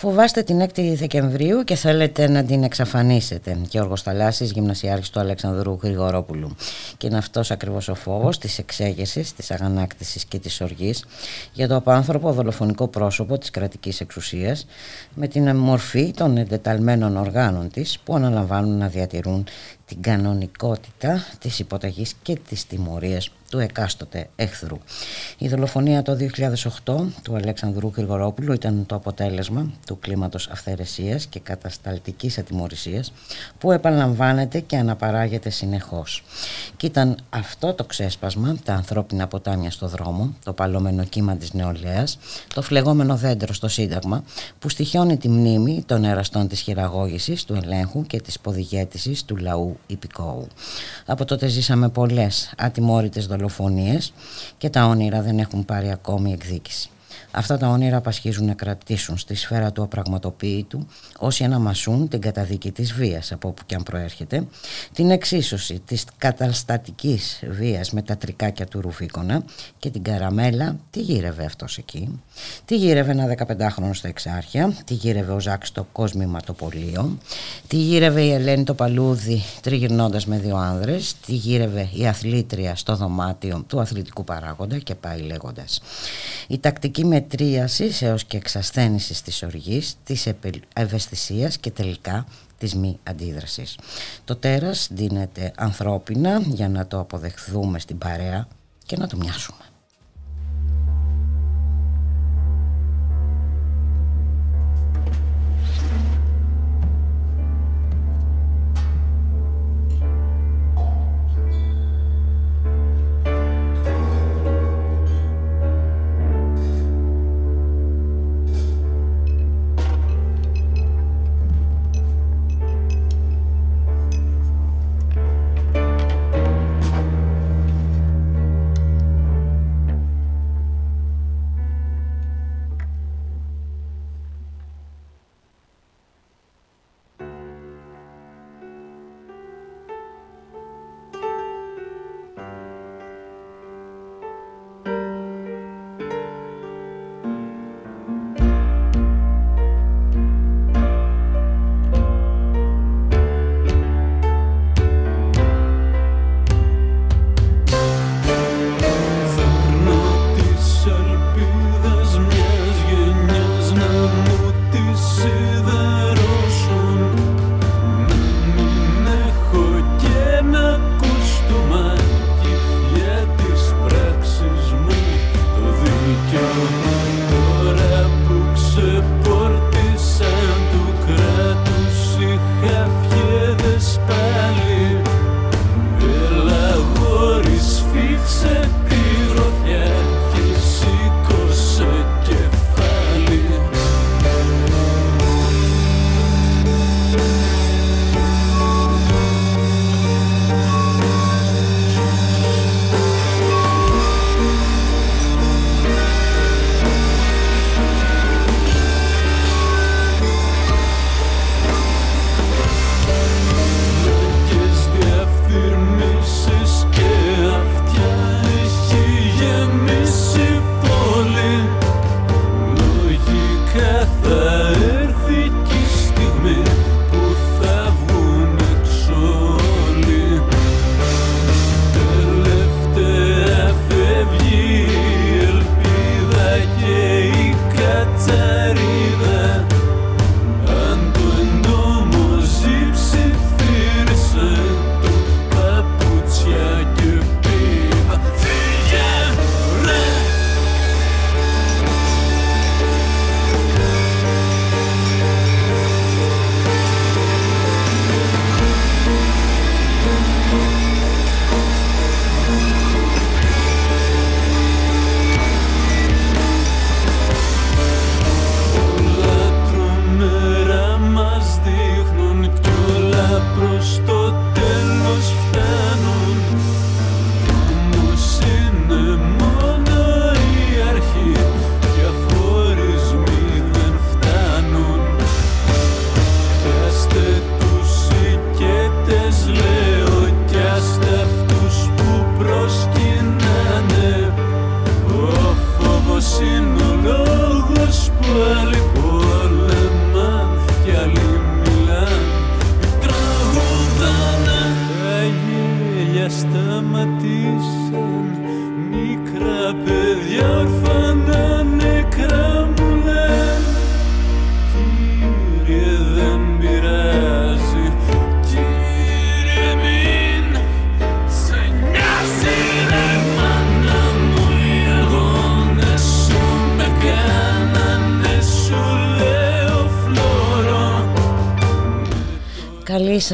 Φοβάστε την 6η Δεκεμβρίου και θέλετε να την εξαφανίσετε. Και ο Θαλάσσης, γυμνασιάρχης του Αλεξανδρού Γρηγορόπουλου. Και είναι αυτός ακριβώς ο φόβος της εξέγερσης, της αγανάκτησης και της οργής για το απάνθρωπο δολοφονικό πρόσωπο της κρατικής εξουσίας με την μορφή των εντεταλμένων οργάνων της που αναλαμβάνουν να διατηρούν την κανονικότητα της υποταγής και της τιμωρίας του εκάστοτε εχθρού. Η δολοφονία το 2008 του Αλέξανδρου Γρηγορόπουλου ήταν το αποτέλεσμα του κλίματος αυθαιρεσίας και κατασταλτικής ατιμορρησίας που επαναλαμβάνεται και αναπαράγεται συνεχώς. Και ήταν αυτό το ξέσπασμα, τα ανθρώπινα ποτάμια στο δρόμο, το παλόμενο κύμα της νεολαίας, το φλεγόμενο δέντρο στο Σύνταγμα που στοιχιώνει τη μνήμη των εραστών της χειραγώγησης, του ελέγχου και της ποδηγέτησης του λαού υπηκόου. Από τότε ζήσαμε πολλές ατιμόρυτες δολοφονίες και τα όνειρα δεν έχουν πάρει ακόμη εκδίκηση. Αυτά τα όνειρα απασχίζουν να κρατήσουν στη σφαίρα του απραγματοποίητου όσοι αναμασούν την καταδίκη της βίας από όπου και αν προέρχεται, την εξίσωση της καταστατικής βίας με τα τρικάκια του Ρουφίκονα και την καραμέλα, τι γύρευε αυτός εκεί, τι γύρευε ένα 15χρονο στα Εξάρχεια, τι γύρευε ο Ζάκ στο κόσμημα το Πολείο, τι γύρευε η Ελένη το Παλούδι τριγυρνώντας με δύο άνδρες, τι γύρευε η αθλήτρια στο δωμάτιο του αθλητικού παράγοντα και πάει λέγοντας. Η τακτική μετρίασης έως και εξασθένησης της οργής, της ευαισθησίας και τελικά της μη αντίδρασης. Το τέρας δίνεται ανθρώπινα για να το αποδεχθούμε στην παρέα και να το μοιάσουμε.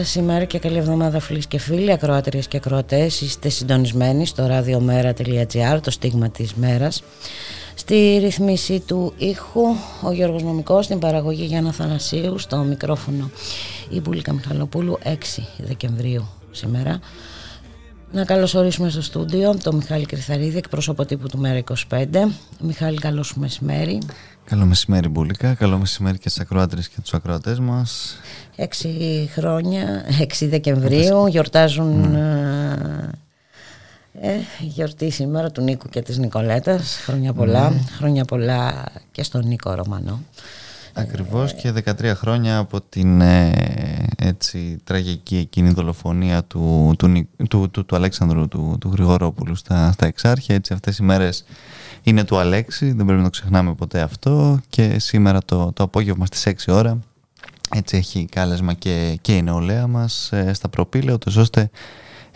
Σας ημέρα και καλή εβδομάδα φίλες και φίλοι, ακροάτριες και ακροατές. Είστε συντονισμένοι στο radiomera.gr, το στίγμα της μέρας. Στη ρυθμίση του ήχου, ο Γιώργος Νομικός, στην παραγωγή Γιάννα Θανασίου, στο μικρόφωνο η Μπουλίκα Μιχαλοπούλου, 6 Δεκεμβρίου σήμερα. Να καλωσορίσουμε στο στούντιο τον Μιχάλη Κρυθαρίδη, εκπρόσωπο τύπου του Μέρα 25. Μιχάλη, καλώς σου μεσημέρι. Καλό μεσημέρι Μπουλίκα, καλό μεσημέρι και στις ακροάτρες και τους ακροατές μας. Έξι χρόνια, 6 Δεκεμβρίου, γιορτάζουν mm. ε, γιορτή σήμερα του Νίκου και της Νικολέτας. Χρόνια πολλά, mm. χρόνια πολλά και στον Νίκο Ρωμανό. Ακριβώς και 13 χρόνια από την ε, έτσι, τραγική εκείνη δολοφονία του, του, του, του, του Αλέξανδρου του, του Γρηγορόπουλου στα, στα Εξάρχεια. Έτσι, αυτές οι μέρες είναι του Αλέξη, δεν πρέπει να το ξεχνάμε ποτέ αυτό και σήμερα το, το απόγευμα στις 6 ώρα έτσι έχει κάλεσμα και, και η νεολαία μας ε, στα προπήλαια ώστε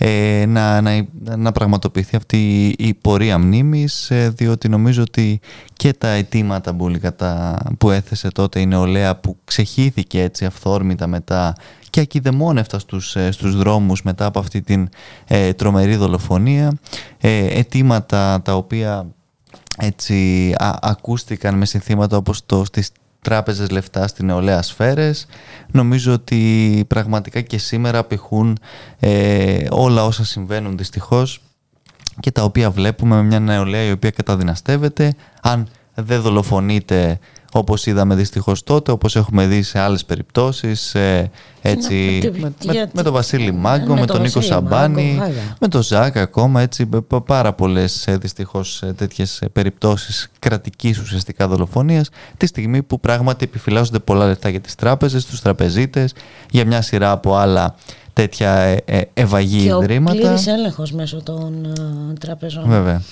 ε, να, να, να πραγματοποιηθεί αυτή η πορεία μνήμης ε, διότι νομίζω ότι και τα αιτήματα που έθεσε τότε η νεολαία που ξεχύθηκε έτσι αυθόρμητα μετά και ακιδεμόνευτα στους, ε, στους δρόμους μετά από αυτή την ε, τρομερή δολοφονία αιτήματα τα οποία έτσι ακούστηκαν με συνθήματα όπως το στις τράπεζες λεφτά στην νεολαία σφαίρες. Νομίζω ότι πραγματικά και σήμερα απηχούν ε, όλα όσα συμβαίνουν δυστυχώς και τα οποία βλέπουμε με μια νεολαία η οποία καταδυναστεύεται. Αν δεν δολοφονείται όπως είδαμε δυστυχώς τότε, όπως έχουμε δει σε άλλες περιπτώσεις, ε, έτσι, με, με, τον Βασίλη Μάγκο, με, τον Νίκο Σαμπάνη, με τον Ζάκ ακόμα, έτσι, πάρα πολλές ε, δυστυχώς ε, τέτοιες περιπτώσεις κρατικής ουσιαστικά δολοφονίας, τη στιγμή που πράγματι επιφυλάσσονται πολλά λεφτά για τις τράπεζες, τους τραπεζίτες, για μια σειρά από άλλα τέτοια ε, ευαγή ιδρύματα. Και ο πλήρης έλεγχος μέσω των τραπεζών. Βέβαια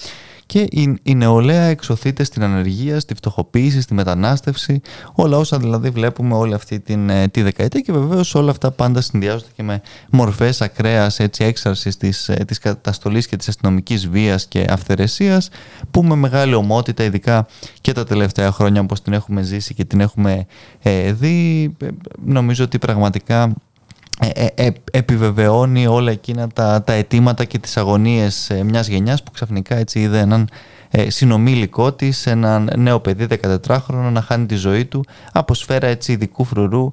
και η, η νεολαία εξωθείται στην ανεργία, στη φτωχοποίηση, στη μετανάστευση, όλα όσα δηλαδή βλέπουμε όλη αυτή την, ε, τη δεκαετία και βεβαίως όλα αυτά πάντα συνδυάζονται και με μορφές ακραίας έξαρσης της της ε, καταστολής και της αστυνομικής βίας και αυθαιρεσίας, που με μεγάλη ομότητα, ειδικά και τα τελευταία χρόνια όπως την έχουμε ζήσει και την έχουμε ε, δει, νομίζω ότι πραγματικά ε, ε, ε, επιβεβαιώνει όλα εκείνα τα, τα αιτήματα και τις αγωνίες μιας γενιάς που ξαφνικά έτσι είδε έναν συνομήλικό της, έναν νέο παιδί 14χρονο να χάνει τη ζωή του από σφαίρα έτσι ειδικού φρουρού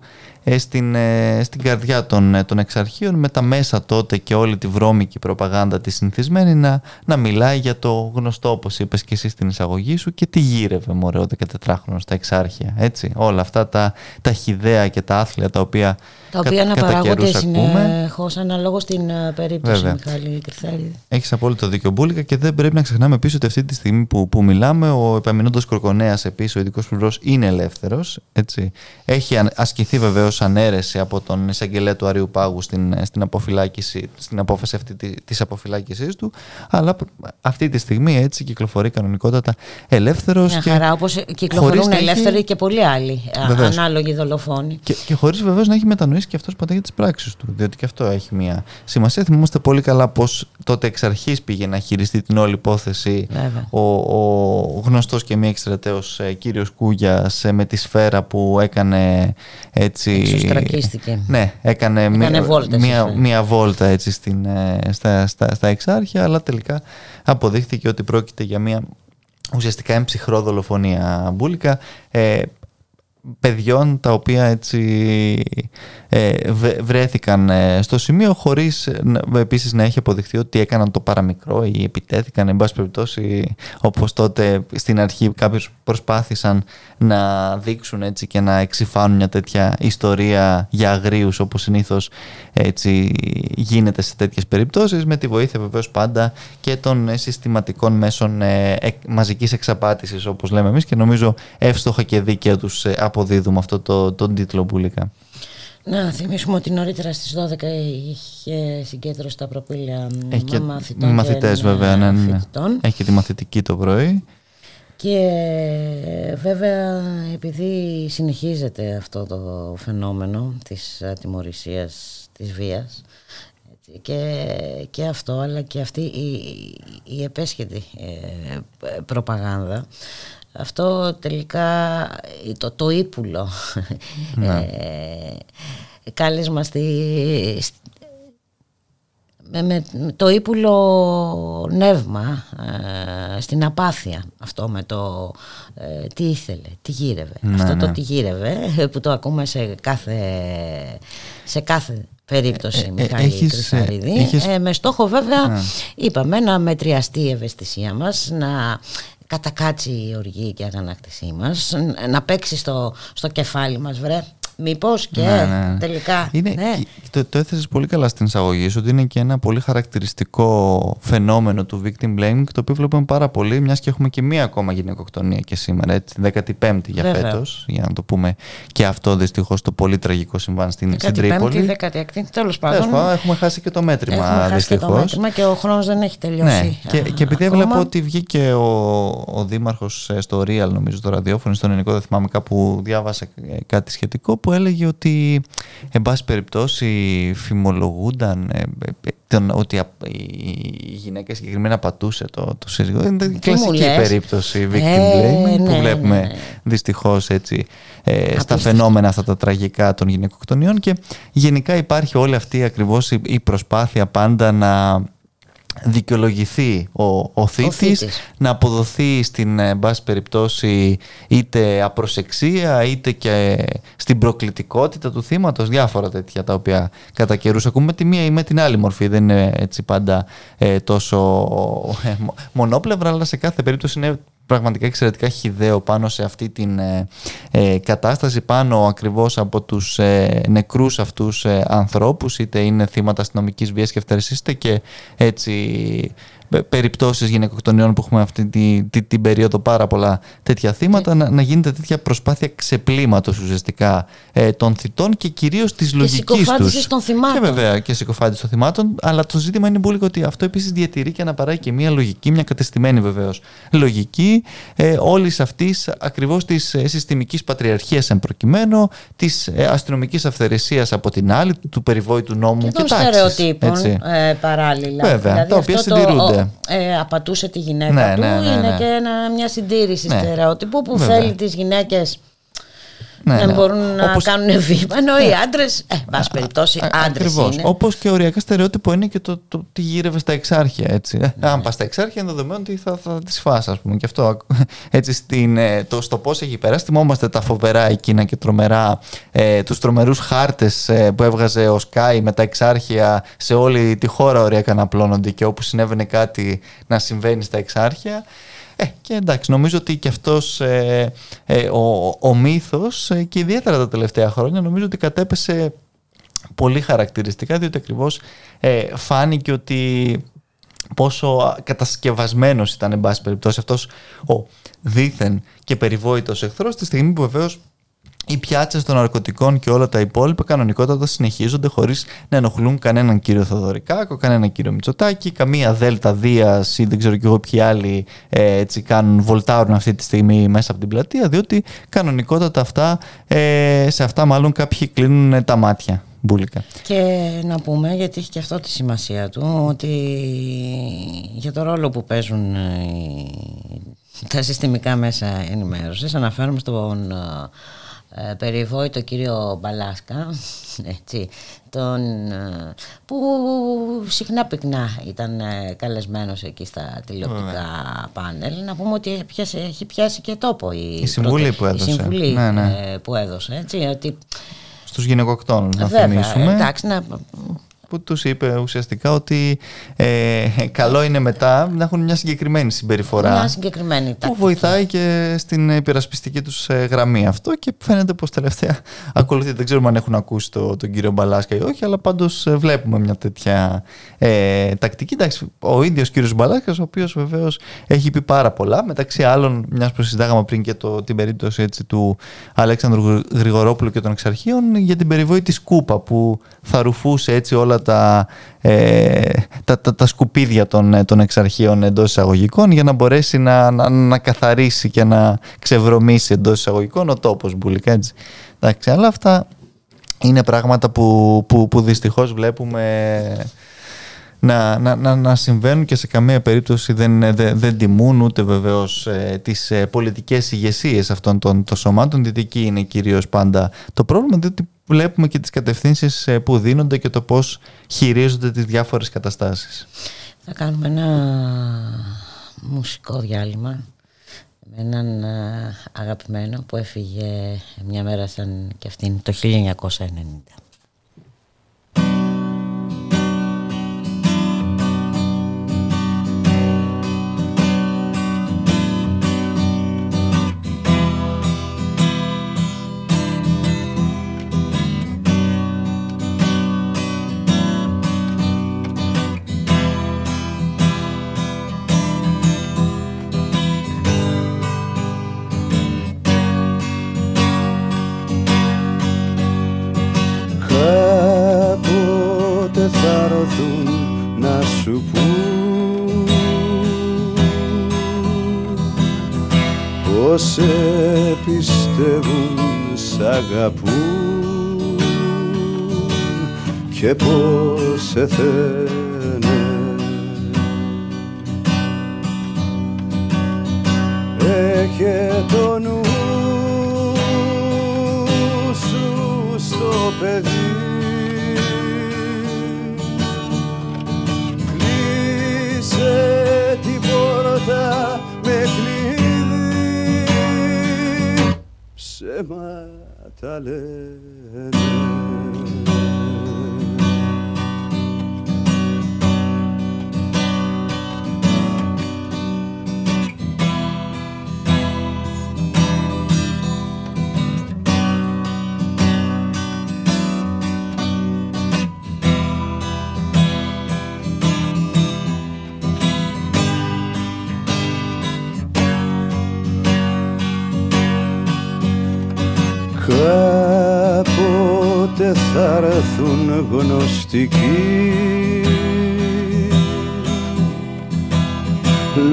στην, στην καρδιά των, των εξαρχείων με τα μέσα τότε και όλη τη βρώμικη προπαγάνδα της συνηθισμένη να, να μιλάει για το γνωστό όπως είπες και εσύ στην εισαγωγή σου και τι γύρευε μωρέ ο 14χρονος στα εξάρχεια έτσι. Όλα αυτά τα, τα χιδέα και τα άθλια τα οποία τα οποία αναπαράγονται συνεχώ αναλόγως στην ε, περίπτωση Βέβαια. Μιχάλη Κρυθάρη. Έχεις απόλυτο δίκιο, Μπούλικα, και δεν πρέπει να ξεχνάμε επίση ότι αυτή τη στιγμή που, που μιλάμε, ο επαμεινόντο Κορκονέας επίσης, ο ειδικός πλευρός, είναι ελεύθερος. Έχει ασκηθεί βεβαίως ανέρεση από τον εισαγγελέα του Αριού Πάγου στην, στην, αποφυλάκηση, στην απόφαση αυτή τη αποφυλάκησής του. Αλλά αυτή τη στιγμή έτσι κυκλοφορεί κανονικότατα ελεύθερος. Μια και χαρά, όπως κυκλοφορούν ελεύθεροι και πολλοί άλλοι βεβαίως. ανάλογοι δολοφόνοι. Και, και χωρίς βεβαίως να έχει μετανοήσει και αυτός ποτέ για τις πράξεις του. Διότι και αυτό έχει μια σημασία. Θυμόμαστε πολύ καλά πώς τότε εξ αρχής πήγε να χειριστεί την όλη υπόθεση ο, ο γνωστός και μη εξτρατέο ε, κύριος Κούγιας ε, με τη σφαίρα που έκανε έτσι. Εξωστρακίστηκε. Ναι, έκανε μία, μία, μία, βόλτα έτσι στην, ε, στα, στα, στα εξάρχεια, αλλά τελικά αποδείχθηκε ότι πρόκειται για μια ουσιαστικά εμψυχρό δολοφονία μπουλικα. Ε, παιδιών τα οποία έτσι ε, βρέθηκαν ε, στο σημείο χωρίς επίσης να έχει αποδειχθεί ότι έκαναν το παραμικρό ή επιτέθηκαν. Εν πάση περιπτώσει όπως τότε στην αρχή κάποιους προσπάθησαν να δείξουν έτσι και να εξυφάνουν μια τέτοια ιστορία για αγρίους όπως συνήθως έτσι γίνεται σε τέτοιες περιπτώσεις με τη βοήθεια βεβαίως πάντα και των συστηματικών μέσων ε, μαζικής εξαπάτησης όπως λέμε εμείς και νομίζω εύστοχα και δίκαια τους αποδίδουμε αυτό το, τον τίτλο μπουλικά. Να θυμίσουμε ότι νωρίτερα στις 12 είχε συγκέντρωση τα προπήλαια μαθητών μαθητές και βέβαια, ναι, ναι, ναι. Έχει και τη μαθητική το πρωί. Και βέβαια επειδή συνεχίζεται αυτό το φαινόμενο της ατιμορρησίας, της βίας και, και αυτό αλλά και αυτή η, η επέσχετη ε, προπαγάνδα αυτό τελικά το, το ύπουλο ναι. ε, κάλεσμα στη, με, το ύπουλο νεύμα στην απάθεια αυτό με το τι ήθελε, τι γύρευε ναι, αυτό το ναι. τι γύρευε που το ακούμε σε κάθε, σε κάθε περίπτωση ε, ε, Μιχάλη έχεις, ε, με στόχο βέβαια ναι. είπαμε να μετριαστεί η ευαισθησία μας να κατακάτσει η οργή και η αγανάκτησή μας. Να παίξει στο, στο κεφάλι μας βρε Μήπως και ναι, ναι. τελικά. Είναι, ναι. Το, το έθεσες πολύ καλά στην εισαγωγή σου ότι είναι και ένα πολύ χαρακτηριστικό φαινόμενο του victim blaming το οποίο βλέπουμε πάρα πολύ, μιας και έχουμε και μία ακόμα γυναικοκτονία και σήμερα, έτσι, 15η για φέτος, για να το πούμε και αυτό δυστυχώς το πολύ τραγικό συμβάν στην, στην Τρίπολη. 16η, τέλος πάντων. Έχουμε χάσει και το μέτρημα δυστυχώς. Έχουμε μέτρημα και ο χρόνος δεν έχει τελειώσει. Ναι. Και, και επειδή έβλεπα ότι βγήκε ο, ο Δήμαρχος ε, στο Real, νομίζω, το ραδιόφωνο, στον ελληνικό, δεν θυμάμαι κάπου διάβασα ε, κάτι σχετικό που έλεγε ότι εν πάση περιπτώσει φημολογούνταν ε, ε, τον, ότι η γυναίκα συγκεκριμένα πατούσε το, το σύζυγο. Είναι κλασική περίπτωση victim ε, blaming που ναι, βλέπουμε ναι, ναι. δυστυχώς έτσι στα φαινόμενα αυτά τα τραγικά των γυναικοκτονιών και γενικά υπάρχει όλη αυτή ακριβώς η προσπάθεια πάντα να δικαιολογηθεί ο, ο, θήτης, να αποδοθεί στην ε, μπάση περιπτώσει είτε απροσεξία είτε και στην προκλητικότητα του θύματος διάφορα τέτοια τα οποία κατά καιρούς ακούμε. Τη μία ή με την άλλη μορφή δεν είναι έτσι πάντα ε, τόσο ε, μονόπλευρα αλλά σε κάθε περίπτωση είναι πραγματικά εξαιρετικά χιδαίο πάνω σε αυτή την ε, ε, κατάσταση, πάνω ακριβώς από τους ε, νεκρούς αυτούς ε, ανθρώπους, είτε είναι θύματα αστυνομικής βίας και αυτές, είτε και έτσι περιπτώσεις γυναικοκτονιών που έχουμε αυτή την, την περίοδο πάρα πολλά τέτοια θύματα να, να γίνεται τέτοια προσπάθεια ξεπλήματος ουσιαστικά ε, των θητών και κυρίως της και λογικής τους. των θυμάτων. Και βέβαια και συκοφάντησης των θυμάτων αλλά το ζήτημα είναι πολύ ότι αυτό επίσης διατηρεί και αναπαράγει και μια λογική, μια κατεστημένη βεβαίως λογική ε, όλης αυτής ακριβώς της ε, συστημικής πατριαρχίας εν προκειμένου, της ε, αστυνομικής αυθαιρεσίας από την άλλη, του περιβόητου νόμου και, και των στερεοτύπων ε, παράλληλα. Βέβαια, δηλαδή τα οποία συντηρούνται ε, απατούσε τη γυναίκα ναι, του. Ναι, ναι, είναι ναι. και ένα, μια συντήρηση ναι. στερεότυπου που Βέβαια. θέλει τις γυναίκες ναι, δεν ναι. μπορούν να Όπως... κάνουν βήμα. Ενώ οι άντρες, ε, πάση περιπτώσει, άντρες είναι. Όπως και οριακά στερεότυπο είναι και το, το, τι γύρευε στα εξάρχεια. Έτσι. Ε, ναι. Αν πας στα εξάρχεια, είναι δεδομένο ότι θα, θα τις φας, ας πούμε. Και αυτό έτσι στην, ε, το, στο πώς έχει περάσει. Θυμόμαστε τα φοβερά εκείνα και τρομερά, ε, τους τρομερούς χάρτες ε, που έβγαζε ο Σκάι με τα εξάρχεια σε όλη τη χώρα οριακά να απλώνονται και όπου συνέβαινε κάτι να συμβαίνει στα εξάρχεια. Ε, και εντάξει, νομίζω ότι και αυτός ε, ε, ο, ο μύθος ε, και ιδιαίτερα τα τελευταία χρόνια νομίζω ότι κατέπεσε πολύ χαρακτηριστικά διότι ακριβώς φάνηκε ότι πόσο κατασκευασμένος ήταν εν πάση περιπτώσει αυτός ο δίθεν και περιβόητος εχθρός τη στιγμή που βεβαίως οι πιάτσες των ναρκωτικών και όλα τα υπόλοιπα κανονικότατα συνεχίζονται χωρίς να ενοχλούν κανέναν κύριο Θοδωρικάκο, κανέναν κύριο Μητσοτάκη, καμία Δέλτα Δίας ή δεν ξέρω κι εγώ ποιοι άλλοι ε, έτσι κάνουν, βολτάρουν αυτή τη στιγμή μέσα από την πλατεία, διότι κανονικότατα αυτά, ε, σε αυτά μάλλον κάποιοι κλείνουν τα μάτια. Μπουλικα. Και να πούμε, γιατί έχει και αυτό τη σημασία του, ότι για το ρόλο που παίζουν ε, τα συστημικά μέσα ενημέρωσης αναφέρομαι στον ε, περιβόητο κύριο Μπαλάσκα έτσι, τον, ε, που συχνά πυκνά ήταν ε, καλεσμένος εκεί στα τηλεοπτικά πάνελ. Να πούμε ότι πιάσει, έχει πιάσει και τόπο η, η συμβουλή που έδωσε, η συμβουλή, ναι, ναι. που έδωσε έτσι, ότι... στους γυναικοκτόνους να θυμίσουμε. εντάξει, να που τους είπε ουσιαστικά ότι ε, καλό είναι μετά να έχουν μια συγκεκριμένη συμπεριφορά μια συγκεκριμένη τακτική. που βοηθάει και στην υπερασπιστική τους ε, γραμμή. Αυτό και φαίνεται πως τελευταία ακολουθεί δεν ξέρουμε αν έχουν ακούσει το, τον κύριο Μπαλάσκα ή όχι αλλά πάντως ε, βλέπουμε μια τέτοια ε, τακτική. Εντάξει, ο ίδιος κύριος Μπαλάσκας ο οποίος βεβαίως έχει πει πάρα πολλά μεταξύ άλλων μιας που συζητάγαμε πριν και το, την περίπτωση έτσι, του Αλέξανδρου Γρηγορόπουλου και των εξαρχείων για την περιβόητη σκούπα που θα ρουφούσε έτσι όλα τα, ε, τα, τα, τα, σκουπίδια των, ε, των εξαρχείων εντός εισαγωγικών για να μπορέσει να, να, να καθαρίσει και να ξεβρωμίσει εντός εισαγωγικών ο τόπος μπουλικά έτσι. Εντάξει, αλλά αυτά είναι πράγματα που, που, που δυστυχώς βλέπουμε να, να, να, να συμβαίνουν και σε καμία περίπτωση δεν, δεν, δεν τιμούν ούτε βεβαίως ε, τις ε, πολιτικές ηγεσίες αυτών των, των σωμάτων. Δυτική είναι κυρίως πάντα το πρόβλημα, διότι βλέπουμε και τις κατευθύνσεις ε, που δίνονται και το πώς χειρίζονται τις διάφορες καταστάσεις. Θα κάνουμε ένα μουσικό διάλειμμα με έναν ε, αγαπημένο που έφυγε μια μέρα σαν και αυτήν το 1990. Αγαπούν και πως σε θένε Έχε το νου σου στο παιδί. Κλείσε την πόρτα ψέματα λένε θα έρθουν γνωστικοί.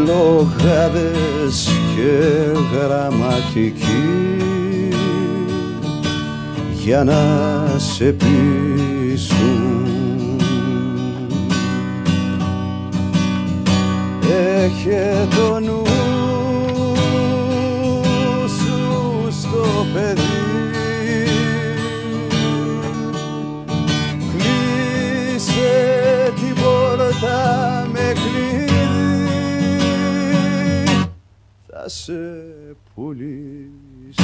Λογάδες και γραμματικοί. Για να σε πείσουν. Έχε το νου σου στο παιδί θα με κλειδί θα σε πουλήσω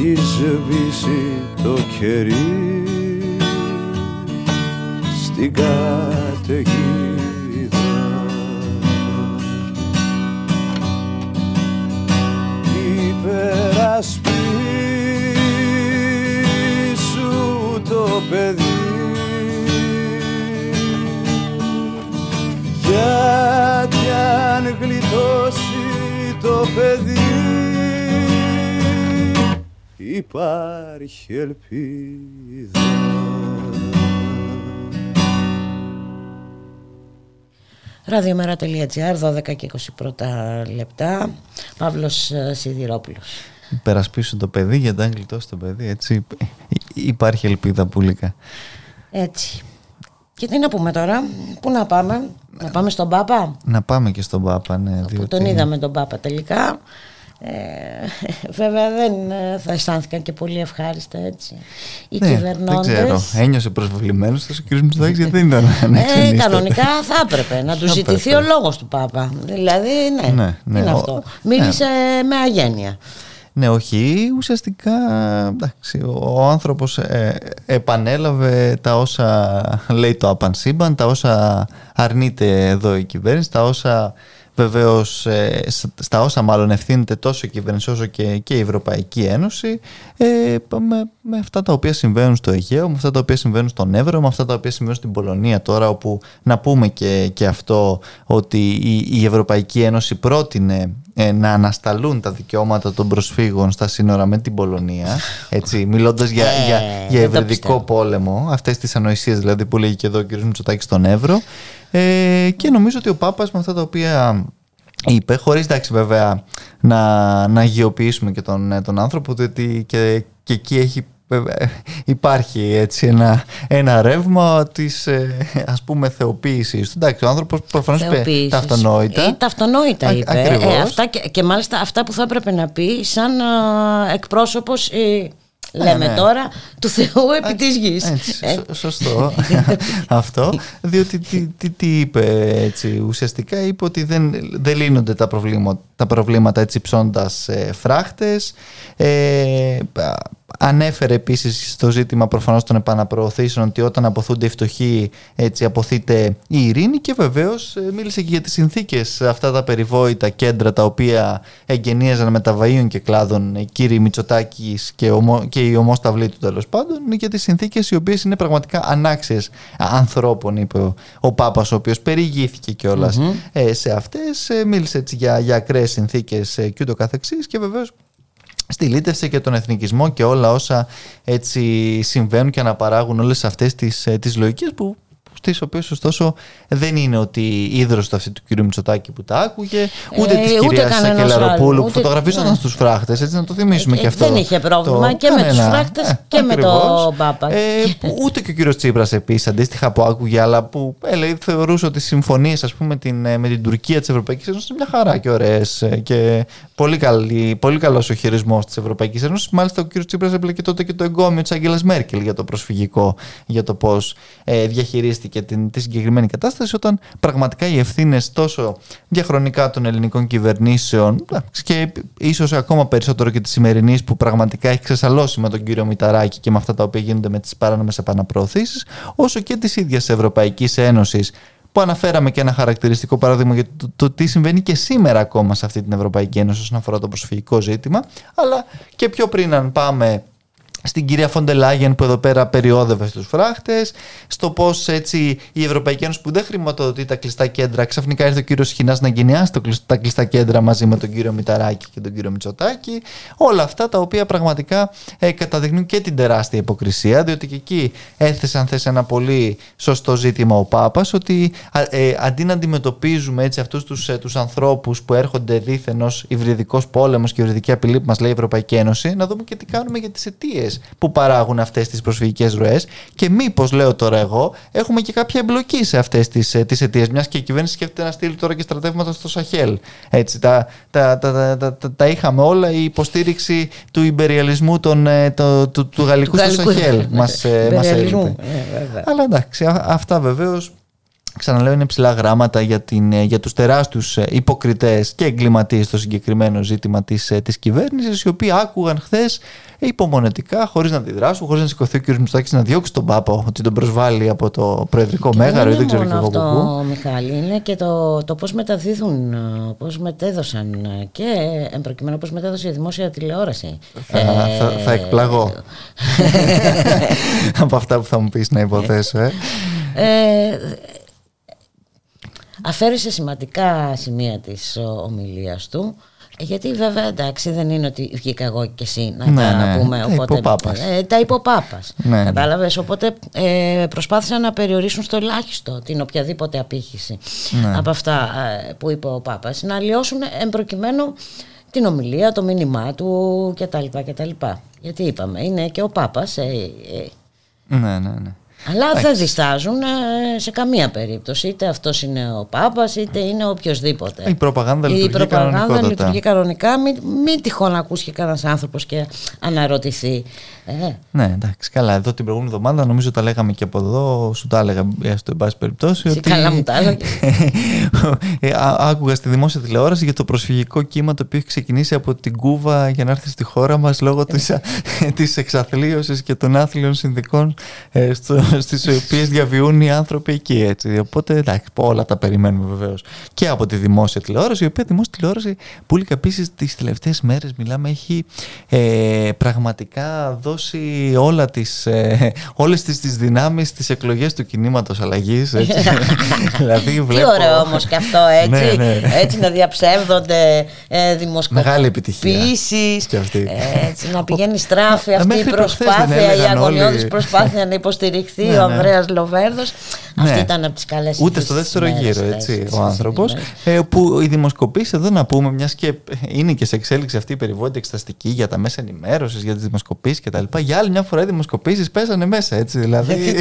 έχει σβήσει το κερί Ραδιομέρα.gr 12 και 20 πρώτα λεπτά Παύλος ε, Σιδηρόπουλος Περασπίσω το παιδί γιατί αν γλιτώσει το παιδί έτσι υπάρχει ελπίδα πουλικά Έτσι και τι να πούμε τώρα, πού να πάμε, να πάμε στον Πάπα; Να πάμε και στον Πάπα, ναι. Που τον είδαμε τον Πάπα τελικά. Ε, βέβαια δεν ε, θα αισθάνθηκαν και πολύ ευχάριστα έτσι. Οι ναι, κυβερνώντες δεν ξέρω, ένιωσε προσβεβλημένος ο κ. Μητσοτάκης γιατί δεν ήταν ε, κανονικά θα έπρεπε να του ζητηθεί ο λόγος του Πάπα. Δηλαδή ναι, ναι, ναι είναι αυτό. Μίλησε ναι. με αγένεια. Ναι, όχι, ουσιαστικά εντάξει, ο άνθρωπος ε, επανέλαβε τα όσα λέει το απανσύμπαν, τα όσα αρνείται εδώ η κυβέρνηση, τα όσα βεβαίως ε, στα όσα μάλλον ευθύνεται τόσο η κυβέρνηση όσο και, και η Ευρωπαϊκή Ένωση ε, με, με αυτά τα οποία συμβαίνουν στο Αιγαίο, με αυτά τα οποία συμβαίνουν στον Εύρο, με αυτά τα οποία συμβαίνουν στην Πολωνία τώρα όπου να πούμε και, και αυτό ότι η, η Ευρωπαϊκή Ένωση πρότεινε ε, να ανασταλούν τα δικαιώματα των προσφύγων στα σύνορα με την Πολωνία, έτσι, μιλώντας για, ε, για, για ευρυδικό πόλεμο, αυτές τις ανοησίες δηλαδή που λέγει και εδώ ο κ. Μητσοτάκης στον Εύρο ε, και νομίζω ότι ο Πάπας με αυτά τα οποία είπε, χωρίς εντάξει βέβαια να, να αγιοποιήσουμε και τον, ε, τον άνθρωπο, διότι και, και εκεί έχει υπάρχει έτσι ένα, ένα ρεύμα της ε, ας πούμε θεοποίησης εντάξει ο άνθρωπος προφανώς είπε τα αυτονόητα ε, τα αυτονόητα είπε ε, αυτά και, και, μάλιστα αυτά που θα έπρεπε να πει σαν α, εκπρόσωπος ε, Λέμε ναι. τώρα του Θεού επί της γης. σωστό αυτό. Διότι τι, τι, τι, είπε έτσι, ουσιαστικά είπε ότι δεν, δεν λύνονται τα προβλήματα, τα προβλήματα έτσι ψώντας ε, φράχτες. Ε, Ανέφερε επίσης στο ζήτημα προφανώς των επαναπροωθήσεων ότι όταν αποθούνται οι φτωχοί έτσι αποθείται η ειρήνη και βεβαίως ε, μίλησε και για τις συνθήκες αυτά τα περιβόητα κέντρα τα οποία εγγενίαζαν με τα βαΐων και κλάδων οι κύριοι Μητσοτάκης και, ομο, και οι ομόσταυλοι του τέλος πάντων και τις συνθήκες οι οποίες είναι πραγματικά ανάξιες ανθρώπων είπε ο, ο Πάπας ο οποίος περιηγήθηκε κιόλας mm-hmm. σε αυτές ε, μίλησε έτσι για, για ακραίες συνθήκες και ούτω καθεξής και βεβαίως στη λύτευση και τον εθνικισμό και όλα όσα έτσι συμβαίνουν και αναπαράγουν όλες αυτές τις, ε, τις λογικές που τι οποίε ωστόσο δεν είναι ότι ίδρωσε αυτή του κ. Μητσοτάκη που τα άκουγε, ούτε ε, της κυρίας Σακελαροπούλου που φωτογραφίζονταν ναι. στους φράχτες. Έτσι να το θυμίσουμε ε, και αυτό. Δεν είχε πρόβλημα και με τους φράχτες ε, και με τον Πάπα. Ε, ούτε και ο κύριος Τσίπρας επίσης αντίστοιχα που άκουγε, αλλά που ε, θεωρούσε ότι οι συμφωνίε με την, ε, με την Τουρκία της Ευρωπαϊκής Ένωσης είναι μια χαρά και ωραίες και πολύ, καλή, πολύ καλός ο χειρισμός της Ευρωπαϊκής Ένωσης. Μάλιστα, ο κύριος Τσίπρας έμπλεκε τότε και το εγκόμιο της Αγγέλα Μέρκελ για το προσφυγικό, για το πώς ε, διαχειρίστηκε την, τη συγκεκριμένη κατάσταση, όταν πραγματικά οι ευθύνες τόσο διαχρονικά των ελληνικών κυβερνήσεων και ίσως ακόμα περισσότερο και της σημερινής που πραγματικά έχει ξεσαλώσει με τον κύριο Μηταράκη και με αυτά τα οποία γίνονται με τις παράνομες επαναπροωθήσεις, όσο και της ίδιας Ευρωπαϊκής Ένωσης που αναφέραμε και ένα χαρακτηριστικό παράδειγμα για το, το, τι συμβαίνει και σήμερα ακόμα σε αυτή την Ευρωπαϊκή Ένωση όσον αφορά το προσφυγικό ζήτημα, αλλά και πιο πριν αν πάμε στην κυρία Φοντελάγεν που εδώ πέρα περιόδευε στους φράχτες, στο πώς έτσι η Ευρωπαϊκή Ένωση που δεν χρηματοδοτεί τα κλειστά κέντρα, ξαφνικά ήρθε ο κύριος Χινάς να γενιάσει τα κλειστά κέντρα μαζί με τον κύριο Μηταράκη και τον κύριο Μητσοτάκη. Όλα αυτά τα οποία πραγματικά ε, καταδεικνύουν και την τεράστια υποκρισία, διότι και εκεί έθεσε αν θες ένα πολύ σωστό ζήτημα ο Πάπας, ότι ε, αντί να αντιμετωπίζουμε έτσι αυτούς τους, ε, τους ανθρώπους που έρχονται δίθεν ως υβριδικός πόλεμος και υβριδική απειλή που μας λέει η Ευρωπαϊκή Ένωση, να δούμε και τι κάνουμε για τις αιτίες που παράγουν αυτές τις προσφυγικές ροές. Και μήπως, λέω τώρα εγώ, έχουμε και κάποια εμπλοκή σε αυτές τις τις ε, αιτίες. Μιας και η κυβέρνηση σκέφτεται να στείλει τώρα και στρατεύματα στο Σαχέλ. Έτσι, τα, τα, τα, τα, τα, είχαμε όλα. Η υποστήριξη του υπεριαλισμού των, ε, το, του, του, γαλλικού στο Σαχέλ μας ε, έλειπε. Αλλά εντάξει, αυτά βεβαίως ξαναλέω είναι ψηλά γράμματα για, την, για τους τεράστιους υποκριτές και εγκληματίες στο συγκεκριμένο ζήτημα της, της κυβέρνησης οι οποίοι άκουγαν χθες υπομονετικά, χωρίς να αντιδράσουν, χωρίς να σηκωθεί ο κ. Μητσοτάκη να διώξει τον Πάπα ότι τον προσβάλλει από το προεδρικό μέγαρο ή δεν ξέρω και εγώ αυτό, Μιχάλη, είναι και το, το πώς μεταδίδουν, πώς μετέδωσαν και εμπροκειμένου πώς μετέδωσε η δημόσια τηλεόραση. Θα, ε, θα, θα εκπλαγώ από αυτά που θα μου πεις να υποθέσω. Ε. Ε, αφαίρεσε σημαντικά σημεία της ομιλίας του γιατί βέβαια εντάξει δεν είναι ότι βγήκα εγώ και εσύ να ναι, τα ναι, πούμε. Τα οπότε, υποπάπας. Ε, τα υποπάπας. Ναι, Κατάλαβες, οπότε ε, προσπάθησαν να περιορίσουν στο ελάχιστο την οποιαδήποτε απήχηση ναι. από αυτά ε, που είπε ο Πάπας. Να αλλοιώσουν εμπροκειμένου την ομιλία, το μήνυμά του κτλ. κτλ. Γιατί είπαμε, είναι και ο Πάπας. Ε, ε, ναι, ναι, ναι. Αλλά δεν διστάζουν ε, σε καμία περίπτωση. Είτε αυτός είναι ο Πάπας, είτε είναι οποιοδήποτε. Η προπαγάνδα λειτουργεί Η προπαγάνδα λειτουργεί κανονικά. Μην, μην τυχόν ακούσει κανένας άνθρωπος και αναρωτηθεί. Ε. Ναι, εντάξει, καλά. Εδώ την προηγούμενη εβδομάδα νομίζω τα λέγαμε και από εδώ. Σου τα έλεγα, έστω εν πάση περιπτώσει. Ότι... Καλά μου τα έλεγα. Ε, άκουγα στη δημόσια τηλεόραση για το προσφυγικό κύμα το οποίο έχει ξεκινήσει από την Κούβα για να έρθει στη χώρα μας λόγω της εξαθλίωσης και των άθλιων συνδικών στο, στις οποίες διαβιούν οι άνθρωποι εκεί. Έτσι. Οπότε εντάξει, όλα τα περιμένουμε βεβαίως. Και από τη δημόσια τηλεόραση, η οποία δημόσια τηλεόραση που επίσης τις τελευταίες μέρες μιλάμε έχει ε, πραγματικά δώσει όλα τις, ε, όλες τις, τις δυνάμεις στις εκλογές του κινήματος αλλαγής. δηλαδή, βλέπω... Τι ωραίο όμως και αυτό έτσι, ναι, ναι. έτσι να διαψεύδονται ε, δημοσκοπήσεις, έτσι να πηγαίνει στράφη αυτή η προσπάθεια, η αγωνιώδης προσπάθεια να υποστηριχθεί ναι, ο ναι. Ανδρέας Λοβέρδος. Αυτή ναι. ήταν από τις καλές Ούτε στο δεύτερο γύρο έτσι, ο άνθρωπος ε, που οι δημοσκοπήσεις εδώ να πούμε μιας και είναι και σε εξέλιξη αυτή η περιβόητη εξεταστική για τα μέσα ενημέρωσης, για τις δημοσκοπήσεις κτλ. Για άλλη μια φορά οι δημοσκοπήσεις πέσανε μέσα έτσι. Δηλαδή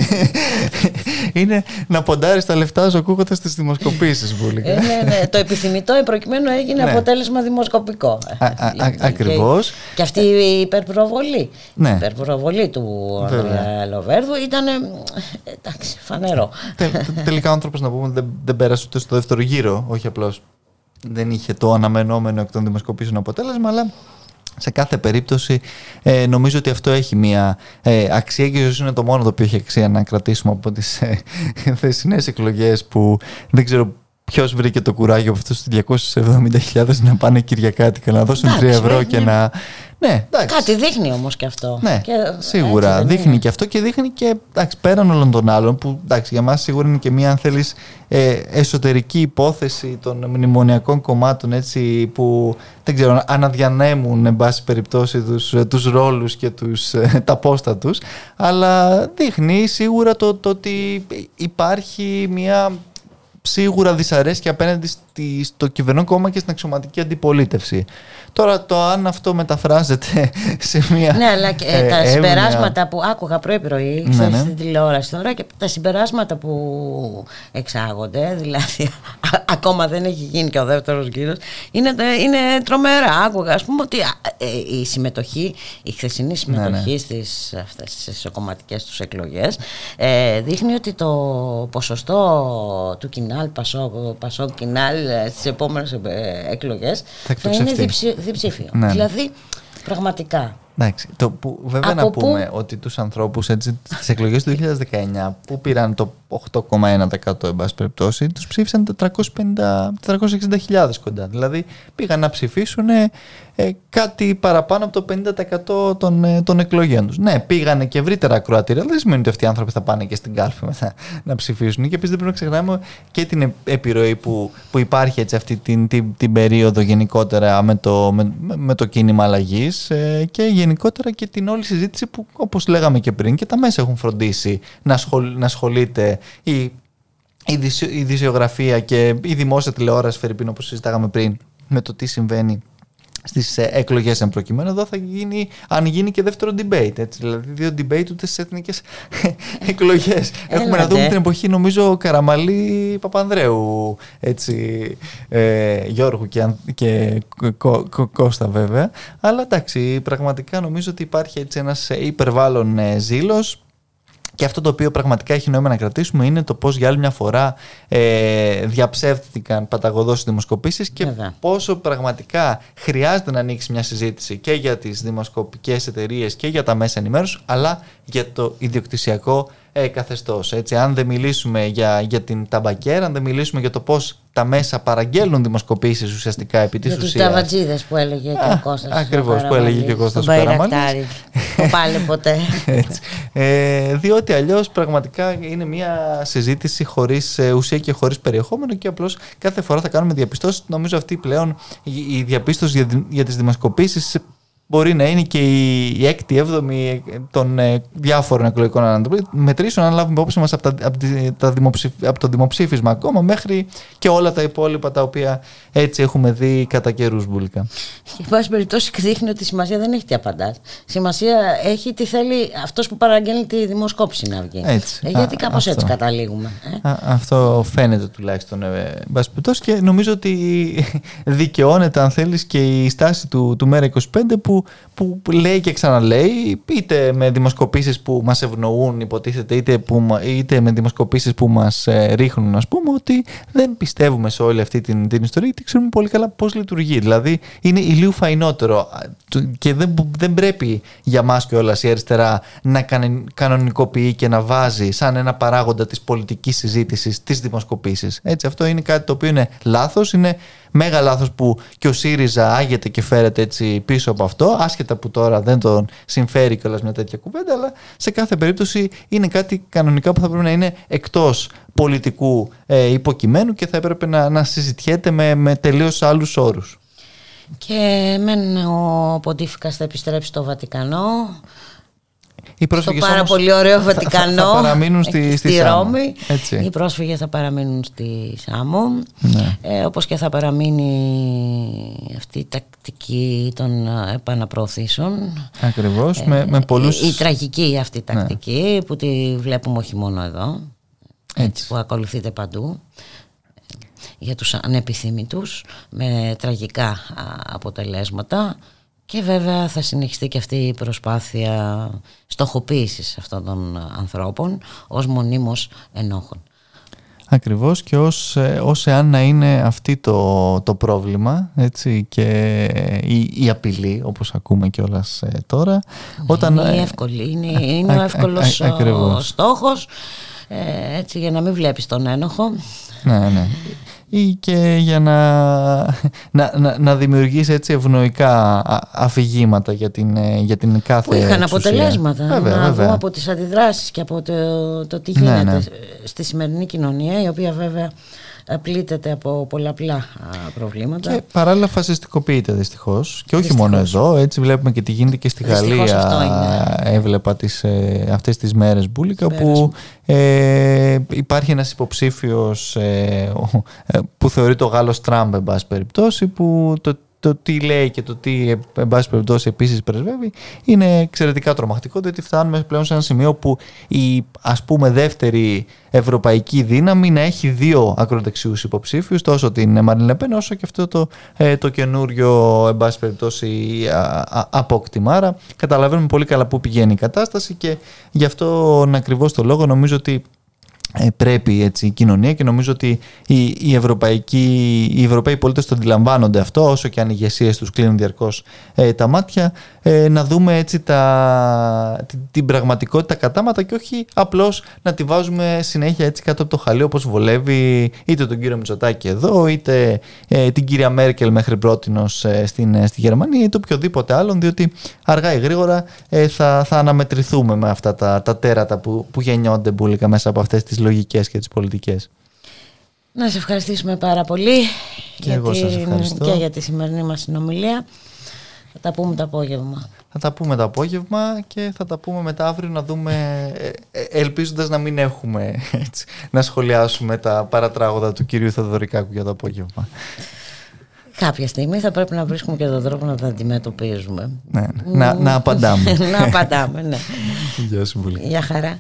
είναι να ποντάρεις τα λεφτά σου ακούγοντας τις δημοσκοπήσεις. Ε, ναι, ναι. Το επιθυμητό προκειμένου έγινε ναι. αποτέλεσμα δημοσκοπικό. Ακριβώς. Και αυτή η υπερπροβολή. Ναι. Η υπερπροβολή του Ανδρέα Λοβέρδου ήταν. Εντάξει, φανερό. Τελικά ο άνθρωπος να πούμε δεν πέρασε ούτε στο δεύτερο γύρο, όχι απλώς δεν είχε το αναμενόμενο εκ των δημοσκοπήσεων αποτέλεσμα, αλλά σε κάθε περίπτωση ε, νομίζω ότι αυτό έχει μια ε, αξία και ίσως είναι το μόνο το οποίο έχει αξία να κρατήσουμε από τις ε, θεσινές εκλογές που δεν ξέρω Ποιος βρήκε το κουράγιο από αυτούς τους 270.000 να πάνε Κυριακάτικα, να δώσουν 3 ευρώ και να. Ναι, εντάξει. Κάτι δείχνει όμως και αυτό. Ναι, και σίγουρα. δείχνει και αυτό και δείχνει και εντάξει, πέραν όλων των άλλων, που εντάξει, για μας σίγουρα είναι και μια, αν θέλεις, ε, εσωτερική υπόθεση των μνημονιακών κομμάτων έτσι, που δεν ξέρω, αναδιανέμουν εν πάση περιπτώσει τους, τους ρόλους και τους, ε, τα πόστα τους αλλά δείχνει σίγουρα το, το ότι υπάρχει μια σίγουρα δυσαρέσκεια απέναντι στο κυβερνό κόμμα και στην αξιωματική αντιπολίτευση. Τώρα το αν αυτό μεταφράζεται σε μια. Ναι, αλλά και ε, τα συμπεράσματα που άκουγα πρωί-πρωί ναι, ναι. στην τηλεόραση τώρα και τα συμπεράσματα που εξάγονται, δηλαδή ακόμα δεν έχει γίνει και ο δεύτερος γύρος, είναι, είναι τρομερά. Άκουγα, ας πούμε, ότι ε, η συμμετοχή, η χθεσινή συμμετοχή ναι, ναι. στι κομματικέ τους εκλογές ε, δείχνει ότι το ποσοστό του κοινάλ, Πασόκ, κοινάλ στις επόμενες εκλογές θα είναι διψήφιο. Ναι, ναι. Δηλαδή, πραγματικά. Εντάξει, το που, βέβαια να πούμε ότι τους ανθρώπους έτσι, στις εκλογές του 2019 που πήραν το 8,1% εν πάση περιπτώσει, τους ψήφισαν 460.000 κοντά. Δηλαδή πήγαν να ψηφίσουν ε, κάτι παραπάνω από το 50% των, ε, των εκλογών τους. Ναι, πήγανε και ευρύτερα ακροατήρια, αλλά δεν σημαίνει ότι αυτοί οι άνθρωποι θα πάνε και στην κάλπη μετά να ψηφίσουν. Και επίσης δεν πρέπει να ξεχνάμε και την επιρροή που, που υπάρχει έτσι, αυτή την, την, την περίοδο γενικότερα με το, με, με το κίνημα αλλαγής ε, και γενικότερα και την όλη συζήτηση που, όπως λέγαμε και πριν, και τα μέσα έχουν φροντίσει να, να ασχολείται η η ειδησιογραφία και η δημόσια τηλεόραση, Φερρυπίν, όπως συζητάγαμε πριν, με το τι συμβαίνει στις ε, εκλογές εν προκειμένου. Εδώ θα γίνει, αν γίνει και δεύτερο debate. Έτσι, δηλαδή, δύο debate ούτε στις εθνικές εκλογές. Έχουμε να δούμε την εποχή, νομίζω, Καραμαλή Παπανδρέου. Έτσι, ε, Γιώργου και, και Κώστα, βέβαια. Αλλά εντάξει, πραγματικά νομίζω ότι υπάρχει έτσι ένας υπερβάλλον ε, ζήλος και αυτό το οποίο πραγματικά έχει νόημα να κρατήσουμε είναι το πώς για άλλη μια φορά ε, διαψεύτηκαν παταγωδός οι δημοσκοπήσεις και πόσο πραγματικά χρειάζεται να ανοίξει μια συζήτηση και για τις δημοσκοπικές εταιρείες και για τα μέσα ενημέρωσης, αλλά για το ιδιοκτησιακό ε, καθεστώς. Αν δεν μιλήσουμε για, για την ταμπακέρα, αν δεν μιλήσουμε για το πώς τα μέσα παραγγέλνουν δημοσκοπήσεις ουσιαστικά επί της ουσία. Για τους ταβατζίδε που έλεγε και ο Κώστας. Ακριβώς, που έλεγε και ο Κώστας Παραμαλής. Το πάλι ποτέ. Ε, διότι αλλιώς πραγματικά είναι μια συζήτηση χωρίς ε, ουσία και χωρίς περιεχόμενο και απλώς κάθε φορά θα κάνουμε διαπιστώσεις. Νομίζω αυτή πλέον η διαπίστωση για, για τις δημοσκοπήσεις μπορεί να είναι και η, έκτη, έβδομη των ε, διάφορων εκλογικών μετρήσεων, αν λάβουμε υπόψη μας από, από, το δημοψήφισμα ακόμα μέχρι και όλα τα υπόλοιπα τα οποία έτσι έχουμε δει κατά καιρούς μπουλικά. Εν πάση περιπτώσει, δείχνει ότι η σημασία δεν έχει τι απαντάς. Σημασία έχει τι θέλει αυτός που παραγγέλνει τη δημοσκόπηση να βγει. Έτσι. Ε, γιατί κάπως έτσι καταλήγουμε. Ε; αυτό φαίνεται τουλάχιστον. Ε, και νομίζω ότι δικαιώνεται, αν θέλεις, και η στάση του, του ΜΕΡΑ 25 που που, που λέει και ξαναλέει, είτε με δημοσκοπήσεις που μας ευνοούν υποτίθεται, είτε, που, είτε με δημοσκοπήσεις που μας ε, ρίχνουν, ας πούμε, ότι δεν πιστεύουμε σε όλη αυτή την, την ιστορία και ξέρουμε πολύ καλά πώς λειτουργεί. Δηλαδή είναι ηλίου φαϊνότερο και δεν, δεν πρέπει για μας και όλα η αριστερά να κανονικοποιεί και να βάζει σαν ένα παράγοντα της πολιτικής συζήτησης τις δημοσκοπήσεις. Έτσι, αυτό είναι κάτι το οποίο είναι λάθος, είναι Μέγα λάθος που και ο ΣΥΡΙΖΑ άγεται και φέρεται έτσι πίσω από αυτό, άσχετα που τώρα δεν τον συμφέρει κιόλας μια τέτοια κουβέντα, αλλά σε κάθε περίπτωση είναι κάτι κανονικά που θα πρέπει να είναι εκτός πολιτικού ε, υποκειμένου και θα έπρεπε να, να συζητιέται με, με τελείως άλλους όρους. Και μεν ο Ποντίφικας θα επιστρέψει στο Βατικανό οι στο πάρα πολύ ωραίο Βατικανό θα, θα παραμείνουν στη, στη, Ρώμη. Έτσι. Οι πρόσφυγες θα παραμείνουν στη Σάμο. Ναι. Ε, όπως και θα παραμείνει αυτή η τακτική των επαναπροωθήσεων. Ακριβώς. με, με πολλούς... η, η, τραγική αυτή ναι. τακτική που τη βλέπουμε όχι μόνο εδώ. Έτσι. που ακολουθείται παντού για τους ανεπιθύμητους με τραγικά αποτελέσματα και βέβαια θα συνεχιστεί και αυτή η προσπάθεια στοχοποίησης αυτών των ανθρώπων ως μονίμως ενόχων. Ακριβώς και ως, ε, ως εάν να είναι αυτή το, το πρόβλημα έτσι, και η, η απειλή όπως ακούμε και όλα ε, τώρα. Ναι, όταν, είναι ε, εύκολη, είναι, είναι ο εύκολος ο στόχος έτσι, για να μην βλέπεις τον ένοχο. Ναι, ναι ή και για να, να, να, να δημιουργήσει έτσι ευνοϊκά αφηγήματα για την, ε, για την κάθε Που είχαν αποτελέσματα. Βέβαια, να βέβαια. από τις αντιδράσεις και από το, το τι ναι, γίνεται ναι. στη σημερινή κοινωνία η οποία βέβαια πλήττεται από πολλαπλά προβλήματα. Και παράλληλα φασιστικοποιείται δυστυχώς. Και όχι μόνο εδώ, έτσι βλέπουμε και τι γίνεται και στη Γαλλία. Έβλεπα τις, ε, αυτές τις μέρες μπουλικα που ε, υπάρχει ένας υποψήφιος ε, ε, που θεωρεί το Γάλλος Τραμπ εν πάση περιπτώσει που το το τι λέει και το τι εν πάση περιπτώσει επίσης πρεσβεύει είναι εξαιρετικά τρομακτικό διότι φτάνουμε πλέον σε ένα σημείο που η ας πούμε δεύτερη ευρωπαϊκή δύναμη να έχει δύο ακροδεξιούς υποψήφιους τόσο την Μαριν Λεπέν όσο και αυτό το, ε, το καινούριο εν πάση περιπτώσει απόκτημα. Άρα καταλαβαίνουμε πολύ καλά πού πηγαίνει η κατάσταση και γι' αυτό ακριβώς το λόγο νομίζω ότι ε, πρέπει έτσι, η κοινωνία και νομίζω ότι οι, οι, ευρωπαϊκοί, οι ευρωπαίοι πολίτες το αντιλαμβάνονται αυτό όσο και αν οι ηγεσίες τους κλείνουν διαρκώς ε, τα μάτια ε, να δούμε έτσι τα, την, την, πραγματικότητα κατάματα και όχι απλώς να τη βάζουμε συνέχεια έτσι κάτω από το χαλί όπως βολεύει είτε τον κύριο Μητσοτάκη εδώ είτε την κυρία Μέρκελ μέχρι πρότινος στην, στη Γερμανία είτε οποιοδήποτε άλλον διότι αργά ή γρήγορα θα, θα αναμετρηθούμε με αυτά τα, τα τέρατα που, που γεννιόνται μπουλικα μέσα από αυτές τις λογικές και τις πολιτικές. Να σε ευχαριστήσουμε πάρα πολύ και, για, την, και για τη σημερινή μας συνομιλία. Θα τα πούμε το απόγευμα. Θα τα πούμε το απόγευμα και θα τα πούμε μετά αύριο να δούμε, ε, ε, ελπίζοντας να μην έχουμε έτσι, να σχολιάσουμε τα παρατράγωδα του κυρίου Θεοδωρικάκου για το απόγευμα. Κάποια στιγμή θα πρέπει να βρίσκουμε και τον τρόπο να τα αντιμετωπίζουμε. Ναι, ναι. Να, να απαντάμε. να απαντάμε, ναι. Γεια σου πολύ. Γεια χαρά.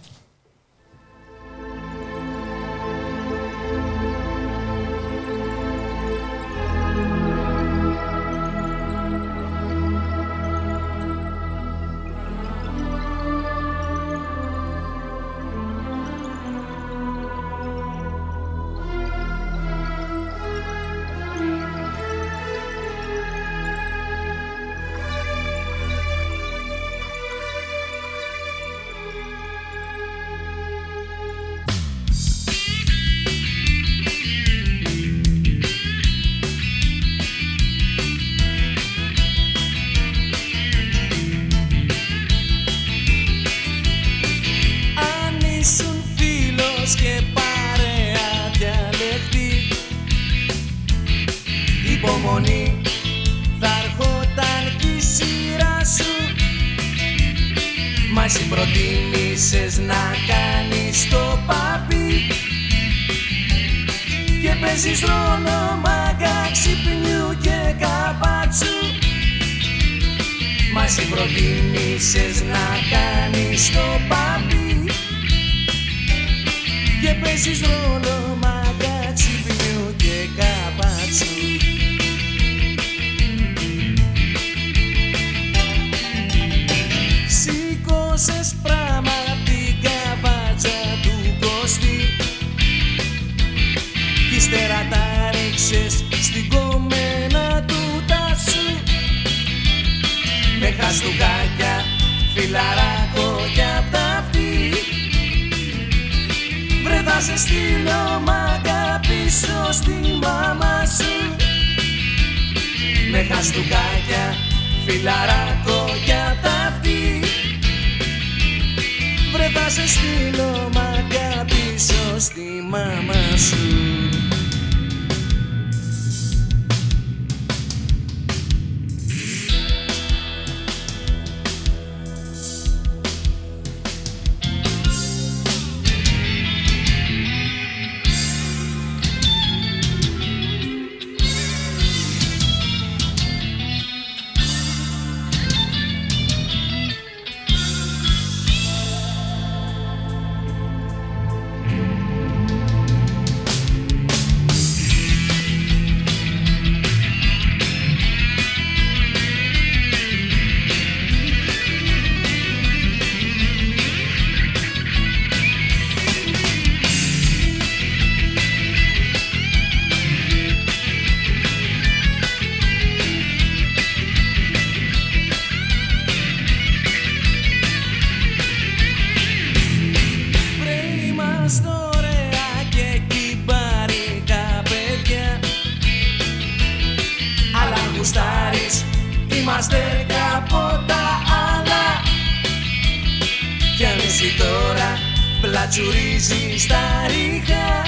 Τσουρίζει στα ρίχα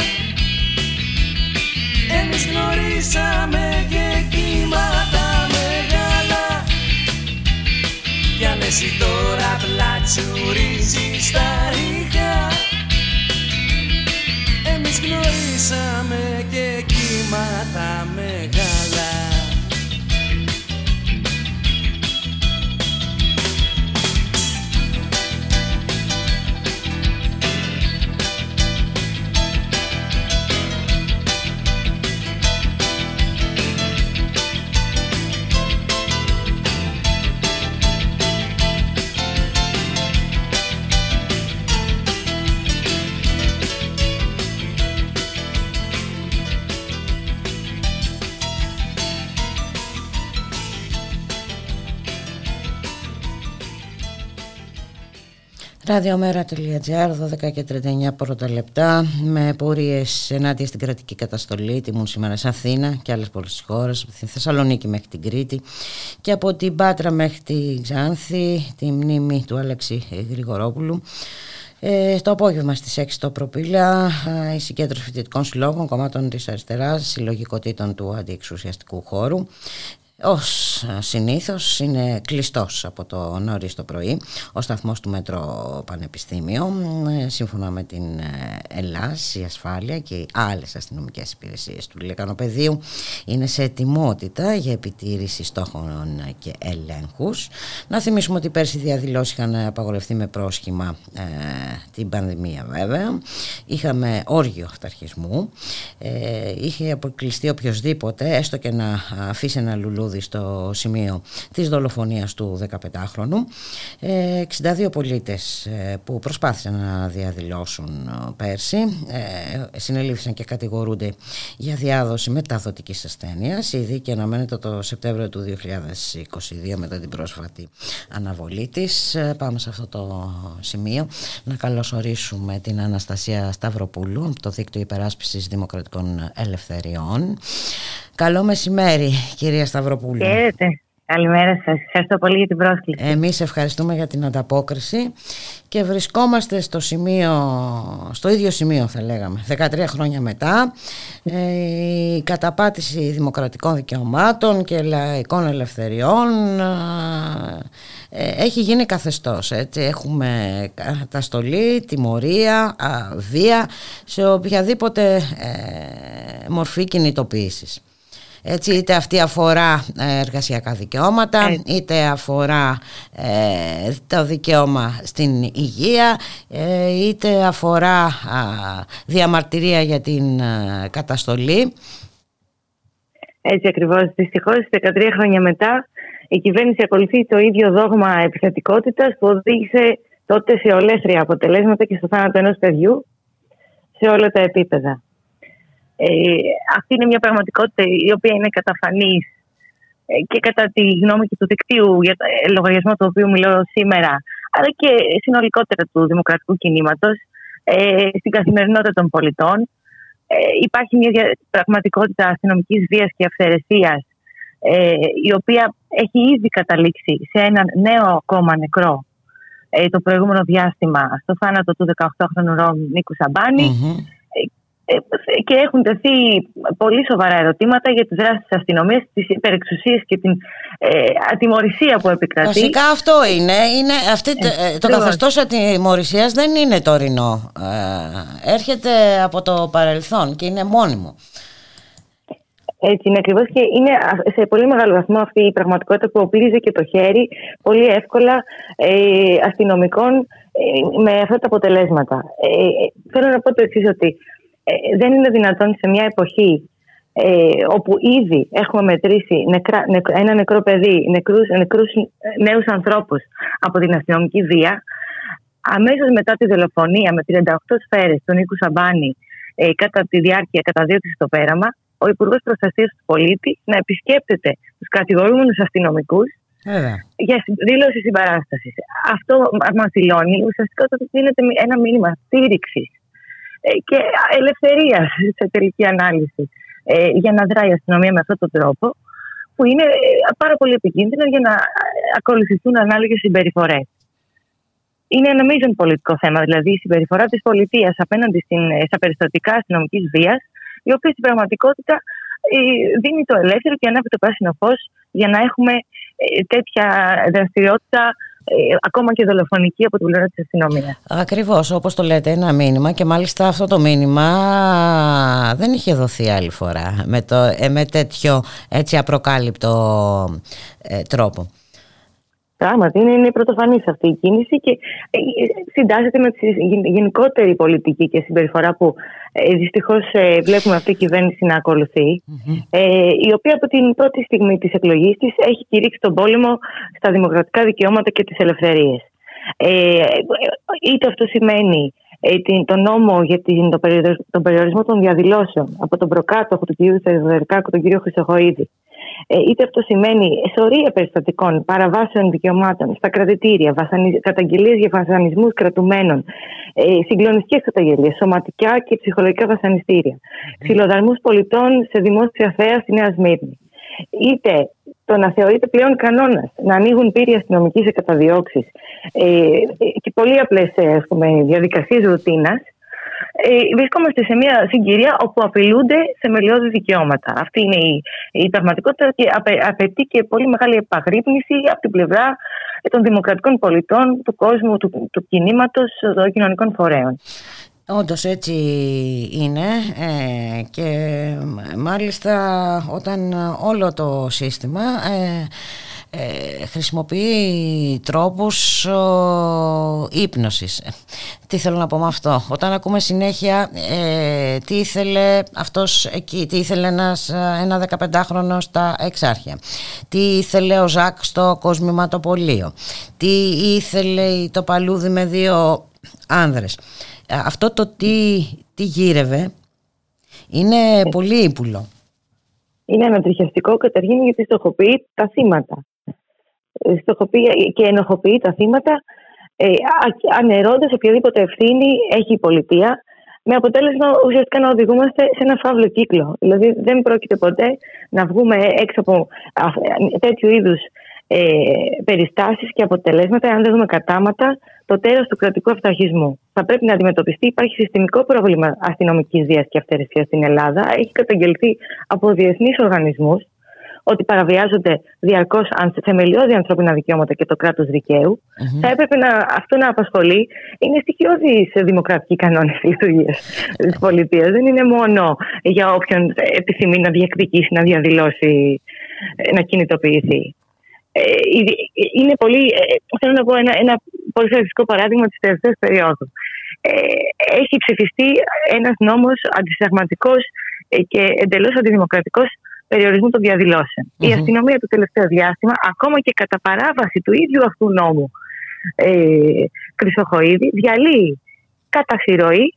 Εμείς γνωρίσαμε και κύματα μεγάλα. Κι αν εσύ τώρα πλατσουρίζεις στα ρίχα Εμείς γνωρίσαμε και κύματα μεγάλα Ραδιομέρα.gr, 12 και 39 πρώτα λεπτά με πορείες ενάντια στην κρατική καταστολή τιμούν σήμερα σε Αθήνα και άλλες πολλές χώρες από τη Θεσσαλονίκη μέχρι την Κρήτη και από την Πάτρα μέχρι τη Ξάνθη τη μνήμη του Άλεξη Γρηγορόπουλου. Ε, το απόγευμα στις 6 το προπήλα η συγκέντρωση φοιτητικών συλλόγων κομμάτων της αριστεράς συλλογικότητων του αντιεξουσιαστικού χώρου ως συνήθως είναι κλειστός από το νωρίς το πρωί ο σταθμός του Μέτρο Πανεπιστήμιο ε, σύμφωνα με την ε, Ελλάς η ασφάλεια και οι άλλες αστυνομικές υπηρεσίες του Λεκανοπεδίου είναι σε ετοιμότητα για επιτήρηση στόχων και ελέγχους. Να θυμίσουμε ότι πέρσι οι διαδηλώσεις είχαν απαγορευτεί με πρόσχημα ε, την πανδημία βέβαια. Είχαμε όργιο αυταρχισμού. Ε, είχε αποκλειστεί οποιοδήποτε έστω και να αφήσει ένα λουλούδι στο σημείο της δολοφονίας του 15χρονου 62 ε, πολίτες ε, που προσπάθησαν να διαδηλώσουν ε, πέρσι συνελήφθησαν και κατηγορούνται για διάδοση μεταδοτικής ασθένειας. Η δίκη αναμένεται το Σεπτέμβριο του 2022 μετά την πρόσφατη αναβολή της. Πάμε σε αυτό το σημείο. Να καλωσορίσουμε την Αναστασία Σταυροπούλου από το Δίκτυο Υπεράσπισης Δημοκρατικών Ελευθεριών Καλό μεσημέρι κυρία Σταυροπούλου. Χαίρετε. Καλημέρα σας. Ευχαριστώ πολύ για την πρόσκληση. Εμείς ευχαριστούμε για την ανταπόκριση και βρισκόμαστε στο σημείο, στο ίδιο σημείο θα λέγαμε, 13 χρόνια μετά. Ε, η καταπάτηση δημοκρατικών δικαιωμάτων και λαϊκών ελευθεριών ε, έχει γίνει καθεστώς. Έτσι. Έχουμε καταστολή, τιμωρία, βία σε οποιαδήποτε ε, μορφή κινητοποίησης. Έτσι, είτε αυτή αφορά ε, εργασιακά δικαιώματα, είτε αφορά ε, το δικαίωμα στην υγεία, ε, είτε αφορά διαμαρτυρία για την καταστολή. Έτσι ακριβώς. Δυστυχώς, 13 χρόνια μετά, η κυβέρνηση ακολουθεί το ίδιο δόγμα επιθετικότητας που οδήγησε τότε σε ολέθρια αποτελέσματα και στο θάνατο ενός παιδιού σε όλα τα επίπεδα. Ε, αυτή είναι μια πραγματικότητα η οποία είναι καταφανής και κατά τη γνώμη και του δικτύου για το λογαριασμό του οποίου μιλώ σήμερα, αλλά και συνολικότερα του δημοκρατικού κινήματος, στην καθημερινότητα των πολιτών. Υπάρχει μια πραγματικότητα αστυνομικής βίας και αυθαιρεσίας η οποία έχει ήδη καταλήξει σε έναν νέο ακόμα νεκρό το προηγούμενο διάστημα στο θάνατο του 18χρονου Ρώμ Νίκου ε, και έχουν τεθεί πολύ σοβαρά ερωτήματα για τις δράσεις της αστυνομίας, τις υπερεξουσίες και την ε, ατιμορρησία που επικρατεί. Βασικά αυτό είναι. είναι αυτή, ε, το καθεστώς ατιμορρησίας δεν είναι τωρινό. Ε, έρχεται από το παρελθόν και είναι μόνιμο. Έτσι είναι ακριβώς και είναι σε πολύ μεγάλο βαθμό αυτή η πραγματικότητα που οπλίζει και το χέρι πολύ εύκολα ε, αστυνομικών ε, με αυτά τα αποτελέσματα. Ε, θέλω να πω το εξής ότι ε, δεν είναι δυνατόν σε μια εποχή ε, όπου ήδη έχουμε μετρήσει νεκρά, ένα νεκρό παιδί, νεκρούς, νεκρούς νέους ανθρώπους από την αστυνομική βία, αμέσως μετά τη δολοφονία με 38 σφαίρες του Νίκου Σαμπάνη ε, κατά τη διάρκεια καταδίωξης στο πέραμα, ο Υπουργός Προστασίας του Πολίτη να επισκέπτεται τους κατηγορούμενους αστυνομικούς για δήλωση συμπαράστασης. Αυτό μα δηλώνει ουσιαστικά ότι δίνεται ένα μήνυμα στήριξης ε, και ελευθερία σε τελική ανάλυση ε, για να δράει η αστυνομία με αυτόν τον τρόπο, που είναι ε, πάρα πολύ επικίνδυνο για να ακολουθηθούν ανάλογες συμπεριφορές. Είναι ένα μείζον πολιτικό θέμα, δηλαδή η συμπεριφορά της πολιτείας απέναντι στην, στα περιστατικά αστυνομικής βίας, η οποία στην πραγματικότητα δίνει το ελεύθερο και ανάβει το πράσινο φως για να έχουμε τέτοια δραστηριότητα ε, ακόμα και δολοφονική από την πλευρά της αστυνομίας. Ακριβώς, όπως το λέτε, ένα μήνυμα και μάλιστα αυτό το μήνυμα δεν είχε δοθεί άλλη φορά με, το, ε, με τέτοιο έτσι απροκάλυπτο ε, τρόπο. Πράγματι, είναι, είναι πρωτοφανής αυτή η κίνηση και ε, συντάσσεται με τη γενικότερη πολιτική και συμπεριφορά που ε, δυστυχώς ε, βλέπουμε αυτή η κυβέρνηση να ακολουθει η οποία από την πρώτη στιγμή της εκλογής της έχει κηρύξει τον πόλεμο στα δημοκρατικά δικαιώματα και τις ελευθερίες. είτε αυτό σημαίνει τον νόμο για τον περιορισμό των διαδηλώσεων από τον προκάτοχο του κ. Θεδωρικάκου, τον κ. Χρυσοχοίδη, ε, είτε αυτό σημαίνει σωρία περιστατικών παραβάσεων δικαιωμάτων στα κρατητήρια, καταγγελίες για βασανισμούς κρατουμένων, ε, συγκλονιστικές καταγγελίες, σωματικά και ψυχολογικά βασανιστήρια, ξυλοδαρμού πολιτών σε δημόσια θέα στη Νέα Σμύρνη. Είτε το να θεωρείται πλέον κανόνας να ανοίγουν πύρια αστυνομικής σε καταδιώξει ε, και πολύ απλές διαδικασίες ρουτίνας, ε, βρισκόμαστε σε μια συγκυρία όπου απειλούνται θεμελιώδη δικαιώματα. Αυτή είναι η, η πραγματικότητα και απαιτεί και πολύ μεγάλη επαγρύπνηση από την πλευρά των δημοκρατικών πολιτών, του κόσμου, του, του κινήματος, των κοινωνικών φορέων. Όντως έτσι είναι ε, και μάλιστα όταν όλο το σύστημα ε, ε, χρησιμοποιεί τρόπους ο, ύπνωσης. Τι θέλω να πω με αυτό; Όταν ακούμε συνέχεια ε, τι ήθελε αυτός εκεί, τι ήθελε ένας, ένα 15χρονο στα εξάρχεια, τι ήθελε ο Ζακ στο κοσμηματοπολείο, τι ήθελε το παλούδι με δύο άνδρες; Αυτό το τι, τι γύρευε είναι πολύ ύπουλο. Είναι ανατριχιαστικό καταρχήν γιατί στοχοποιεί τα θύματα στοχοποιεί και ενοχοποιεί τα θύματα ε, ανερώντας οποιαδήποτε ευθύνη έχει η πολιτεία με αποτέλεσμα ουσιαστικά να οδηγούμαστε σε ένα φαύλο κύκλο. Δηλαδή δεν πρόκειται ποτέ να βγούμε έξω από τέτοιου είδους ε, περιστάσεις και αποτελέσματα αν δεν δούμε κατάματα το τέρας του κρατικού αυταρχισμού. Θα πρέπει να αντιμετωπιστεί. Υπάρχει συστημικό πρόβλημα αστυνομικής βίας και αυτερεσίας στην Ελλάδα. Έχει καταγγελθεί από διεθνείς οργανισμούς ότι παραβιάζονται διαρκώς θεμελιώδη ανθρώπινα δικαιώματα και το κράτος θα έπρεπε να, αυτό να απασχολεί. Είναι στοιχειώδη σε δημοκρατική κανόνε λειτουργία της πολιτείας. Δεν είναι μόνο για όποιον επιθυμεί να διεκδικήσει, να διαδηλώσει, να κινητοποιηθεί. Ε, είναι πολύ, ε, θέλω να πω ένα, ένα πολύ χαρακτηριστικό παράδειγμα της τελευταίας περίοδου. Ε, έχει ψηφιστεί ένας νόμος αντισυνταγματικός και εντελώς αντιδημοκρατικός περιορισμού των διαδηλωσεων Η αστυνομία το τελευταίο διάστημα, ακόμα και κατά παράβαση του ίδιου αυτού νόμου ε, Χρυσοχοίδη, διαλύει κατά συρροή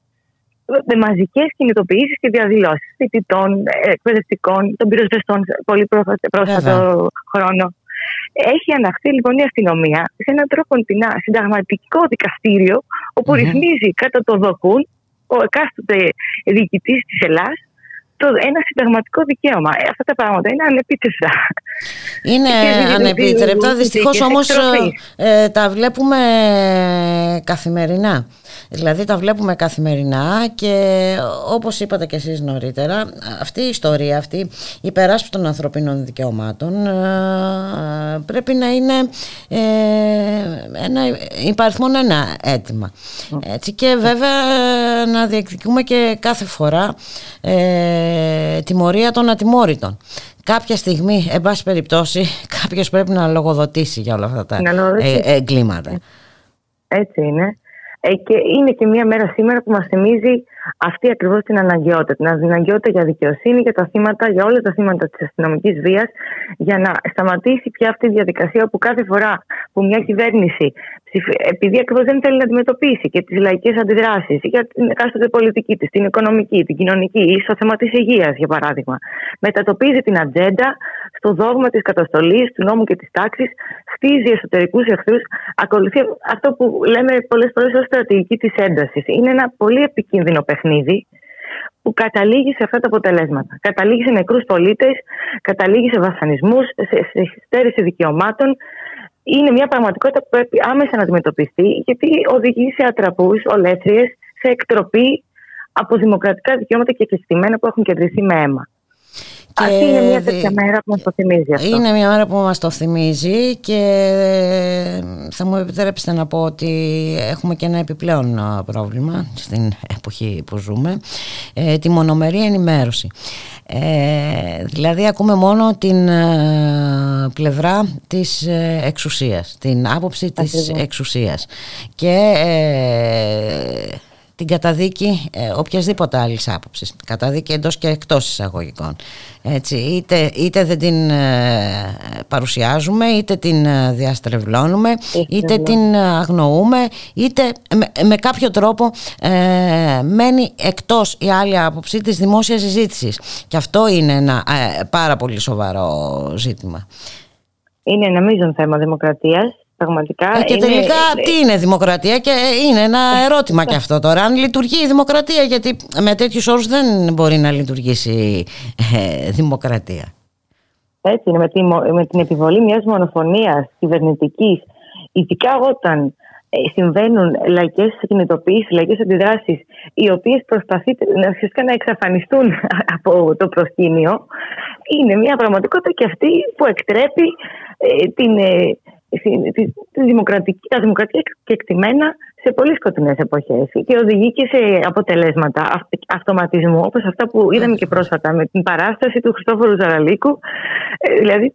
με μαζικές κινητοποιήσεις και διαδηλώσεις φοιτητών, εκπαιδευτικών, των πυροσβεστών πολύ πρόσφατο χρόνο. Έχει αναχθεί λοιπόν η αστυνομία σε έναν τρόπο συνταγματικό δικαστήριο, όπου ρυθμίζει κατά το δοκούν ο εκάστοτε διοικητής της Ελλάδα το, ένα συνταγματικό δικαίωμα. Ε, αυτά τα πράγματα είναι ανεπίτρεπτα. Είναι ανεπίτρεπτα. Δυστυχώς όμως ε, τα βλέπουμε καθημερινά. Δηλαδή τα βλέπουμε καθημερινά και όπως είπατε και εσείς νωρίτερα αυτή η ιστορία, αυτή η υπεράσπιση των ανθρωπίνων δικαιωμάτων ε, πρέπει να είναι ε, ένα υπαριθμόν ένα αίτημα. Έτσι, και βέβαια να διεκδικούμε και κάθε φορά ε, τιμωρία των ατιμόρυτων. Κάποια στιγμή, εν πάση περιπτώσει, κάποιος πρέπει να λογοδοτήσει για όλα αυτά τα εγκλήματα. Έτσι είναι. Ε, και είναι και μια μέρα σήμερα που μας θυμίζει αυτή ακριβώς την αναγκαιότητα. Την αναγκαιότητα για δικαιοσύνη για τα θύματα, για όλα τα θύματα της αστυνομικής βίας, για να σταματήσει πια αυτή η διαδικασία όπου κάθε φορά που μια κυβέρνηση, επειδή ακριβώ δεν θέλει να αντιμετωπίσει και τι λαϊκέ αντιδράσει για την εκάστοτε πολιτική τη, την οικονομική, την κοινωνική ή στο θέμα τη υγεία, για παράδειγμα, μετατοπίζει την ατζέντα στο δόγμα τη καταστολή, του νόμου και τη τάξη, χτίζει εσωτερικού εχθρού, ακολουθεί αυτό που λέμε πολλέ φορέ ω στρατηγική τη ένταση. Είναι ένα πολύ επικίνδυνο παιχνίδι που καταλήγει σε αυτά τα αποτελέσματα. Καταλήγει σε νεκρού πολίτε, καταλήγει σε βασανισμού, σε, σε στέρηση δικαιωμάτων. Είναι μια πραγματικότητα που πρέπει άμεσα να αντιμετωπιστεί, γιατί οδηγεί σε ατραπούς, ολέθριες, σε εκτροπή από δημοκρατικά δικαιώματα και κεκτημένα που έχουν κεντρηθεί με αίμα. Και Αυτή είναι μια τέτοια μέρα που μας το θυμίζει αυτό; Είναι μια μέρα που μας το θυμίζει και θα μου επιτρέψετε να πω ότι έχουμε και ένα επιπλέον πρόβλημα στην εποχή που ζούμε, ε, τη μονομερή ενημέρωση. Ε, δηλαδή ακούμε μόνο την ε, πλευρά της ε, εξουσίας, την άποψη της εξουσίας και την καταδίκη ε, οποιασδήποτε άλλης άποψης. Καταδίκη εντός και εκτός εισαγωγικών. Έτσι, είτε, είτε δεν την ε, παρουσιάζουμε, είτε την ε, διαστρεβλώνουμε, είτε την αγνοούμε, είτε με, κάποιο τρόπο ε, μένει εκτός η άλλη άποψη της δημόσιας συζήτησης. Και αυτό είναι ένα πάρα πολύ σοβαρό ζήτημα. Είναι ένα μείζον θέμα δημοκρατίας Πραγματικά ε, και τελικά τι είναι δημοκρατία και είναι ένα ερώτημα και αυτό τώρα. Αν λειτουργεί η δημοκρατία γιατί με τέτοιους όρους δεν μπορεί να λειτουργήσει ε, δημοκρατία. Έτσι είναι. Με, τη, με την επιβολή μιας μονοφωνίας κυβερνητικής ειδικά όταν ε, συμβαίνουν λαϊκές κινητοποιήσεις, λαϊκές αντιδράσεις οι οποίες προσπαθείτε να, να εξαφανιστούν από το προσκήνιο είναι μια πραγματικότητα και αυτή που εκτρέπει την τη δημοκρατική, τα δημοκρατία κεκτημένα σε πολύ σκοτεινές εποχές. Και οδηγεί και σε αποτελέσματα αυτοματισμού όπως αυτά που είδαμε και πρόσφατα με την παράσταση του Χριστόφορου Ζαραλίκου. Ε, δηλαδή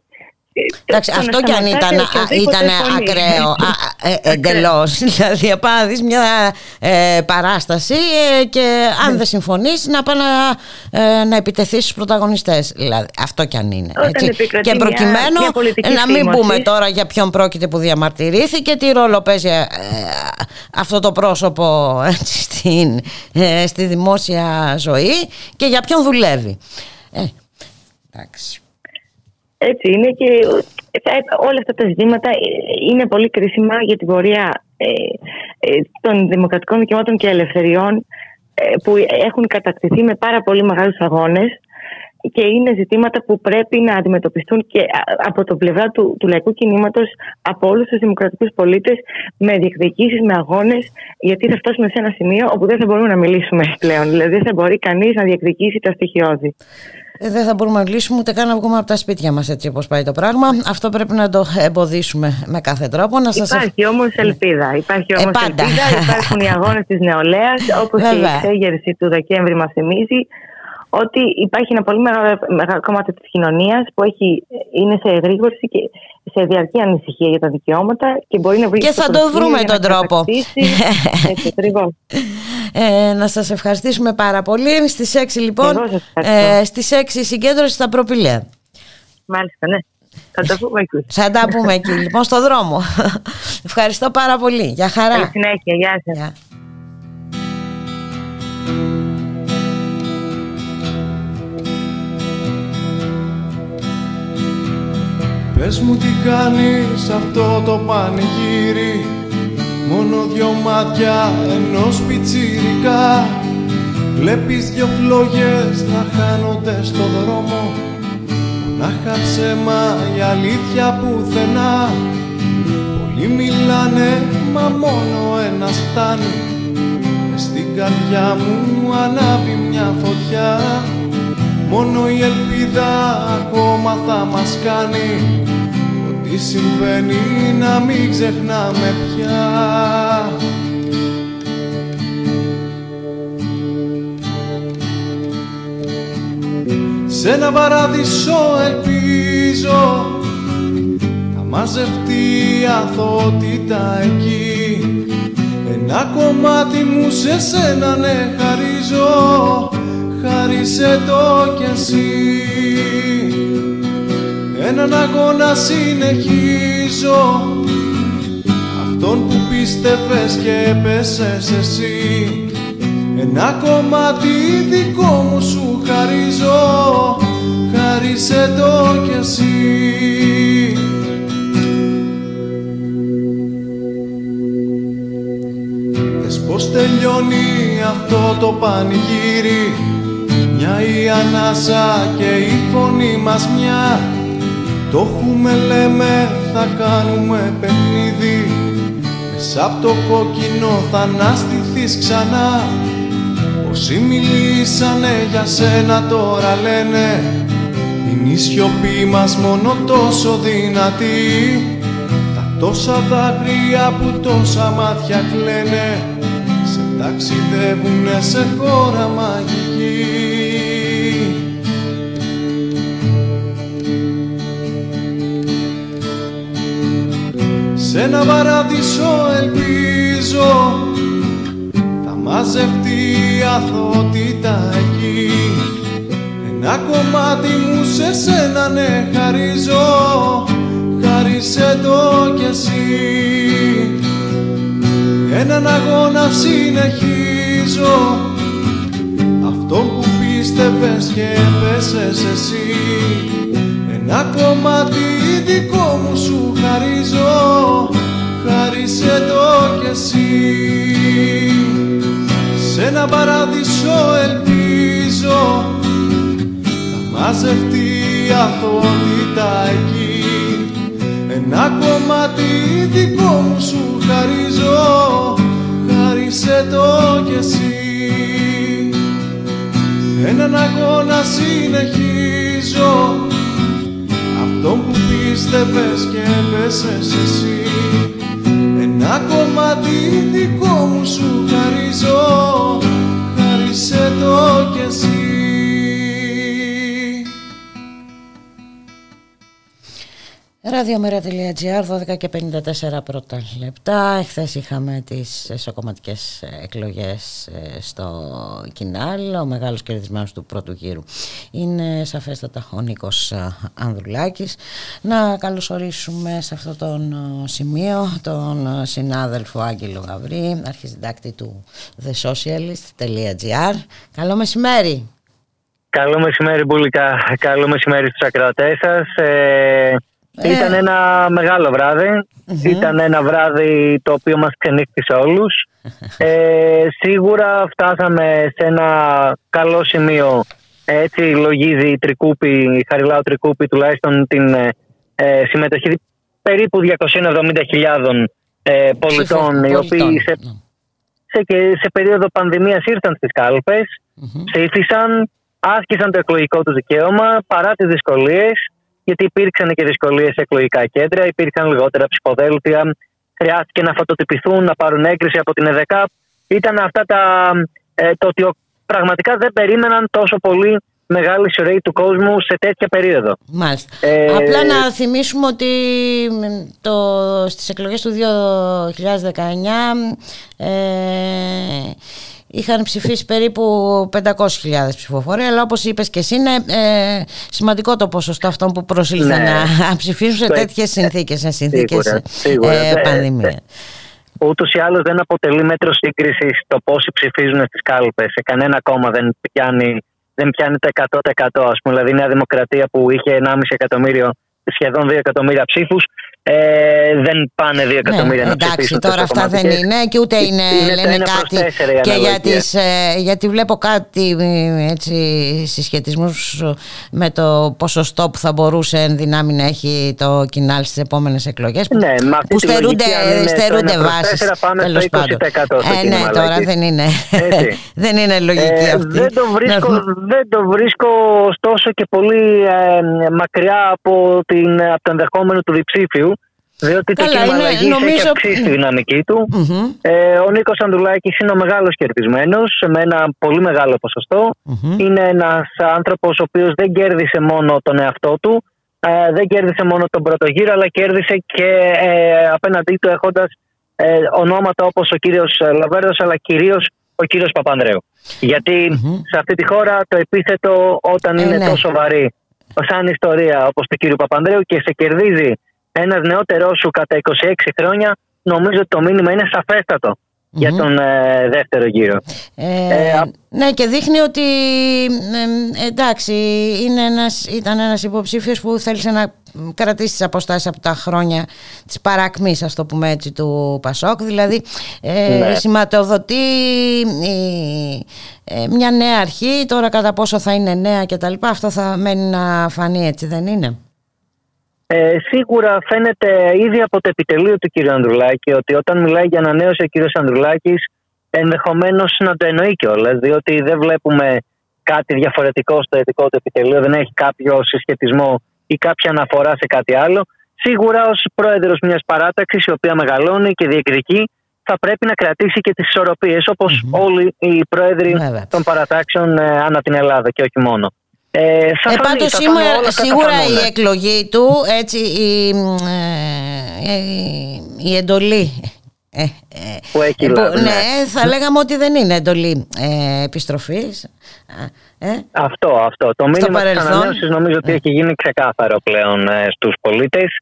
Εντάξει, αυτό κι αν ήταν, ήταν ακραίο ε, εντελώς. Δηλαδή, απάντης μια ε, παράσταση ε, και αν ναι. δεν συμφωνείς να πάει να, να επιτεθεί στους πρωταγωνιστές. Δηλαδή, αυτό κι αν είναι. Έτσι. Και προκειμένου να μην πούμε τώρα για ποιον πρόκειται που διαμαρτυρήθηκε, τι ρόλο παίζει αυτό το πρόσωπο έτσι, στην, στη δημόσια ζωή και για ποιον δουλεύει. Ε, εντάξει. Έτσι είναι και όλα αυτά τα ζητήματα είναι πολύ κρίσιμα για την πορεία ε, ε, των δημοκρατικών δικαιωμάτων και ελευθεριών ε, που έχουν κατακτηθεί με πάρα πολύ μεγάλους αγώνες και είναι ζητήματα που πρέπει να αντιμετωπιστούν και από το πλευρά του, του λαϊκού κινήματος από όλους τους δημοκρατικούς πολίτες με διεκδικήσεις, με αγώνες, γιατί θα φτάσουμε σε ένα σημείο όπου δεν θα μπορούμε να μιλήσουμε πλέον. Δηλαδή δεν θα μπορεί κανείς να διεκδικήσει τα στοιχειώδη. Ε, δεν θα μπορούμε να λύσουμε ούτε καν να βγούμε από τα σπίτια μας έτσι όπως πάει το πράγμα. Αυτό πρέπει να το εμποδίσουμε με κάθε τρόπο. Να σας... Υπάρχει όμως ελπίδα. Υπάρχει όμως ε, ελπίδα. Υπάρχουν οι αγώνες της νεολαίας, όπως η εξέγερση του Δεκέμβρη μας θυμίζει ότι υπάρχει ένα πολύ μεγάλο, μεγάλο κομμάτι της κοινωνίας που έχει, είναι σε εγρήγορση και σε διαρκή ανησυχία για τα δικαιώματα και μπορεί να βρει και θα το βρούμε τον τρόπο. Έτσι, ε, να σας ευχαριστήσουμε πάρα πολύ. Στις 6 λοιπόν, ε, στις 6 συγκέντρωση στα προπηλαία. Μάλιστα, ναι. Θα τα πούμε εκεί. Θα τα πούμε εκεί, λοιπόν, στο δρόμο. Ευχαριστώ πάρα πολύ. Για χαρά. Καλή συνέχεια. Γεια σας. Πες μου τι κάνεις αυτό το πανηγύρι. Μόνο δυο μάτια ενός πιτσιρικά. Βλέπεις δυο φλόγες να χάνονται στο δρόμο. Μονάχα ψέμα η αλήθεια πουθενά. Πολλοί μιλάνε μα μόνο ένας φτάνει. Μες στην καρδιά μου ανάβει μια φωτιά Μόνο η ελπίδα ακόμα θα μας κάνει Ό,τι συμβαίνει να μην ξεχνάμε πια. Σ' ένα παράδεισο ελπίζω Θα μαζευτεί η αθότητα εκεί. Ένα κομμάτι μου σε σένα ναι χαρίζω Χάρισε το κι εσύ. Έναν αγώνα συνεχίζω. Αυτόν που πίστευες και έπεσες εσύ. Ένα κομμάτι δικό μου σου χαρίζω. Χάρισε το κι εσύ. Δες πως τελειώνει αυτό το πανηγύρι; Μια η ανάσα και η φωνή μας μια. Το έχουμε λέμε θα κάνουμε παιχνίδι. Μέσα απ' το κόκκινο θα αναστηθείς ξανά. Όσοι μιλήσανε για σένα τώρα λένε Είναι η σιωπή μας μόνο τόσο δυνατή Τα τόσα δάκρυα που τόσα μάτια κλαίνε Σε ταξιδεύουνε σε χώρα μαγική Σ' ένα παράδεισο ελπίζω Θα μαζευτεί η αθότητα εκεί. Ένα κομμάτι μου σε σένα ναι χαρίζω. Χάρισε το κι εσύ. Έναν αγώνα συνεχίζω. Αυτό που πίστευες και έπεσες εσύ. Ένα κομμάτι δικό μου σου χαρίζω Χάρισε το κι εσύ. Σ' ένα παράδεισο ελπίζω Θα μαζευτεί η αθωότητα εκεί. Ένα κομμάτι δικό μου σου χαρίζω Χάρισε το κι εσύ. Έναν αγώνα συνεχίζω Αυτόν που πίστευες και έπεσες εσύ. Ένα κομμάτι δικό μου σου χαρίζω Ραδιομέρα.gr 12 και 54 πρώτα λεπτά. Εχθές είχαμε τις εσωκομματικές εκλογές ε, στο Κινάλ. Ο μεγάλος κερδισμένος του πρώτου γύρου είναι σαφέστατα ο Νίκος ε, Ανδρουλάκης. Να καλωσορίσουμε σε αυτό τον ε, σημείο τον συνάδελφο Άγγελο Γαβρή, αρχισυντάκτη του thesocialist.gr. Καλό μεσημέρι. Καλό μεσημέρι Μπουλικά, καλό μεσημέρι στους ακροατές σας. Ε, Ε. Ήταν ένα μεγάλο βράδυ. Ήταν ένα βράδυ το οποίο μας ξενύχτησε όλους. Ε, σίγουρα φτάσαμε σε ένα καλό σημείο. Έτσι λογίζει η Τρικούπη, η Χαριλάου Τρικούπη τουλάχιστον την ε, ε, συμμετοχή περίπου 270.000 ε, πολιτών οι οποίοι σε, σε, και σε περίοδο πανδημίας ήρθαν στις κάλπες, ψήφισαν, άσκησαν το εκλογικό τους δικαίωμα παρά τις δυσκολίες γιατί υπήρξαν και δυσκολίες σε εκλογικά κέντρα, υπήρχαν λιγότερα ψηφοδέλτια, χρειάστηκε να φωτοτυπηθούν, να πάρουν έγκριση από την ΕΔΕΚΑΠ. Ήταν αυτά τα, ε, το ότι ο- πραγματικά δεν περίμεναν τόσο πολύ μεγάλη σωρή του κόσμου σε τέτοια περίοδο. Μάλιστα. Ε, Απλά να θυμίσουμε ότι μ, το, στις εκλογές του 2019 ε, είχαν ψηφίσει περίπου 500.000 ψηφοφόροι αλλά όπως είπες και εσύ είναι ε, σημαντικό το ποσοστό αυτών που προσήλθαν Ναι. να ψηφίσουν σε Το- τέτοιες συνθήκες, σε συνθήκες Σίγουρα, σίγουρα. ε, Ε, πανδημία. Ούτως ή άλλως δεν αποτελεί μέτρο σύγκρισης το πόσοι ψηφίζουν στις κάλπες. Σε κανένα κόμμα δεν πιάνει, δεν πιάνει το 100%. Α πούμε, δηλαδή η Νέα Δημοκρατία που είχε 1,5 εκατομμύριο σχεδόν 2 εκατομμύρια ψήφους ε, δεν πάνε 2 εκατομμύρια ναι, να Εντάξει, τώρα αυτά δεν είναι και ούτε είναι, είναι λένε κάτι. Και για τις, ε, γιατί βλέπω κάτι έτσι, συσχετισμούς με το ποσοστό που θα μπορούσε εν δυνάμει να έχει το κοινάλ στις επόμενες εκλογές ναι, που στερούνται, στερούνται βάσεις. Τέλος πάντων. Ε, ναι, τώρα δεν είναι, δεν είναι λογική ε, αυτή. Δεν το βρίσκω, δεν το βρίσκω ωστόσο και πολύ ε, μακριά από, την, από το ενδεχόμενο του διψήφιου. Διότι το κίνημα αλλαγή νομίζω... έχει αυξήσει τη δυναμική του. Ε, ο Νίκος Ανδουλάκη είναι ο μεγάλος κερδισμένος με ένα πολύ μεγάλο Είναι ένας άνθρωπος ο οποίος δεν κέρδισε μόνο τον εαυτό του, ε, δεν κέρδισε μόνο τον πρώτο γύρο, αλλά κέρδισε και ε, απέναντί του έχοντας ε, ονόματα όπως ο κύριος Λαβέρδος, αλλά κυρίως ο κύριος Παπανδρέου. σε αυτή τη χώρα το επίθετο όταν είναι ναι. τόσο βαρύ σαν ιστορία όπως του κύριου Παπανδρέου και σε κερδίζει ένας νεότερός σου κατά 26 χρόνια, νομίζω ότι το μήνυμα είναι για τον ε, δεύτερο γύρο. Ε, ε ναι και δείχνει ότι εντάξει είναι ένας, ήταν ένας υποψήφιος που θέλησε να κρατήσει τις αποστάσεις από τα χρόνια της παρακμής ας το πούμε έτσι του Πασόκ δηλαδή ε, ναι. σηματοδοτεί μια νέα αρχή τώρα κατά πόσο θα είναι νέα και τα λοιπά αυτό θα μένει να φανεί έτσι δεν είναι; Ε, σίγουρα φαίνεται ήδη από το επιτελείο του κ. Ανδρουλάκη ότι όταν μιλάει για ανανέωση ο κ. Ανδρουλάκης ενδεχομένως να το εννοεί κιόλας, διότι δεν βλέπουμε κάτι διαφορετικό στο ειδικό του επιτελείο, δεν έχει κάποιο συσχετισμό ή κάποια αναφορά σε κάτι άλλο. Σίγουρα ως πρόεδρος μιας παράταξης η οποία μεγαλώνει και διεκδικεί, θα πρέπει να κρατήσει και τις ισορροπίες όπως mm-hmm. όλοι οι πρόεδροι των παρατάξεων ε, ανά την Ελλάδα και όχι μόνο. Ε, ε, πάντως σίγουρα η εκλογή του, έτσι, η, ε, η, εντολή ε, ε, που έχει ε, λάβει, ναι, ναι, θα λέγαμε ότι δεν είναι εντολή ε, επιστροφής. Ε, αυτό, αυτό. Το μήνυμα της ανανέωσης νομίζω ότι έχει γίνει ξεκάθαρο πλέον ε, στους πολίτες.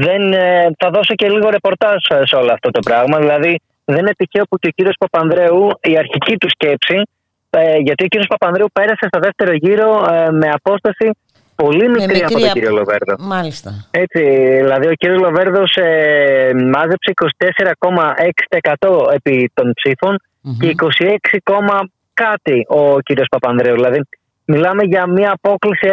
δεν, θα δώσω και λίγο ρεπορτάζ σε όλο αυτό το πράγμα. Δηλαδή δεν είναι τυχαίο που και ο κύριος Παπανδρέου η αρχική του σκέψη ε, γιατί ο κύριος Παπανδρέου πέρασε στο δεύτερο γύρο ε, με απόσταση πολύ μικρή, από τον κύριο Λοβέρδο. Μάλιστα. Έτσι, δηλαδή ο κύριος Λοβέρδος ε, μάζεψε 24,6% επί των ψηφων και 26, κάτι ο κύριος Παπανδρέου. Δηλαδή μιλάμε για μια απόκληση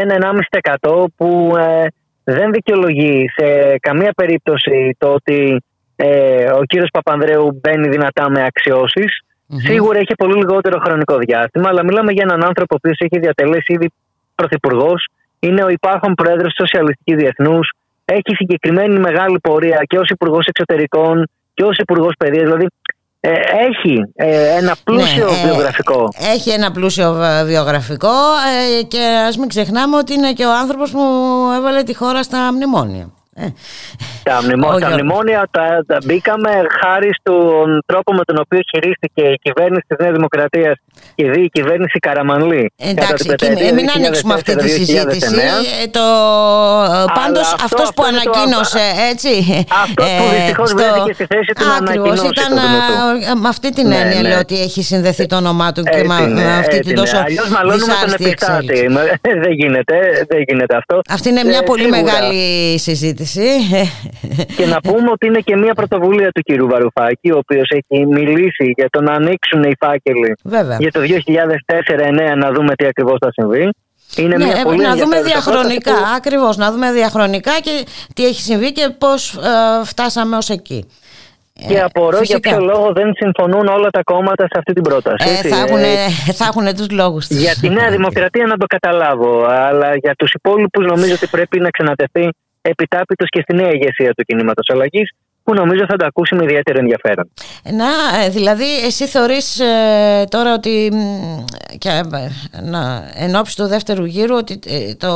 1,5% που ε, δεν δικαιολογεί σε καμία περίπτωση το ότι ε, ο κύριος Παπανδρέου μπαίνει δυνατά με αξιώσεις Σίγουρα έχει πολύ λιγότερο χρονικό διάστημα, αλλά μιλάμε για έναν άνθρωπο ο έχει διατελέσει ήδη πρωθυπουργός, είναι ο υπάρχον πρόεδρος της Σοσιαλιστικής Διεθνούς, έχει συγκεκριμένη μεγάλη πορεία και ως υπουργός εξωτερικών και ως υπουργός παιδείας. Δηλαδή ε, έχει ε, ένα πλούσιο ναι, ε, βιογραφικό. Έχει ένα πλούσιο βιογραφικό και ας μην ξεχνάμε ότι είναι και ο άνθρωπος που έβαλε τη χώρα στα μνημόνια. Ε. Τα, μνημο... τα μνημόνια τα, τα μπήκαμε χάρη στον τρόπο με τον οποίο χειρίστηκε η κυβέρνηση της Νέας Δημοκρατίας και η κυβέρνηση Καραμανλή. Εντάξει, και μην ανοίξουμε αυτή τη συζήτηση. Ε, το... Πάντως αυτό, αυτός που ανακοίνωσε, έτσι. Αυτός που ε, δυστυχώς στο... βρέθηκε στη θέση του να ανακοινώσει ήταν με αυτή την ναι, έννοια ναι. ότι έχει συνδεθεί το όνομά του και με αυτή την τόσο δυσάρεστη εξέλιξη. Δεν γίνεται, δεν γίνεται αυτό. Αυτή είναι μια πολύ μεγάλη συζήτηση και να πούμε ότι είναι και μια πρωτοβουλία του κύριου Βαρουφάκη, ο οποίος έχει μιλήσει για το να ανοίξουν οι φάκελοι για το 2004-2009 να δούμε τι ακριβώς θα συμβεί. Είναι ναι, μια πολύ να δούμε διαχρονικά, που... ακριβώς, να δούμε διαχρονικά και τι έχει συμβεί και πώς ε, φτάσαμε ως εκεί. Και απορώ για ποιο λόγο δεν συμφωνούν όλα τα κόμματα σε αυτή την πρόταση. Ε, θα, έχουν, ε, θα έχουν τους λόγους Για τη Νέα Δημοκρατία να το καταλάβω, αλλά για τους υπόλοιπους νομίζω ότι πρέπει να ξανατεθεί επιτάπητος και στη νέα ηγεσία του κινήματος αλλαγής, που νομίζω θα τα ακούσει με ιδιαίτερο ενδιαφέρον. Να, ε, δηλαδή εσύ θεωρείς ε, τώρα ότι και, ε, να, εν ώψη του δεύτερου γύρου ότι το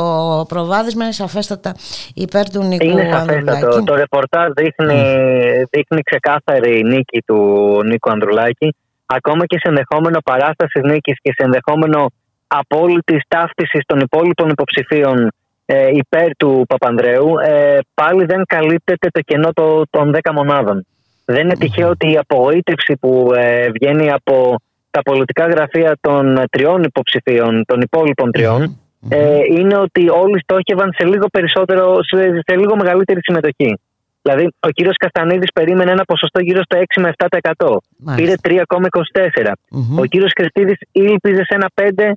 προβάδισμα είναι σαφέστατα υπέρ του Νίκου Είναι σαφέστατο. Το ρεπορτάζ δείχνει, mm. δείχνει ξεκάθαρη νίκη του Νίκου Ανδρουλάκη ακόμα και σε ενδεχόμενο παράστασης νίκης και σε ενδεχόμενο απόλυτης ταύτισης των υπόλοιπων υποψηφίων ε, υπέρ του Παπανδρέου, ε, πάλι δεν καλύπτεται το κενό το, των 10 μονάδων. Δεν είναι τυχαίο ότι η απογοήτευση που ε, βγαίνει από τα πολιτικά γραφεία των τριών υποψηφίων, των υπόλοιπων τριών, ε, είναι ότι όλοι στόχευαν σε λίγο περισσότερο, σε, σε λίγο μεγαλύτερη συμμετοχή. Δηλαδή, ο κύριος Καστανίδης περίμενε ένα ποσοστό γύρω στο 6 με 7%. Πήρε 3,24. Ο κύριος Χριστίδη ήλπιζε σε ένα 5,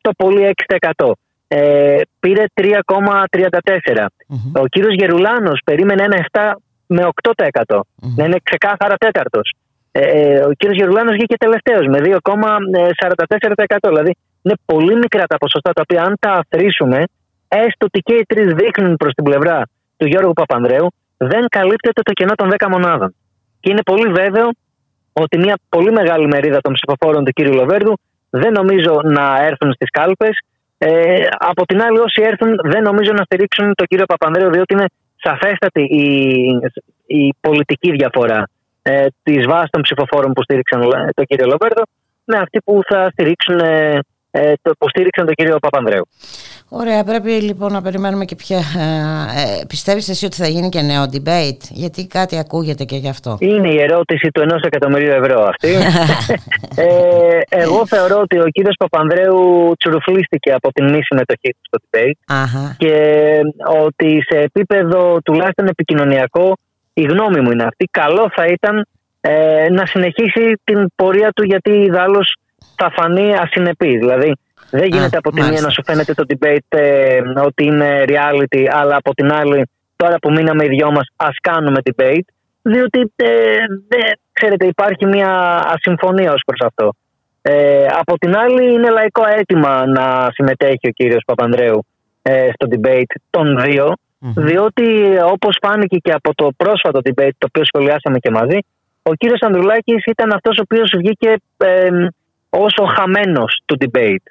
το πολύ 6%. Ε, πήρε 3,34. Ο κύριος Γερουλάνος περίμενε ένα 7 με 8%. Να είναι ξεκάθαρα τέταρτος. Ε, ε, ο κύριος Γερουλάνος βγήκε τελευταίος με 2,44%. Δηλαδή είναι πολύ μικρά τα ποσοστά τα οποία αν τα αθροίσουμε έστω ότι και οι τρεις δείχνουν προς την πλευρά του Γιώργου Παπανδρέου δεν καλύπτεται το κενό των 10 μονάδων. Και είναι πολύ βέβαιο ότι μια πολύ μεγάλη μερίδα των ψηφοφόρων του κύριου Λοβέρδου δεν νομίζω να έρθουν στις κάλπες ε, από την άλλη, όσοι έρθουν, δεν νομίζω να στηρίξουν τον κύριο Παπανδρέου, διότι είναι σαφέστατη η, η πολιτική διαφορά ε, της βάσης των ψηφοφόρων που στήριξαν τον κύριο Λοβέρδο με αυτοί που θα στηρίξουν ε, ε, το, που στήριξαν τον κύριο Παπανδρέου. Ωραία, πρέπει λοιπόν να περιμένουμε και πια. Ε, πιστεύεις εσύ ότι θα γίνει και νέο debate, γιατί κάτι ακούγεται και γι' αυτό. Είναι η ερώτηση του ενός εκατομμυρίου ευρώ αυτή. ε, εγώ θεωρώ ότι ο κύριος Παπανδρέου τσουρουφλίστηκε από την μη συμμετοχή του στο debate Αχα. και ότι σε επίπεδο τουλάχιστον επικοινωνιακό η γνώμη μου είναι αυτή. Καλό θα ήταν ε, να συνεχίσει την πορεία του γιατί ιδάλλως θα φανεί ασυνεπή. Δηλαδή, δεν γίνεται από τη μία να σου φαίνεται το debate ε, ότι είναι reality, αλλά από την άλλη, τώρα που μείναμε οι δυο μας, ας κάνουμε debate. Διότι, ε, ξέρετε, υπάρχει μια ασυμφωνία ως προς αυτό. Ε, από την άλλη, είναι λαϊκό αίτημα να συμμετέχει ο κύριος Παπανδρέου ε, στο debate των δυο διότι όπως φάνηκε και από το πρόσφατο debate το οποίο σχολιάσαμε και μαζί, ο κύριος Ανδρουλάκης ήταν αυτός ο οποίος βγήκε ε, όσο χαμένος του debate.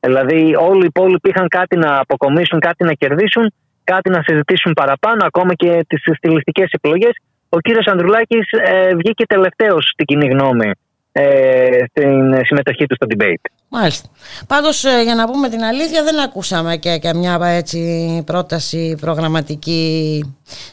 Δηλαδή όλοι οι υπόλοιποι είχαν κάτι να αποκομίσουν, κάτι να κερδίσουν, κάτι να συζητήσουν παραπάνω, ακόμα και τις στιλιστικές επιλογές. Ο κύριος Ανδρουλάκης ε, βγήκε τελευταίος στην κοινή γνώμη ε, στην συμμετοχή του στο debate. Μάλιστα. Πάντως ε, για να πούμε την αλήθεια δεν ακούσαμε και, και μια έτσι, πρόταση προγραμματική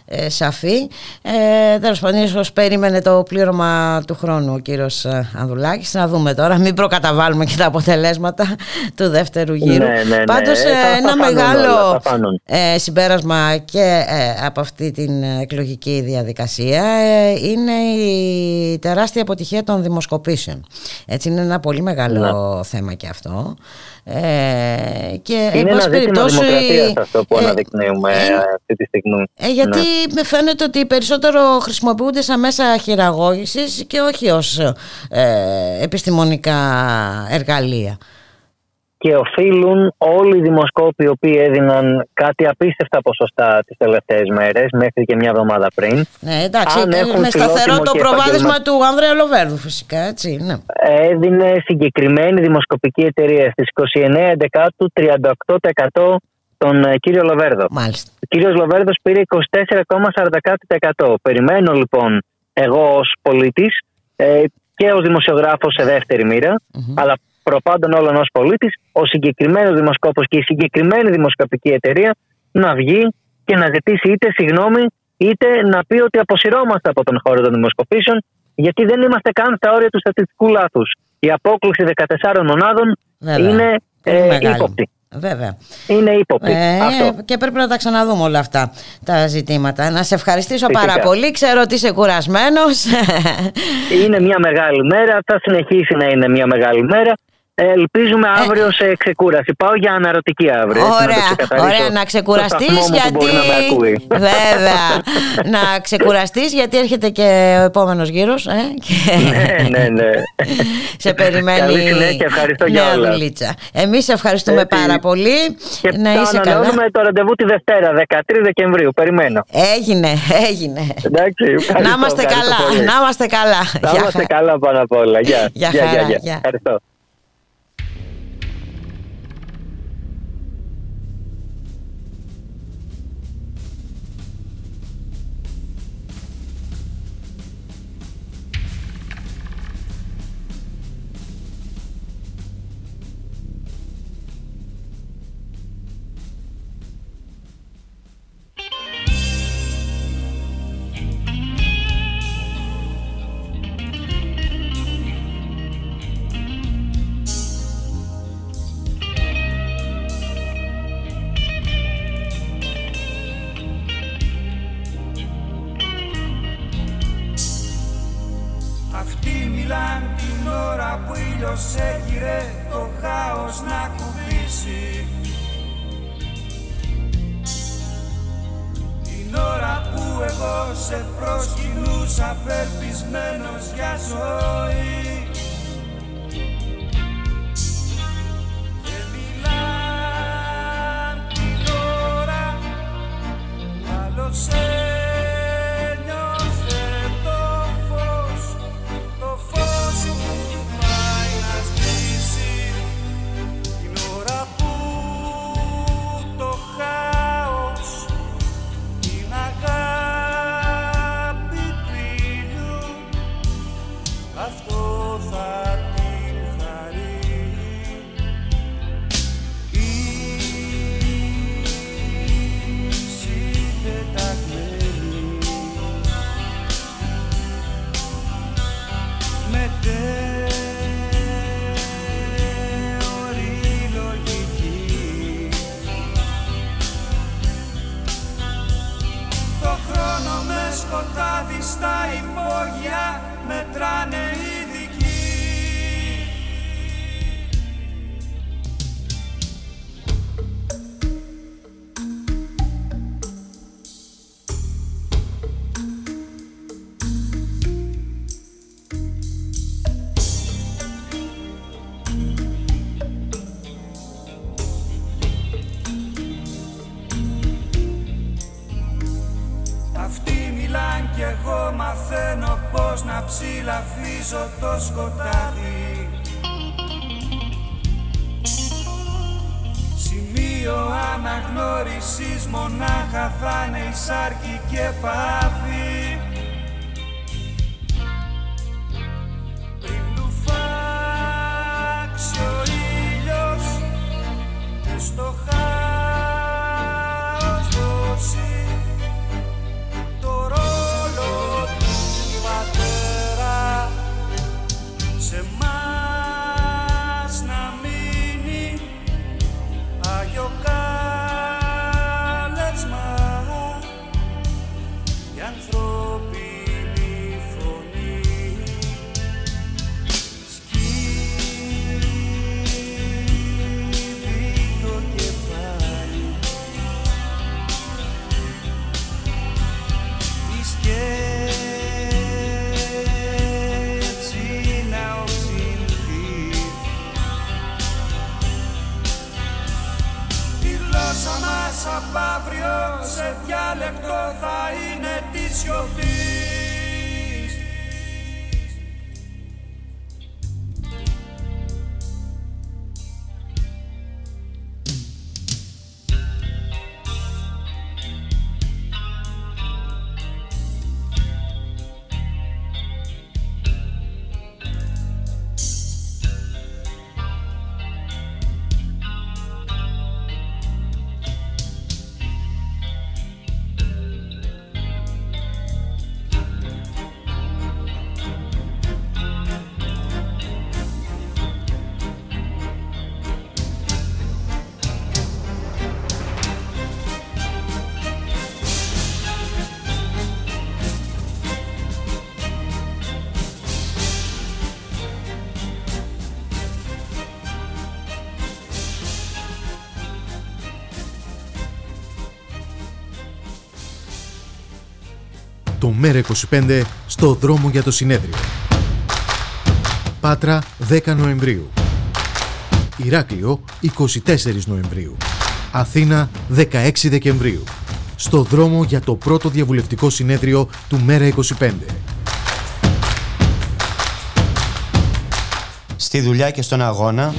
ε, σαφή. Ε, Τέλος πάντων, ίσως περίμενε το πλήρωμα του χρόνου ο κύριος ε, Ανδουλάκης. Να δούμε τώρα, μην προκαταβάλουμε και τα αποτελέσματα του δεύτερου γύρου. Ναι, ναι, ναι. Πάντως Ε, θα- ένα θα φανούν μεγάλο όλα, θα φανούν. ε, συμπέρασμα και ε, από αυτή την εκλογική διαδικασία ε, είναι η τεράστια αποτυχία των δημοσκοπήσεων. Έτσι είναι ένα πολύ μεγάλο θέμα και αυτό. Ε, και εν Είναι ένα πάση ζήτημα περιπτώσει, δημοκρατίας αυτό που ε, αναδεικνύουμε ε, ε, αυτή τη στιγμή. ε, γιατί Ναι. με φαίνεται ότι περισσότερο χρησιμοποιούνται σαν μέσα χειραγώγησης και όχι ως ε, επιστημονικά εργαλεία. Και οφείλουν όλοι οι δημοσκόποι οι οποίοι έδιναν κάτι απίστευτα ποσοστά τις τελευταίες μέρες, μέχρι και μια εβδομάδα πριν, Ναι, εντάξει, Αν έχουν με σταθερό φιλότιμο το και προβάδισμα επαγγελμα- του Ανδρέα Λοβέρδου φυσικά, έτσι, ναι. έδινε συγκεκριμένη δημοσκοπική εταιρεία στις 29 Εντεκάτου 38% τον ε, κύριο Λοβέρδο. Μάλιστα. Ο κύριος Λοβέρδος πήρε 24,40%. Περιμένω λοιπόν εγώ ως πολίτης ε, και ως δημοσιογράφος σε δεύτερη μοίρα, αλλά προπάντων όλων ως πολίτης, ο συγκεκριμένος δημοσκόπος και η συγκεκριμένη δημοσκοπική εταιρεία να βγει και να ζητήσει είτε συγγνώμη είτε να πει ότι αποσυρώμαστε από τον χώρο των δημοσκοπήσεων γιατί δεν είμαστε καν στα όρια του στατιστικού λάθους. Η απόκληση 14 μονάδων Βέβαια. είναι Πολύ ε, μεγάλη. ύποπτη. Βέβαια. Είναι ύποπτη. Ε, Αυτό. και πρέπει να τα ξαναδούμε όλα αυτά τα ζητήματα. Να σε ευχαριστήσω Φυσικά. πάρα πολύ. Ξέρω ότι είσαι κουρασμένος. Είναι μια μεγάλη μέρα, θα συνεχίσει να είναι μια μεγάλη μέρα. Ε, ελπίζουμε αύριο σε ξεκούραση. Πάω για αναρωτική αύριο. έτσι, να το Ωραία, ξεκαθαρίσω ωραία, να στο ξεκουραστείς σταθμό μου που γιατί. μπορεί να με ακούει. Βέβαια. να ξεκουραστείς γιατί έρχεται και ο επόμενος γύρος. Ε, και... ναι, ναι, ναι. σε περιμένει. Καλή συνέχεια, ευχαριστώ για νέα όλα. δουλίτσα. Εμείς ευχαριστούμε Έτσι. πάρα πολύ. Και να θα είσαι καλά. ανανεώνουμε το ραντεβού τη Δευτέρα, 13 Δεκεμβρίου. Περιμένω. Έγινε, έγινε. Εντάξει, ευχαριστώ, να είμαστε ευχαριστώ καλά. πολύ. Να είμαστε καλά. Να Γεια είμαστε χα- καλά πάνω απ' όλα. Γεια. Γεια Γεια, χαρά, γεια, γεια. γεια. Ευχαριστώ. Σε προσκυνούσα πεπισμένος για ζωή. Και μιλάν την ώρα άλλος με Το ΜΕΡΑ25 στο δρόμο για το συνέδριο. Πάτρα 10 Νοεμβρίου. Ηράκλειο 24 Νοεμβρίου. Αθήνα 16 Δεκεμβρίου. Στο δρόμο για το πρώτο διαβουλευτικό συνέδριο του ΜΕΡΑ25. Στη δουλειά και στον αγώνα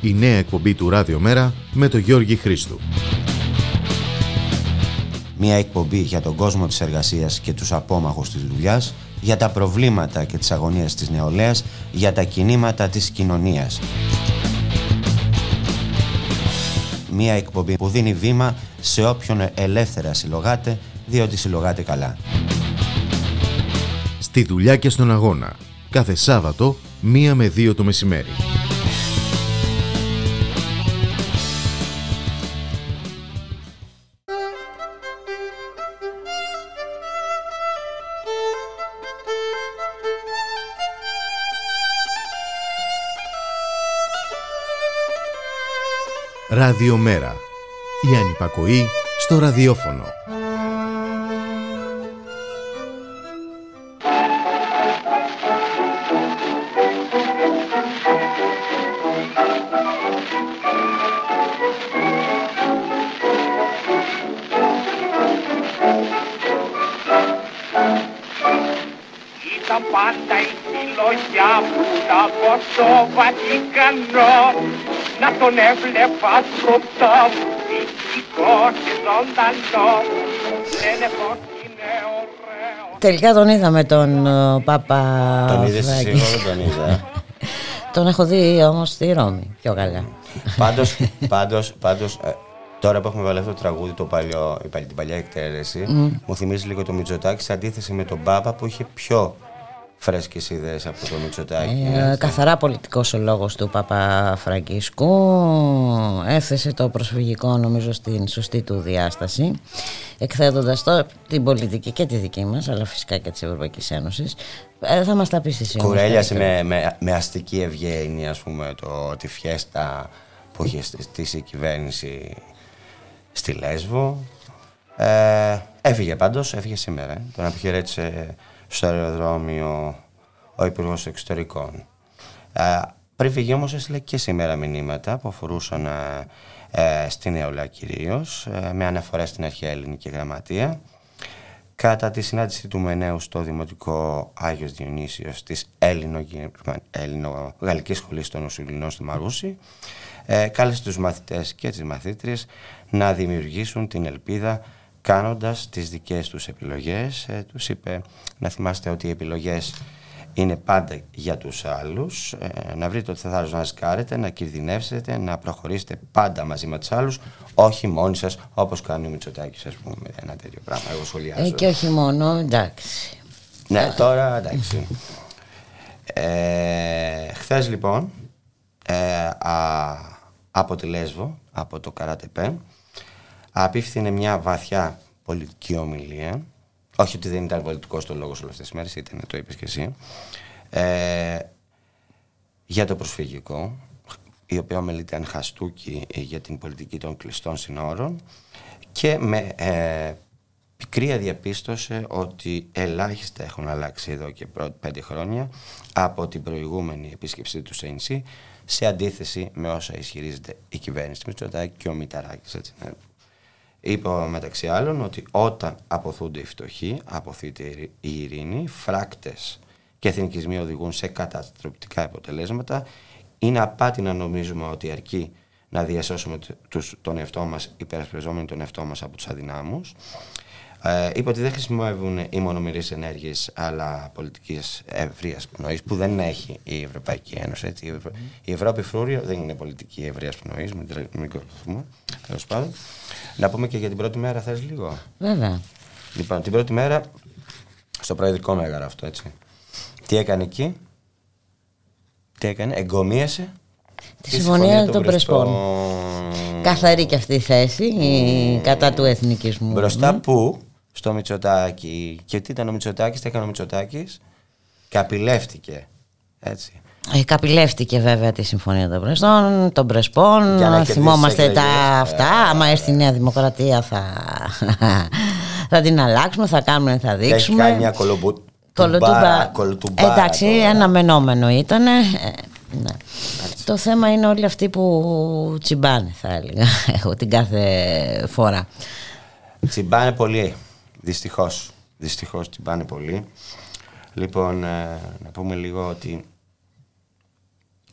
Η νέα εκπομπή του Ράδιο Μέρα με τον Γιώργη Χρήστου. Μια εκπομπή για τον κόσμο της εργασίας και τους απόμαχους της δουλειάς, για τα προβλήματα και τις αγωνίες της νεολαίας, για τα κινήματα της κοινωνίας. Μια εκπομπή που δίνει βήμα σε όποιον ελεύθερα συλλογάται, διότι συλλογάται καλά. Στη δουλειά και στον αγώνα. Κάθε Σάββατο, μία με δύο το μεσημέρι. Ραδιομέρα. Η ανυπακοή στο ραδιόφωνο. Ήταν πάντα η συλλογιά μου από το Βατικανό να τον έβλεπα σκοπτό μυστικό και ζωντανό λένε πως είναι ωραίο Τελικά τον είδαμε τον ε, Πάπα Τον είδες Φράγκη. εσύ, εγώ δεν τον είδα. Τον έχω δει όμως στη Ρώμη πιο καλά. πάντως, πάντως, πάντως, ε, τώρα που έχουμε βάλει αυτό το τραγούδι, το παλιό, η παλι- την παλιά εκτέλεση, μου θυμίζει λίγο το Μητσοτάκη σε αντίθεση με τον Πάπα που είχε πιο φρέσκες ιδέες από το Μητσοτάκη. Ε, καθαρά πολιτικός ο λόγος του Παπα Φραγκίσκου έθεσε το προσφυγικό νομίζω στην σωστή του διάσταση εκθέτοντας το την πολιτική και τη δική μας αλλά φυσικά και της Ευρωπαϊκής Ένωσης ε, θα μας τα πει στη σύνολο Κουρέλιασε με, με, με αστική ευγένεια, ας πούμε, το, τη φιέστα που είχε στήσει η κυβέρνηση στη Λέσβο. Ε, έφυγε πάντως, έφυγε σήμερα. ε. Τον αποχαιρέτησε στο αεροδρόμιο ο Υπουργός Εξωτερικών. Ε, πριν φύγει όμως έστειλε και σήμερα μηνύματα που αφορούσαν ε, ε, στη νεολαία κυρίως, ε, με αναφορά στην αρχαία ελληνική γραμματεία. Κατά τη συνάντηση του Μενέου στο Δημοτικό Άγιος Διονύσιος της Έλληνο- Έλληνο-Γαλλικής Σχολής των Ουσουλινών στη Μαρούση, ε, κάλεσε τους μαθητές και τις μαθήτριες να δημιουργήσουν την ελπίδα κάνοντας τις δικές τους επιλογές. Ε, τους είπε να θυμάστε ότι οι επιλογές είναι πάντα για τους άλλους, ε, να βρείτε το θεθάρρος να σκάρετε, να κινδυνεύσετε, να προχωρήσετε πάντα μαζί με τους άλλους, όχι μόνοι σας όπως κάνει ο Μητσοτάκης, ας πούμε, ένα τέτοιο πράγμα, εγώ σχολιάζω. ε, και όχι μόνο εντάξει Ναι, τώρα εντάξει. Ε, χθες λοιπόν, ε, α, από τη Λέσβο, από το Καράτεπέ, απίφθινε μια βαθιά πολιτική ομιλία. Όχι ότι δεν ήταν πολιτικός το λόγος όλες αυτές τις μέρες, ήταν, το είπες και εσύ. Ε, για το προσφυγικό, η οποία ομιλείται αν χαστούκι για την πολιτική των κλειστών συνόρων και με ε, πικρία διαπίστωσε ότι ελάχιστα έχουν αλλάξει εδώ και πρώτα πέντε χρόνια από την προηγούμενη επίσκεψη του ΣΕΝΣΥ σε αντίθεση με όσα ισχυρίζεται η κυβέρνηση του Μητσοτάκη και ο Μηταράκης. Έτσι, ναι. Είπε μεταξύ άλλων ότι όταν αποθούνται οι φτωχοί, αποθείται η ειρήνη, φράκτες και εθνικισμοί οδηγούν σε καταστροφικά αποτελέσματα. Είναι απάτη να νομίζουμε ότι αρκεί να διασώσουμε τους, τον εαυτό μας, υπερασπιζόμενοι τον εαυτό μας από τους αδυνάμους. Ε, είπε ότι δεν χρησιμοποιούν οι μονομερείς ενέργειες αλλά πολιτικής ευρείας πνοής που δεν έχει η Ευρωπαϊκή Ένωση. Έτσι. Η, Ευρω... η Ευρώπη φρούριο δεν είναι πολιτική ευρείας πνοής, μην, τρε... μην κοροθούμε, τέλος πάντων. Να πούμε και για την πρώτη μέρα θες λίγο; Βέβαια. Λοιπόν, την πρώτη μέρα στο Προεδρικό Μέγαρο αυτό, έτσι. Τι έκανε εκεί, τι έκανε, εγκομίασε Τη συμφωνία των Πρεσπών. Καθαρή και αυτή η θέση η, κατά του εθνικισμού. Μπροστά που, στο Μητσοτάκι. Και τι ήταν ο Μητσοτάκης, τι έκανε ο Μητσοτάκης; Καπηλεύτηκε. Έτσι. Ε, καπηλεύτηκε βέβαια τη συμφωνία των Πρεσπών, των Πρεσπών. Για να Θυμόμαστε κερδίσει τα εκλογές. αυτά. Ε, Άμα έρθει η Νέα Δημοκρατία θα, θα την αλλάξουμε, θα κάνουμε, θα Έχει δείξουμε. κάνει μια κολομπου... Κολοτούμπα. τουμπάρα- κολοτουμπάρα Εντάξει, τώρα. αναμενόμενο ήταν. ναι. Το θέμα είναι όλοι αυτοί που τσιμπάνε, θα έλεγα, εγώ την κάθε φορά. Τσιμπάνε πολύ. Δυστυχώς. Δυστυχώς τσιμπάνε πολύ. Λοιπόν, ε, να πούμε λίγο ότι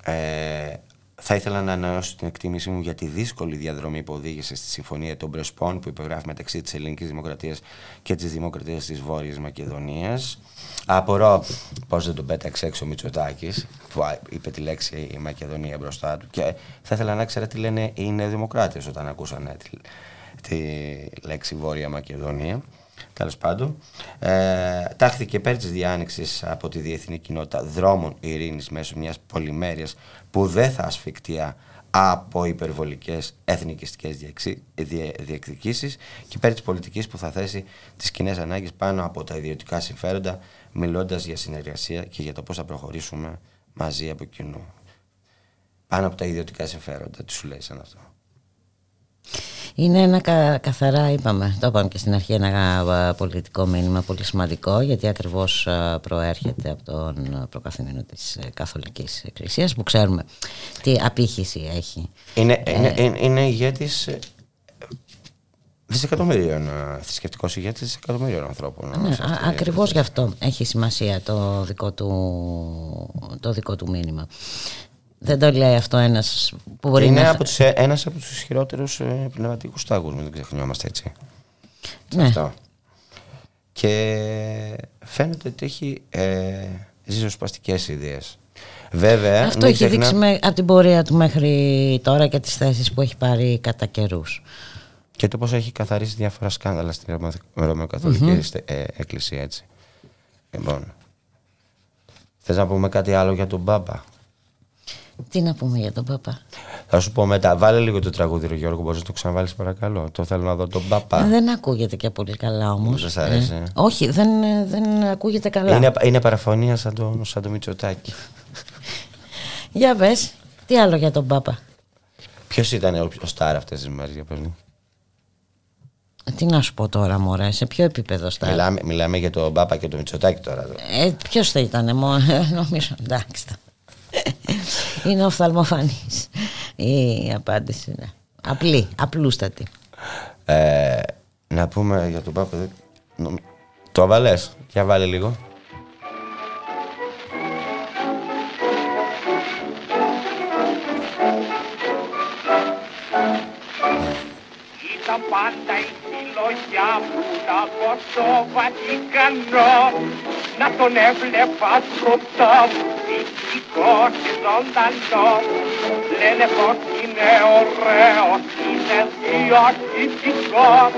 ε, θα ήθελα να ανανεώσω την εκτίμησή μου για τη δύσκολη διαδρομή που οδήγησε στη Συμφωνία των Πρεσπών που υπεγράφει μεταξύ της Ελληνικής Δημοκρατίας και της Δημοκρατίας της Βόρειας Μακεδονίας. Απορώ πώς δεν τον πέταξε έξω ο Μητσοτάκης, που α, είπε τη λέξη η Μακεδονία μπροστά του. Και θα ήθελα να ξέρω τι λένε οι Νεοδημοκράτε όταν ακούσαν τη, τη λέξη Βόρεια Μακεδονία. Τέλος πάντων, ε, τάχθηκε πέρυσι της διάνοιξης από τη διεθνή κοινότητα δρόμων ειρήνης μέσω μιας πολυμέρειας που δεν θα ασφικτεί από υπερβολικές εθνικιστικές διεκδικήσεις και υπέρ της πολιτικής που θα θέσει τις κοινέ ανάγκες πάνω από τα ιδιωτικά συμφέροντα, μιλώντας για συνεργασία και για το πώς θα προχωρήσουμε μαζί από κοινού. Πάνω από τα ιδιωτικά συμφέροντα, τι σου λέει σαν αυτό. Είναι ένα καθαρά, είπαμε, το είπαμε και στην αρχή, ένα πολιτικό μήνυμα πολύ σημαντικό γιατί ακριβώς προέρχεται από τον προκαθημενό της ε, Καθολικής Εκκλησίας που ξέρουμε τι απήχηση έχει. Είναι, είναι, ε, είναι, είναι ηγέτης ε, δισεκατομμυρίων, θρησκευτικός ηγέτης δισεκατομμυρίων ανθρώπων. Ναι, ακριβώς γι' αυτό έχει σημασία το δικό του, το δικό του μήνυμα. Δεν το λέει αυτό ένας που μπορεί είναι να. Από τους, ε, ένας από τους ισχυρότερους ε, πνευματικούς τάγου, μην το ξεχνιόμαστε έτσι. Ναι. Αυτό. Και φαίνεται ότι έχει ε, ριζοσπαστικές ιδέες. Βέβαια, Αυτό έχει ξεχνά... δείξει με, από την πορεία του μέχρι τώρα και τις θέσεις που έχει πάρει κατά καιρούς. Και το πώς έχει καθαρίσει διάφορα σκάνδαλα στην Ρωμαιοκαθολική mm-hmm. Εκκλησία, έτσι. Λοιπόν. Θες να πούμε κάτι άλλο για τον Μπάμπα; Τι να πούμε για τον Παπά. Θα σου πω μετά. Βάλε λίγο το τραγούδι, ρε Γιώργο. Μπορείς να το ξαναβάλεις, παρακαλώ. Το θέλω να δω τον Παπά. Δεν ακούγεται και πολύ καλά όμως. Δεν σας αρέσει. Ε, όχι, δεν, δεν ακούγεται καλά. Είναι, είναι παραφωνία σαν το, σαν το Μητσοτάκι. για πες, τι άλλο για τον Πάπα; Ποιος ήταν ο, ο στάρ αυτές τις μέρες, για πες μου; Τι να σου πω τώρα, Μωρέ, σε ποιο επίπεδο στάρ; Μιλάμε, μιλάμε για τον Πάπα και τον Μητσοτάκι τώρα. Ε, Ποιος θα ήταν, νομίζω. Εντάξει. Είναι οφθαλμοφανής η απάντηση. Ναι. Απλή, απλούστατη. Ε, να πούμε για τον Πάπα. Το αβαλές, για βάλε λίγο. Ήταν πάντα η συλλογιά μου να πω στο Βατικανό να τον έβλεπα μπροστά μου μυστικό και ζωντανό λένε πως είναι ωραίος, είναι διαχειτικός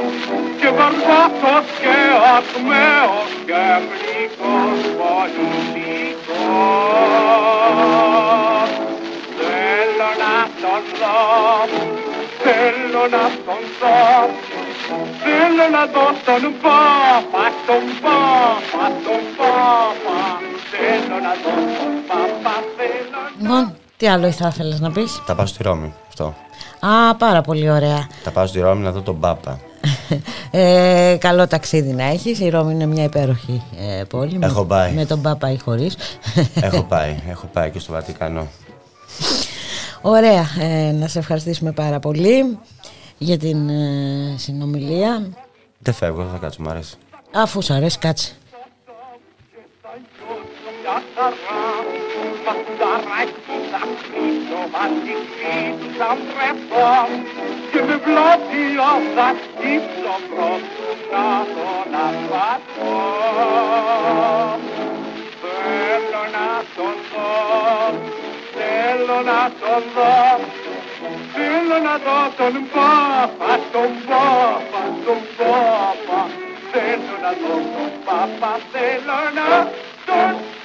και βαρβάτος και ακμαίος και γλυκός πολιτικός. Θέλω να τον δω, θέλω να τον δω. Θέλω να δω τον Πάπα, τον Πάπα, τον Πάπα Θέλω να δω τον Πάπα, θέλω να... Λοιπόν, τι άλλο θα ήθελες να πεις; Θα πάω στη Ρώμη, αυτό. Α, πάρα πολύ ωραία. Θα πάω στη Ρώμη να δω τον Πάπα. ε, καλό ταξίδι να έχεις Η Ρώμη είναι μια υπέροχη ε, πόλη Έχω με, πάει Με τον Πάπα ή χωρίς Έχω πάει, έχω πάει και στο Βατικανό Ωραία, ε, να σε ευχαριστήσουμε πάρα πολύ για την ε, συνομιλία. Δεν φεύγω, θα κάτσω, μου αρέσει. Αφού σου αρέσει, κάτσε. Και με βλάπια θα στύψω πρόσωπα τον απατώ Θέλω να τον δω, θέλω να τον δω Θέλω να δω τον Πάπα, τον Πάπα, τον Πάπα. Θέλω να δω τον Πάπα, θέλω να τον Και επιτέλους μια κυρία έχει παντρευτεί θα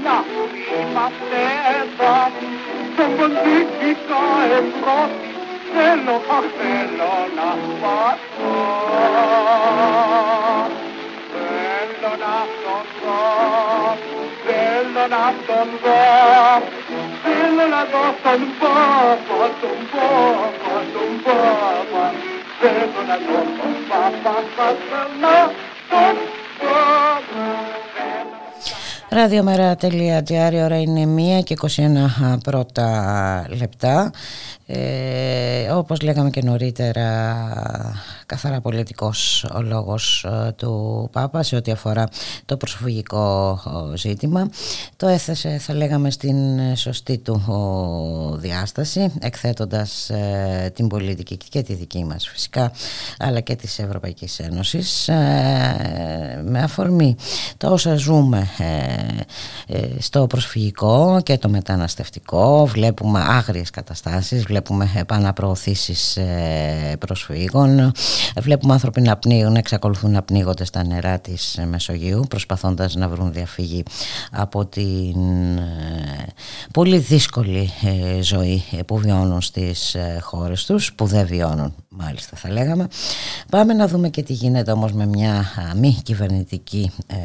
ευκαιρία με σηκώνει να βρεθεί θα ειδήσω σύντυχος να είμαστε εδώ το ποντίκικα εμπρότη θέλω, αχ θέλω να σπάσω θέλω να τον δω θέλω να τον δω Θέλω να δω τον Πάπα, τον Πάπα, τον Πάπα. Θέλω να Ραδιομέρα.gr, η ώρα είναι 1 και 21 πρώτα λεπτά. Ε, όπως λέγαμε και νωρίτερα, καθαρά πολιτικός ο λόγος ε, του Πάπα σε ό,τι αφορά το προσφυγικό ζήτημα. Το έθεσε, θα λέγαμε, στην σωστή του διάσταση, εκθέτοντας ε, την πολιτική και τη δική μας φυσικά, αλλά και της Ευρωπαϊκής Ένωσης, με αφορμή τα όσα ζούμε στο προσφυγικό και το μεταναστευτικό βλέπουμε άγριες καταστάσεις βλέπουμε επαναπροωθήσεις προσφύγων βλέπουμε άνθρωποι να πνίγουν, εξακολουθούν να πνίγονται στα νερά της Μεσογείου προσπαθώντας να βρουν διαφύγη από την πολύ δύσκολη ζωή που βιώνουν στις χώρες τους που δεν βιώνουν μάλιστα θα λέγαμε. Πάμε να δούμε και τι γίνεται όμως με μια μη κυβερνητική ε,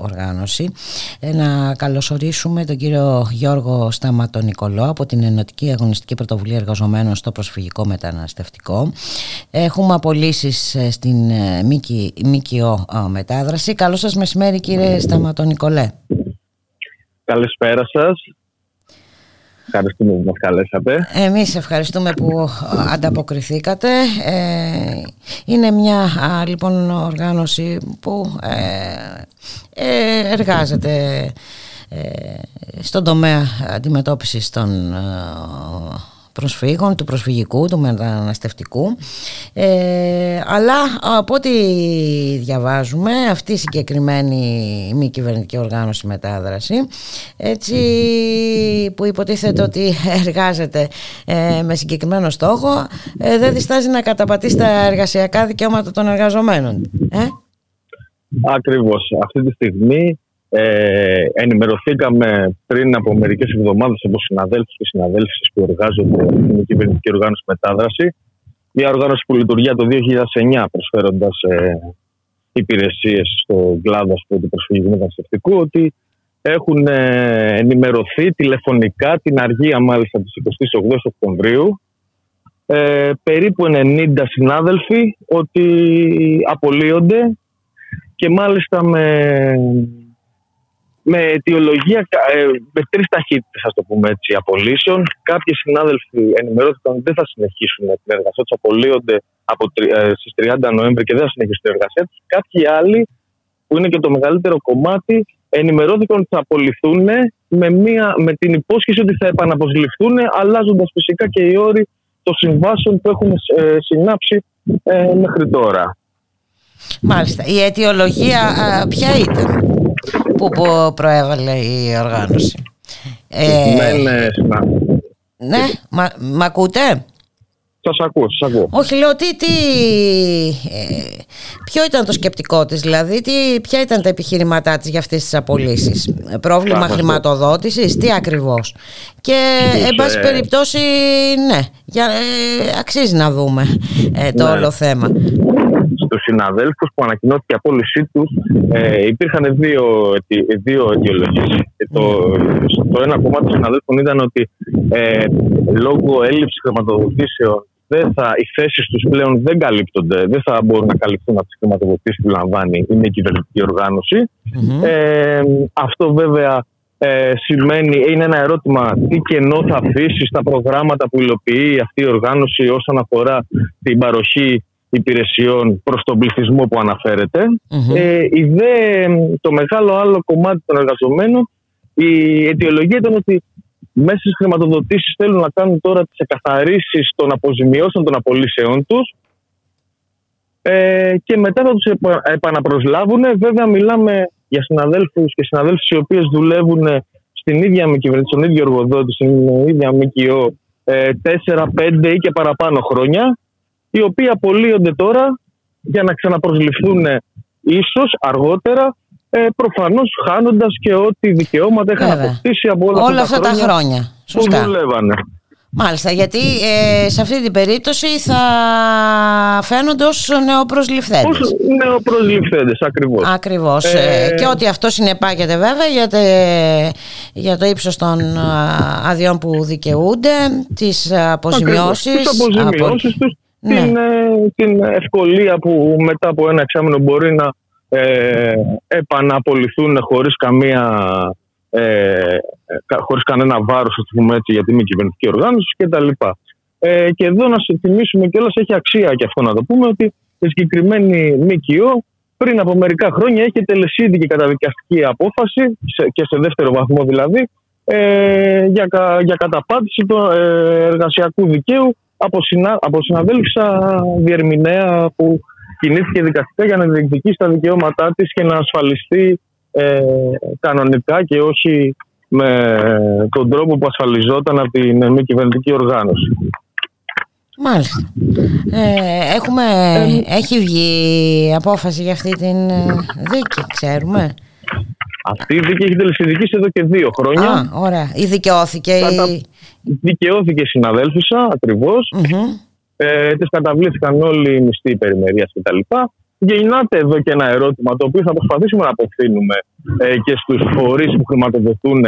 οργάνωση. Ε, να καλωσορίσουμε τον κύριο Γιώργο Σταματονικολό από την Ενωτική Αγωνιστική Πρωτοβουλία Εργαζομένων στο Προσφυγικό Μεταναστευτικό. Έχουμε απολύσεις ε, στην ΜΚΟ Μετάδραση. Καλό σας μεσημέρι κύριε Σταματονικολέ. Καλησπέρα σας. Ευχαριστούμε που μας καλέσατε. Εμείς ευχαριστούμε που ανταποκριθήκατε. Ε, είναι μια λοιπόν οργάνωση που ε, ε, εργάζεται στον τομέα αντιμετώπισης των προσφύγων, του προσφυγικού, του μεταναστευτικού. Ε, αλλά από ό,τι διαβάζουμε αυτή η συγκεκριμένη μη κυβερνητική οργάνωση μετάδραση έτσι που υποτίθεται ότι εργάζεται ε, με συγκεκριμένο στόχο ε, δεν διστάζει να καταπατήσει τα εργασιακά δικαιώματα των εργαζομένων ε; Ακριβώς. Αυτή τη στιγμή ε, ενημερωθήκαμε πριν από μερικές εβδομάδες από συναδέλφους και συναδέλφου που εργάζονται στην κυβερνητική οργάνωση μετάδραση. Μια οργάνωση που λειτουργεί το 2009 προσφέροντας ε, υπηρεσίες στον κλάδο του προσφυγικού μεταναστευτικού ότι έχουν ε, ενημερωθεί τηλεφωνικά την αργία μάλιστα της 28 Οκτωβρίου ε, περίπου 90 συνάδελφοι ότι απολύονται και μάλιστα με με αιτιολογία, ε, με τρεις ταχύτητες, ας το πούμε έτσι, απολύσεων. Κάποιοι συνάδελφοι ενημερώθηκαν ότι δεν θα συνεχίσουν την εργασία του, απολύονται από, ε, στις 30 Νοέμβρη και δεν θα συνεχίσουν την εργασία τους. Κάποιοι άλλοι, που είναι και το μεγαλύτερο κομμάτι, ενημερώθηκαν ότι θα απολυθούν με, μια, με την υπόσχεση ότι θα επαναποσληφθούν, αλλάζοντας φυσικά και οι όροι των συμβάσεων που έχουν ε, συνάψει ε, μέχρι τώρα. Μάλιστα. Η αιτιολογία ποια ήταν που προέβαλε η οργάνωση; Ε, ναι, ναι, ναι. Μα, μ' ακούτε; Σας ακούω, σας ακούω. Όχι, λέω τι, τι ε, ποιο ήταν το σκεπτικό της, δηλαδή τι, ποια ήταν τα επιχειρηματά της για αυτές τις απολύσεις; Πρόβλημα χρηματοδότησης, τι ακριβώς; Και, εν πάση περιπτώσει, ναι, για, ε, αξίζει να δούμε το ναι. όλο θέμα τους συναδέλφους που ανακοινώθηκε η απόλυσή τους, ε, υπήρχαν δύο, δύο αιτιολογίες. Το, το ένα κομμάτι των συναδέλφων ήταν ότι ε, λόγω έλλειψης χρηματοδοτήσεων δεν θα, οι θέσεις τους πλέον δεν καλύπτονται, δεν θα μπορούν να καλυφθούν από τις χρηματοδοτήσεις που λαμβάνει η μη κυβερνητική Ε, αυτό βέβαια ε, σημαίνει, είναι ένα ερώτημα τι κενό θα αφήσει στα προγράμματα που υλοποιεί αυτή η οργάνωση όσον αφορά την παροχή υπηρεσιών προς τον πληθυσμό που αναφερεται Ε, η δε, το μεγάλο άλλο κομμάτι των εργαζομένων, η αιτιολογία ήταν ότι μέσα στις χρηματοδοτήσεις θέλουν να κάνουν τώρα τις εκαθαρίσεις των αποζημιώσεων των απολύσεών τους. Ε, και μετά θα τους επαναπροσλάβουν. Βέβαια, μιλάμε για συναδέλφους και συναδέλφους οι οποίες δουλεύουν στην ίδια με κυβέρνηση, στον ίδιο εργοδότη, στην ίδια ΜΚΟ, ε, 4, 5 ή και παραπάνω χρόνια οι οποίοι απολύονται τώρα για να ξαναπροσληφθούν ίσως αργότερα ε, προφανώς χάνοντας και ό,τι δικαιώματα είχαν αποκτήσει από όλα, όλα αυτά, τα χρόνια, που δουλεύανε. Μάλιστα, γιατί ε, σε αυτή την περίπτωση θα φαίνονται ως νεοπροσληφθέντες. Ως νεοπροσληφθέντες, ακριβώς. Ακριβώς. Ε, ε, και ότι αυτό συνεπάγεται βέβαια για, για το ύψος των αδειών που δικαιούνται, τις αποζημιώσεις. Τις αποζημιώσεις τους ναι. την, ε, την ευκολία που μετά από ένα εξάμεινο μπορεί να ε, επαναπολυθούν χωρίς καμία ε, χωρίς κανένα βάρος ας πούμε έτσι, για τη μη κυβερνητική οργάνωση κτλ. Ε, και εδώ να σε θυμίσουμε κιόλας έχει αξία και αυτό να το πούμε ότι η συγκεκριμένη ΜΚΟ πριν από μερικά χρόνια έχει τελεσίδη και καταδικαστική απόφαση και σε δεύτερο βαθμό δηλαδή ε, για, για καταπάτηση του ε, εργασιακού δικαίου από, συνα, από συναδέλφισσα διερμηνέα που κινήθηκε δικαστικά για να διεκδικήσει τα δικαιώματά της και να ασφαλιστεί ε, κανονικά και όχι με τον τρόπο που ασφαλιζόταν από την μη κυβερνητική οργάνωση. Μάλιστα. Ε, έχουμε, έχει βγει απόφαση για αυτή την ε, δίκη, ξέρουμε. Αυτή η δίκη έχει τελεσυνδικήσει εδώ και δύο χρόνια. Α, ωραία. Ή δικαιώθηκε Κατα... η... Δικαιώθηκε η συναδέλφισσα ακριβώς. Ε, της καταβλήθηκαν όλοι οι μισθοί περιμερίας κτλ. Γεννάται εδώ και ένα ερώτημα το οποίο θα προσπαθήσουμε να αποφύγουμε ε, και στους φορείς που χρηματοδοτούν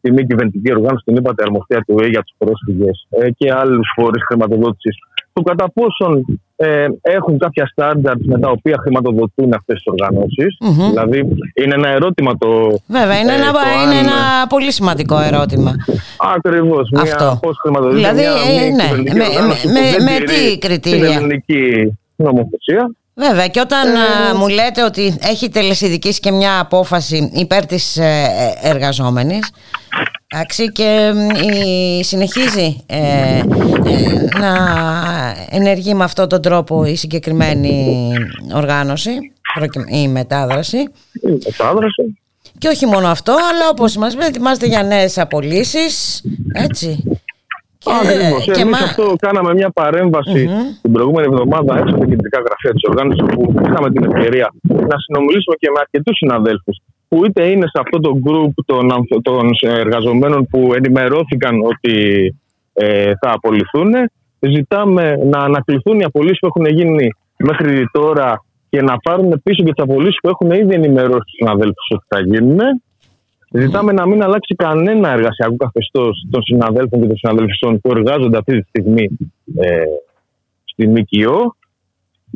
τη μη κυβερνητική οργάνωση, την είπατε αρμοστία του ΕΕ για τους πρόσφυγες ε, και άλλους φορείς χρηματοδότησης, του κατά πόσον ε, έχουν κάποια στάνταρτ με τα οποία χρηματοδοτούν αυτές τις οργανωσει Δηλαδή, είναι ένα ερώτημα το. Βέβαια, είναι, ε, ένα, είναι ένα πολύ σημαντικό ερώτημα. Ακριβώς. Πώς χρηματοδοτεί δηλαδή, μια, ε, ναι, με, με, με, με τι κριτήρια; νομοθεσία. Βέβαια και όταν ε, μου λέτε ότι έχει τελεσιδικήσει και μια απόφαση υπέρ της ε, εργαζόμενης Εντάξει, και συνεχίζει ε, να ενεργεί με αυτόν τον τρόπο η συγκεκριμένη οργάνωση η μετάδραση. Η μετάδραση. Και όχι μόνο αυτό, αλλά όπως μας λέτε, ετοιμάζεται για νέες απολύσεις, έτσι. Ακριβώ. Και Εμείς αυτό κάναμε μια παρεμβαση την προηγούμενη εβδομάδα έξω από τα κεντρικά γραφεία της οργάνωσης, που είχαμε την ευκαιρία να συνομιλήσουμε και με αρκετούς συναδέλφους που είτε είναι σε αυτό το group των, των εργαζομένων που ενημερώθηκαν ότι ε, θα απολυθούν. Ζητάμε να ανακληθούν οι απολύσεις που έχουν γίνει μέχρι τώρα και να πάρουν πίσω και τις απολύσεις που έχουν ήδη ενημερώσει τους συναδέλφους ότι θα γίνουν. Ζητάμε να μην αλλάξει κανένα εργασιακό καθεστώς των συναδέλφων και των συναδέλφων που εργάζονται αυτή τη στιγμή ε, στη ΜΚΟ.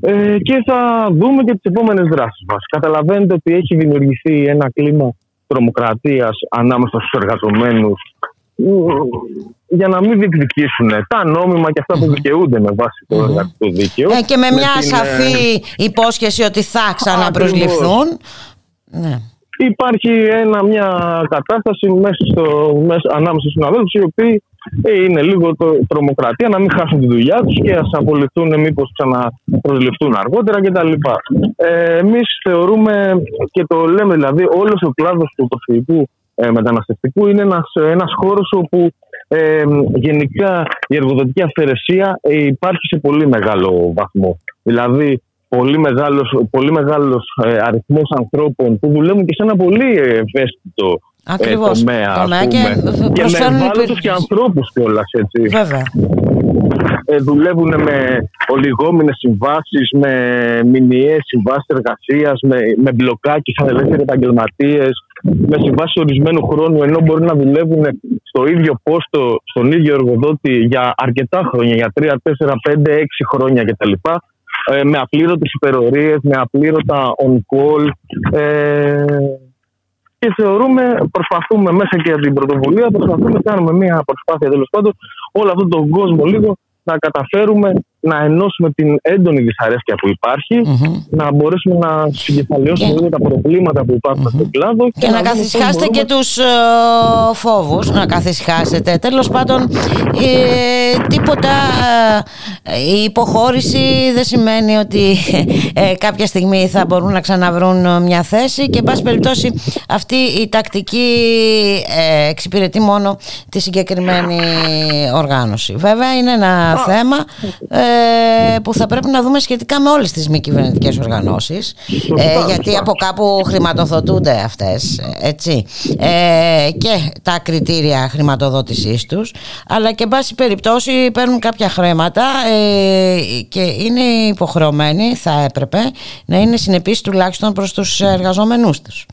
Ε, και θα δούμε και τις επόμενες δράσεις μας. Καταλαβαίνετε ότι έχει δημιουργηθεί ένα κλίμα τρομοκρατίας ανάμεσα στους εργαζομένους για να μην διεκδικήσουν τα νόμιμα και αυτά που δικαιούνται με βάση το εργατικό δίκαιο. Ε, και με, μια την, σαφή υπόσχεση ότι θα ξαναπροσληφθούν. Ναι υπάρχει ένα, μια κατάσταση μέσα στο, μέσα, ανάμεσα στους συναδέλφους οι οποίοι ε, είναι λίγο το, τρομοκρατία να μην χάσουν τη δουλειά τους και ας απολυθούν μήπως ξαναπροσληφθούν αργότερα κτλ. Ε, εμείς θεωρούμε και το λέμε δηλαδή όλος ο κλάδος του προσφυγικού ε, μεταναστευτικού είναι ένας, ένας χώρος όπου ε, γενικά η εργοδοτική αυθαιρεσία ε, υπάρχει σε πολύ μεγάλο βαθμό. Δηλαδή πολύ μεγάλος, πολύ μεγάλος ε, αριθμός ανθρώπων που δουλεύουν και σε ένα πολύ ευαίσθητο ε, Ακριβώς. τομέα, τομέα και, και με ευάλωτους και ανθρώπους κιόλας έτσι. Βέβαια. Ε, δουλεύουν με ολιγόμενες συμβάσεις, με μηνιαίες συμβάσεις εργασίας, με, με μπλοκάκι σαν ελεύθεροι επαγγελματίες, με συμβάσεις ορισμένου χρόνου, ενώ μπορεί να δουλεύουν στο ίδιο πόστο, στον ίδιο εργοδότη για αρκετά χρόνια, για 3, 4, 5, 6 χρόνια κτλ. Ε, με απλήρωτες υπερορίες, με απλήρωτα on-call ε, και θεωρούμε, προσπαθούμε μέσα και από την πρωτοβουλία, προσπαθούμε να κάνουμε μια προσπάθεια τέλος πάντων όλο αυτόν τον κόσμο λίγο να καταφέρουμε να ενώσουμε την έντονη δυσαρέσκεια που υπαρχει να μπορέσουμε να συγκεφαλαιώσουμε λίγο τα προβλήματα που υπάρχουν στον κλάδο. Και, να, καθισχάσετε και τους uh, φόβους, να καθισχάσετε. Τέλος πάντων, ε, τίποτα, ε, η υποχώρηση δεν σημαίνει ότι ε, κάποια στιγμή θα μπορούν να ξαναβρούν μια θέση και, εν πάση περιπτώσει, αυτή η τακτική ε, εξυπηρετεί μόνο τη συγκεκριμένη οργάνωση. Βέβαια, είναι ένα θέμα ε, που θα πρέπει να δούμε σχετικά με όλες τις μη κυβερνητικές οργανώσεις ε, γιατί από κάπου χρηματοδοτούνται αυτές έτσι, ε, και τα κριτήρια χρηματοδότησής τους αλλά και βάση περιπτώσει παίρνουν κάποια χρήματα και είναι υποχρεωμένοι θα έπρεπε να είναι συνεπείς τουλάχιστον προς τους εργαζόμενούς τους.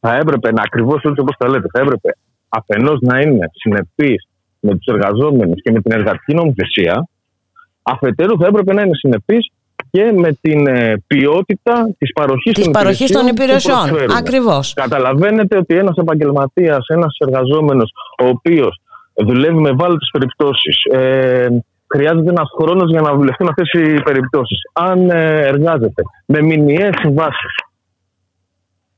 Θα έπρεπε να ακριβώς όπως τα λέτε θα έπρεπε αφενός να είναι συνεπείς με τους εργαζόμενους και με την εργατική νομοθεσία Αφετέρου, θα έπρεπε να είναι συνεπής και με την ε, ποιότητα της παροχής των, παροχής των υπηρεσιών. Ακριβώς. Καταλαβαίνετε ότι ένας επαγγελματίας, ένας εργαζόμενος, ο οποίος δουλεύει με ευάλωτε περιπτώσεις, ε, χρειάζεται ένας χρόνος για να δουλευτούν αυτές οι περιπτώσεις. Αν ε, εργάζεται με μηνιαίες συμβάσει,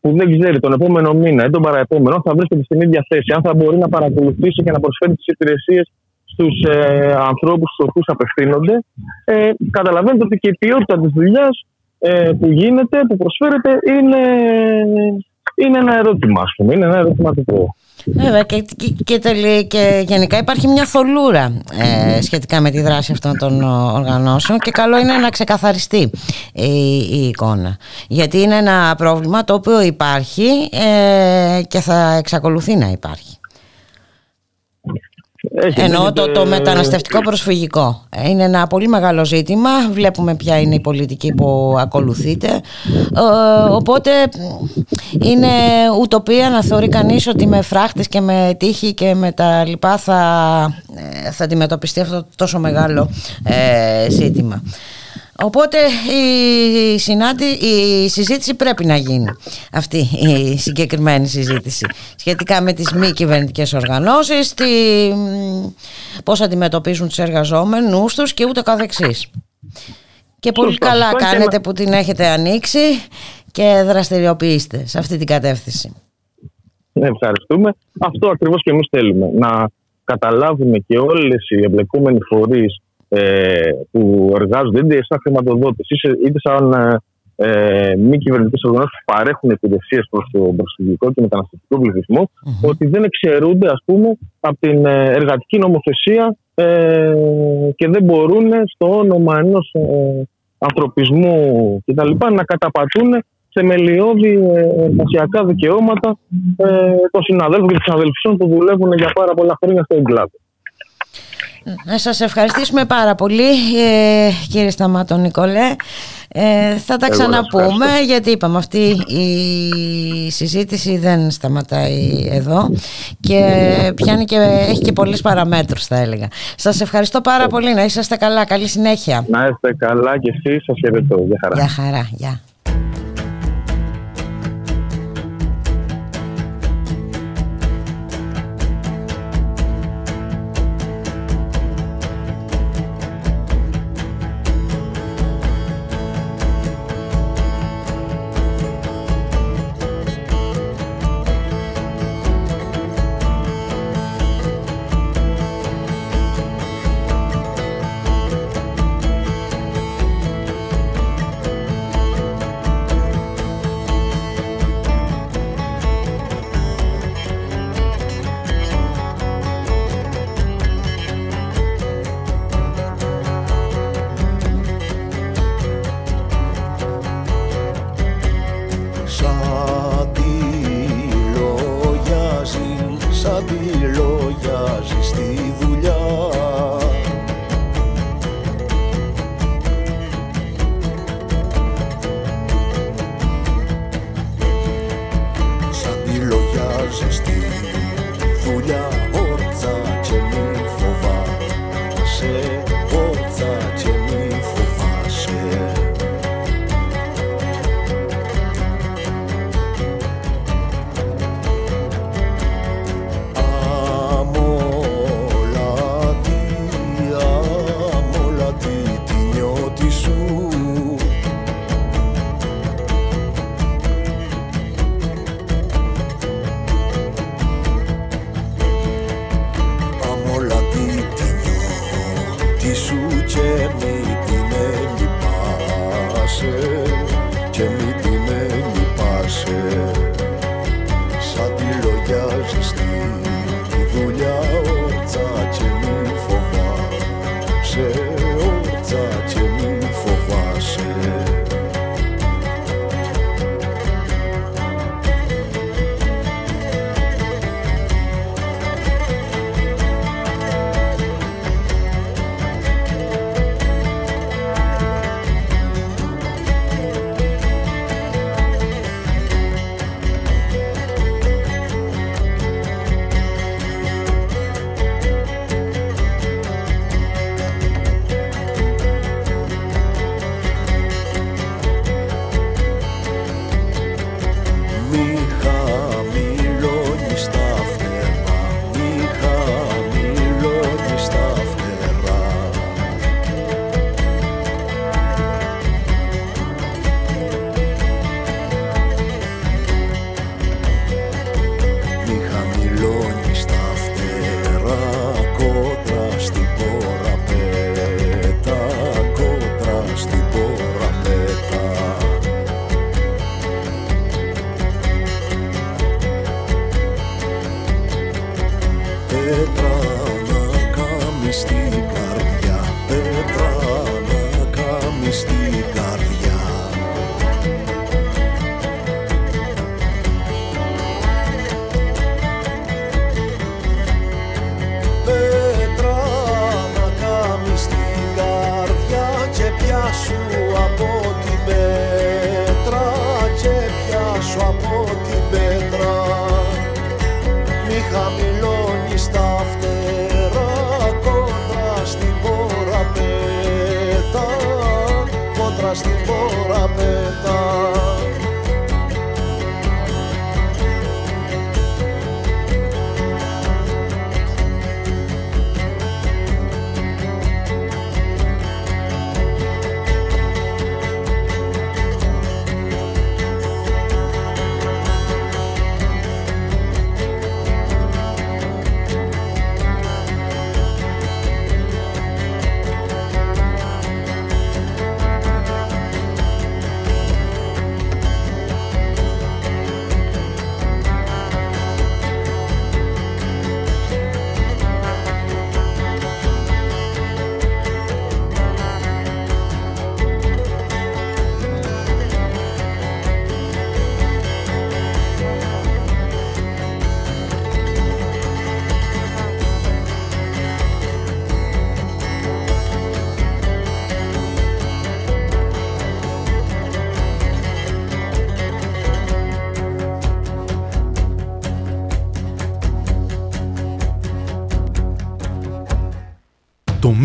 που δεν ξέρει τον επόμενο μήνα ή τον παραεπόμενο, θα βρίσκεται στην ίδια θέση. Αν θα μπορεί να παρακολουθήσει και να προσφέρει τις υπηρεσίες στους ε, ανθρώπους στους οποίους απευθύνονται ε, καταλαβαίνετε ότι και η ποιότητα της δουλειάς ε, που γίνεται, που προσφέρεται είναι είναι ένα ερώτημα, ας πούμε. Είναι ένα ερωτηματικό. Βέβαια και, και, και, και γενικά υπάρχει μια θολούρα ε, σχετικά με τη δράση αυτών των οργανώσεων και καλό είναι να ξεκαθαριστεί η, η εικόνα γιατί είναι ένα πρόβλημα το οποίο υπάρχει ε, και θα εξακολουθεί να υπάρχει. Ενώ το, το μεταναστευτικό προσφυγικό είναι ένα πολύ μεγάλο ζήτημα. Βλέπουμε ποια είναι η πολιτική που ακολουθείται. Ε, οπότε είναι ουτοπία να θεωρεί κανείς ότι με φράχτες και με τύχη και με τα λοιπά θα, ε, θα αντιμετωπιστεί αυτό το τόσο μεγάλο ε, ζήτημα. Οπότε η, συνάντη, η συζήτηση πρέπει να γίνει αυτή η συγκεκριμένη συζήτηση σχετικά με τις μη κυβερνητικές οργανώσεις, τη, πώς αντιμετωπίζουν τους εργαζόμενους τους και ούτε καθεξής. Και πολύ καλά κάνετε που την έχετε ανοίξει και δραστηριοποιήστε σε αυτή την κατεύθυνση. Ευχαριστούμε. Αυτό ακριβώς και εμείς θέλουμε. Να καταλάβουμε και όλες οι εμπλεκόμενοι φορείς ε, που εργάζονται είτε σαν χρηματοδότες είτε σαν ε, μη κυβερνητικέ οργανώσεις που παρέχουν υπηρεσίες προς το προσφυγικό και μεταναστευτικό ότι δεν εξαιρούνται ας πούμε, από την ε, εργατική νομοθεσία ε, και δεν μπορούν στο όνομα ενός ε, ανθρωπισμού κτλ. να καταπατούν θεμελιώδη ε, εργασιακά δικαιώματα ε, των συναδέλφων και των συναδελφών που δουλεύουν για πάρα πολλά χρόνια στο εγκλάδο. Να σας ευχαριστήσουμε πάρα πολύ ε, κύριε Σταμάτο Νικολέ. Ε, θα τα ξαναπούμε γιατί είπαμε αυτή η συζήτηση δεν σταματάει εδώ και πιάνει και έχει και πολλές παραμέτρους θα έλεγα. Σας ευχαριστώ πάρα πολύ. Να είσαστε καλά. Καλή συνέχεια. Να είστε καλά και εσείς. Σας χαιρετώ. Γεια χαρά. Γεια χαρά. Γεια.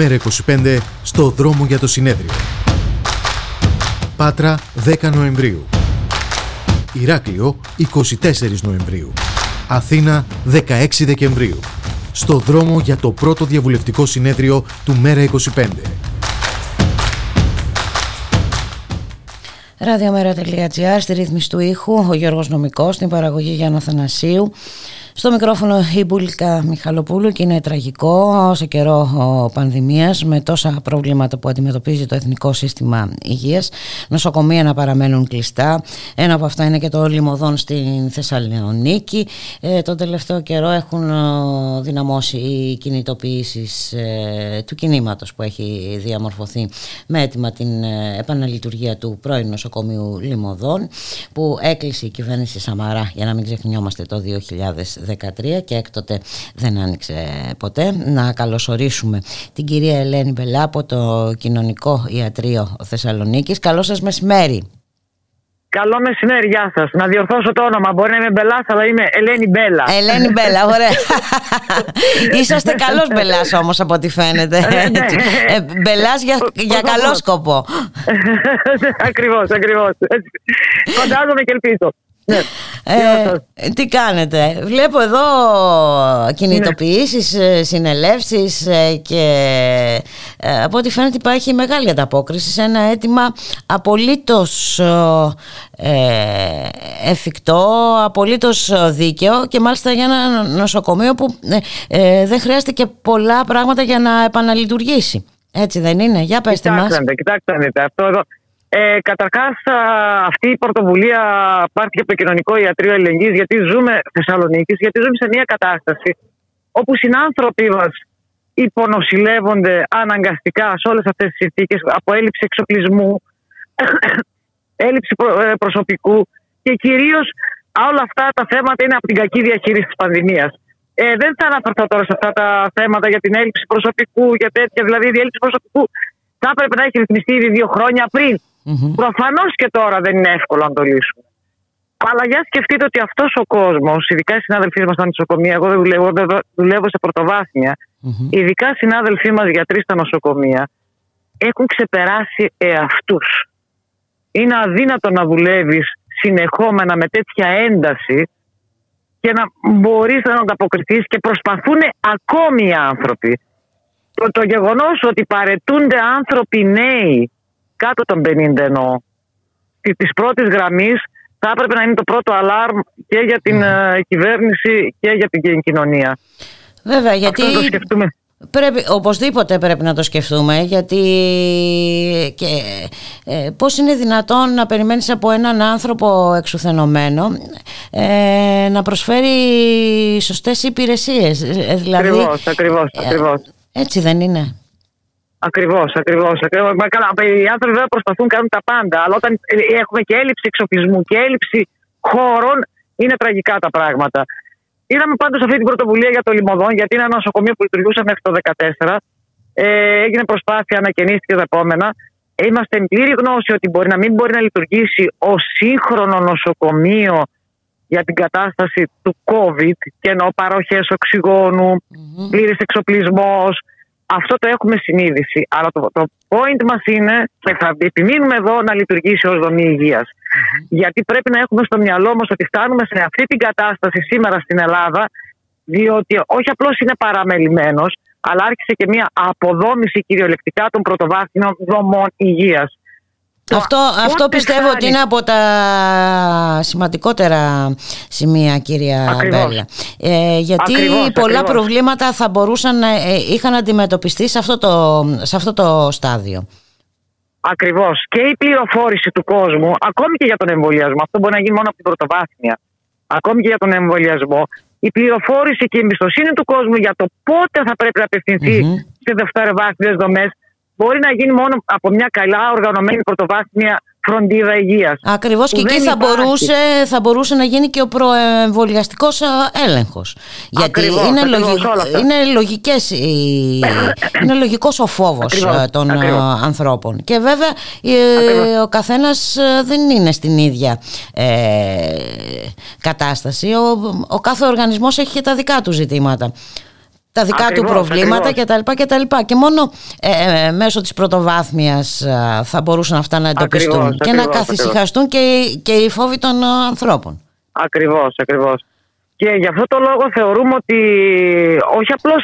ΜΕΡΑ25 στο δρόμο για το συνέδριο. Πάτρα 10 Νοεμβρίου. Ηράκλειο 24 Νοεμβρίου. Αθήνα 16 Δεκεμβρίου. Στο δρόμο για το πρώτο διαβουλευτικό συνέδριο του ΜΕΡΑ25. Ραδιομέρα.gr στη ρύθμιση του ήχου, ο Γιώργος Νομικός, στην παραγωγή Γιάννα Θανασίου. Στο μικρόφωνο η Μπουλίκα Μιχαλοπούλου και είναι τραγικό σε καιρό πανδημίας με τόσα προβλήματα που αντιμετωπίζει το Εθνικό Σύστημα Υγείας. Νοσοκομεία να παραμένουν κλειστά. Ένα από αυτά είναι και το λιμωδόν στην Θεσσαλονίκη. Ε, τον τελευταίο καιρό έχουν δυναμώσει οι κινητοποιήσεις ε, του κινήματος που έχει διαμορφωθεί με έτοιμα την ε, επαναλειτουργία του πρώην νοσοκομείου Λιμωδών που έκλεισε η κυβέρνηση Σαμαρά για να μην ξεχνιόμαστε το 2000 και έκτοτε δεν άνοιξε ποτέ. Να καλωσορίσουμε την κυρία Ελένη Μπελά από το Κοινωνικό Ιατρείο Θεσσαλονίκης. Καλό σας μεσημέρι. Καλό μεσημέρι, γεια σας. Να διορθώσω το όνομα. Μπορεί να είμαι Μπελάς, αλλά είμαι Ελένη Μπέλα. Ελένη Μπέλα, ωραία. Είσαστε καλός Μπελάς όμως, από ό,τι φαίνεται. Ε, ναι. ε, Μπελάς για, για καλό σκοπό. ακριβώς, ακριβώς. Φαντάζομαι και ελπίζω. Ναι. Ε, τι κάνετε; Βλέπω εδώ κινητοποιήσεις, ναι. συνελεύσεις ε, και από ό,τι φαίνεται υπάρχει μεγάλη ανταπόκριση σε ένα αίτημα απολύτως εφικτό, απολύτως δίκαιο και μάλιστα για ένα νοσοκομείο που δεν χρειάζεται και πολλά πράγματα για να επαναλειτουργήσει. Έτσι δεν είναι, για πέστε κοιτάξτε, μας. Κοιτάξτε, αυτό εδώ ε, Καταρχάς, αυτή η πρωτοβουλία πάρθηκε από το Κοινωνικό Ιατρείο Ελληνική, γιατί ζούμε Θεσσαλονίκη, γιατί ζούμε σε μια κατάσταση όπου συνάνθρωποι μας υπονοσηλεύονται αναγκαστικά σε όλες αυτές τις συνθήκες από έλλειψη εξοπλισμού, έλλειψη ε, προσωπικού και κυρίως όλα αυτά τα θέματα είναι από την κακή διαχείριση της πανδημίας. Ε, δεν θα αναφερθώ τώρα σε αυτά τα θέματα για την έλλειψη προσωπικού, για τέτοια. Δηλαδή, η έλλειψη προσωπικού θα έπρεπε να έχει ρυθμιστεί ήδη δύο χρόνια πριν. Mm-hmm. Προφανώς και τώρα δεν είναι εύκολο να το λύσουμε. Αλλά για σκεφτείτε ότι αυτός ο κόσμος, ειδικά οι συνάδελφοί μας στα νοσοκομεία, εγώ δεν δουλεύω, δουλεύω σε πρωτοβάθμια, mm-hmm. ειδικά οι συνάδελφοί μας γιατροί στα νοσοκομεία, έχουν ξεπεράσει εαυτούς. Είναι αδύνατο να δουλεύεις συνεχόμενα με τέτοια ένταση και να μπορείς να ανταποκριθείς και προσπαθούν ακόμη οι άνθρωποι. Το, το γεγονός ότι παρετούνται άνθρωποι νέοι κάτω των 50 εννοώ, τη πρώτης γραμμής θα έπρεπε να είναι το πρώτο αλάρμ και για την mm. κυβέρνηση και για την κοινωνία. Βέβαια, γιατί το σκεφτούμε. Πρέπει, οπωσδήποτε πρέπει να το σκεφτούμε γιατί και, ε, πώς είναι δυνατόν να περιμένεις από έναν άνθρωπο εξουθενωμένο ε, να προσφέρει σωστές υπηρεσίες. Ε, δηλαδή, ακριβώς, ακριβώς, ε, ακριβώς. Έτσι δεν είναι. Ακριβώς, ακριβώς. Οι άνθρωποι βέβαια προσπαθούν να κάνουν τα πάντα, αλλά όταν ε, έχουμε και έλλειψη εξοπλισμού και έλλειψη χώρων, είναι τραγικά τα πράγματα. Είδαμε πάντως αυτή την πρωτοβουλία για το Λιμωδόν, γιατί είναι ένα νοσοκομείο που λειτουργούσε μέχρι το 2014. Ε, έγινε προσπάθεια, ανακαινίστηκε τα επόμενα. είμαστε εν πλήρη γνώση ότι μπορεί να μην μπορεί να λειτουργήσει ω σύγχρονο νοσοκομείο για την κατάσταση του COVID και ενώ παροχές οξυγόνου, mm-hmm. πλήρης εξοπλισμός, αυτό το έχουμε συνείδηση. Αλλά το, το point μας είναι και θα επιμείνουμε εδώ να λειτουργήσει ως δομή υγείας. Γιατί πρέπει να έχουμε στο μυαλό μας ότι φτάνουμε σε αυτή την κατάσταση σήμερα στην Ελλάδα διότι όχι απλώς είναι παραμελημένος αλλά άρχισε και μια αποδόμηση κυριολεκτικά των πρωτοβάθμιων δομών υγείας. Αυτό, αυτό πιστεύω ότι είναι από τα σημαντικότερα σημεία κυρία Ακριβώς. Μπέλα. Ε, γιατί Ακριβώς, πολλά ακριβώς. προβλήματα θα μπορούσαν να ε, είχαν αντιμετωπιστεί σε αυτό το, σε αυτό το στάδιο. Ακριβώς. Και η πληροφόρηση του κόσμου, ακόμη και για τον εμβολιασμό, αυτό μπορεί να γίνει μόνο από την πρωτοβάθμια. Ακόμη και για τον εμβολιασμό, η πληροφόρηση και η εμπιστοσύνη του κόσμου για το πότε θα πρέπει να απευθυνθεί σε δευτεροβάθμιες δομές μπορεί να γίνει μόνο από μια καλά οργανωμένη πρωτοβάθμια φροντίδα υγείας. Ακριβώς και εκεί θα μπορούσε, θα μπορούσε να γίνει και ο προεμβολιαστικός ε, έλεγχος. Γιατί Ακριβώς, είναι, ακριβώς, λογι- όλα αυτά. είναι, λογικές, οι- είναι λογικός ο φόβος Ακριβώς, ε, των ε, ακριβώς. ανθρώπων. Και βέβαια ε, ο καθένας ε, δεν είναι στην ίδια ε, κατάσταση. Ο, ο κάθε οργανισμός έχει και τα δικά του ζητήματα. Τα δικά Ακριβώς, του προβλήματα ακριβώς. κτλ. Και, τα λοιπά. και μόνο ε, ε, μέσω της πρωτοβάθμιας ε, θα μπορούσαν αυτά να εντοπιστούν Ακριβώς, και να ακριβώς, καθησυχαστούν και, οι- και οι φόβοι των ε, ανθρώπων. Ακριβώς, ακριβώς. Και γι' αυτό το λόγο θεωρούμε ότι όχι απλώς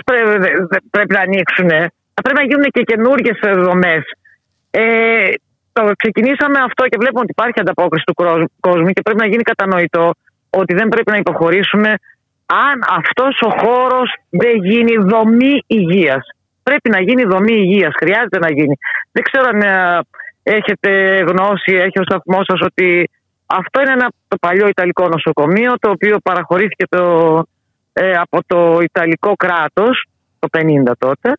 πρέπει να ανοίξουν, θα πρέπει να γίνουν και καινούργιες δομές. Ε, το ξεκινήσαμε αυτό και βλέπουμε ότι υπάρχει ανταπόκριση του κρόσ- κόσμου και πρέπει να γίνει κατανοητό ότι δεν πρέπει να υποχωρήσουμε αν αυτός ο χώρος δεν γίνει δομή υγείας. Πρέπει να γίνει δομή υγείας, χρειάζεται να γίνει. Δεν ξέρω αν ε, έχετε γνώση, έχει ο σταθμός σας ότι αυτό είναι ένα το παλιό Ιταλικό νοσοκομείο το οποίο παραχωρήθηκε το, ε, από το Ιταλικό κράτος το 50 τότε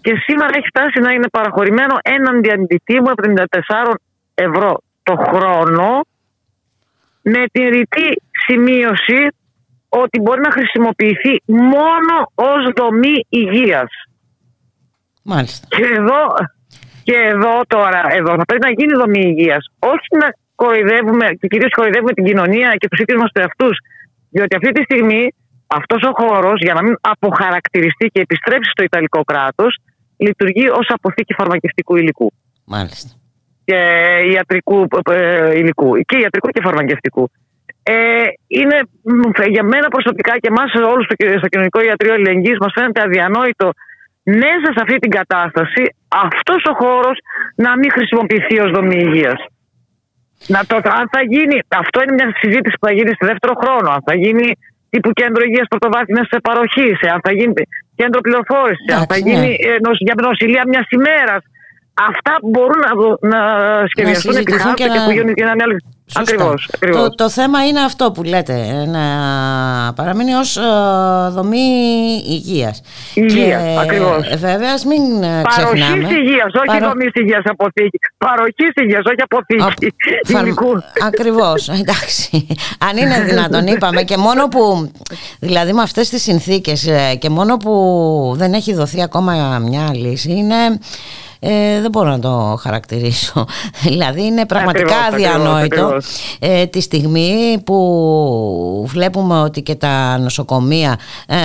και σήμερα έχει φτάσει να είναι παραχωρημένο έναντι αντιτίμου 74 ευρώ το χρόνο με την ρητή σημείωση ότι μπορεί να χρησιμοποιηθεί μόνο ως δομή υγείας. Μάλιστα. Και εδώ, και εδώ τώρα, εδώ θα πρέπει να γίνει δομή υγείας. Όχι να κοροϊδεύουμε και κυρίως κοροϊδεύουμε την κοινωνία και τους ίδιους μας τους εαυτούς. Διότι αυτή τη στιγμή αυτός ο χώρος για να μην αποχαρακτηριστεί και επιστρέψει στο Ιταλικό κράτος λειτουργεί ως αποθήκη φαρμακευτικού υλικού Μάλιστα. και ιατρικού ε, υλικού και ιατρικού και φαρμακευτικού. Ε, είναι μ, για μένα προσωπικά και εμάς όλους στο, στο κοινωνικό ιατρείο ελληνικής μας φαίνεται αδιανόητο μέσα σε αυτή την κατάσταση αυτός ο χώρος να μην χρησιμοποιηθεί ως δομή υγείας. Να το, αν θα γίνει, αυτό είναι μια συζήτηση που θα γίνει σε δεύτερο χρόνο. Αν θα γίνει τύπου κέντρο υγείας πρωτοβάθμιας παροχής, αν θα γίνει κέντρο πληροφόρησης, αν θα Εντάξει, γίνει ναι. ε, νοσ- για νοσηλεία μιας ημέρας. Αυτά μπορούν να, δο- να σχεδιαστούν επί συζητηθούν χάρτη και και, να- που γίνουν και να είναι άλλες- Σωστά. Ακριβώς, ακριβώς. Το, το θέμα είναι αυτό που λέτε, ε, να παραμείνει ως ε, δομή υγείας. Υγείας, και, ακριβώς. ε, Βέβαια, ας μην ε, Παροχής ξεχνάμε. υγείας, όχι Παρο- δομής υγείας αποθήκη. Παροχής υγείας, όχι αποθήκη. Φαρ- υλικού. Ακριβώς, εντάξει. Αν είναι δυνατόν είπαμε και μόνο που, δηλαδή με αυτές τις συνθήκες ε, και μόνο που δεν έχει δοθεί ακόμα μια λύση είναι... Ε, δεν μπορώ να το χαρακτηρίσω. δηλαδή είναι πραγματικά Ακριβώς, ακριβώς, αδιανόητο ακριβώς. ε, τη στιγμή που βλέπουμε ότι και τα νοσοκομεία ε,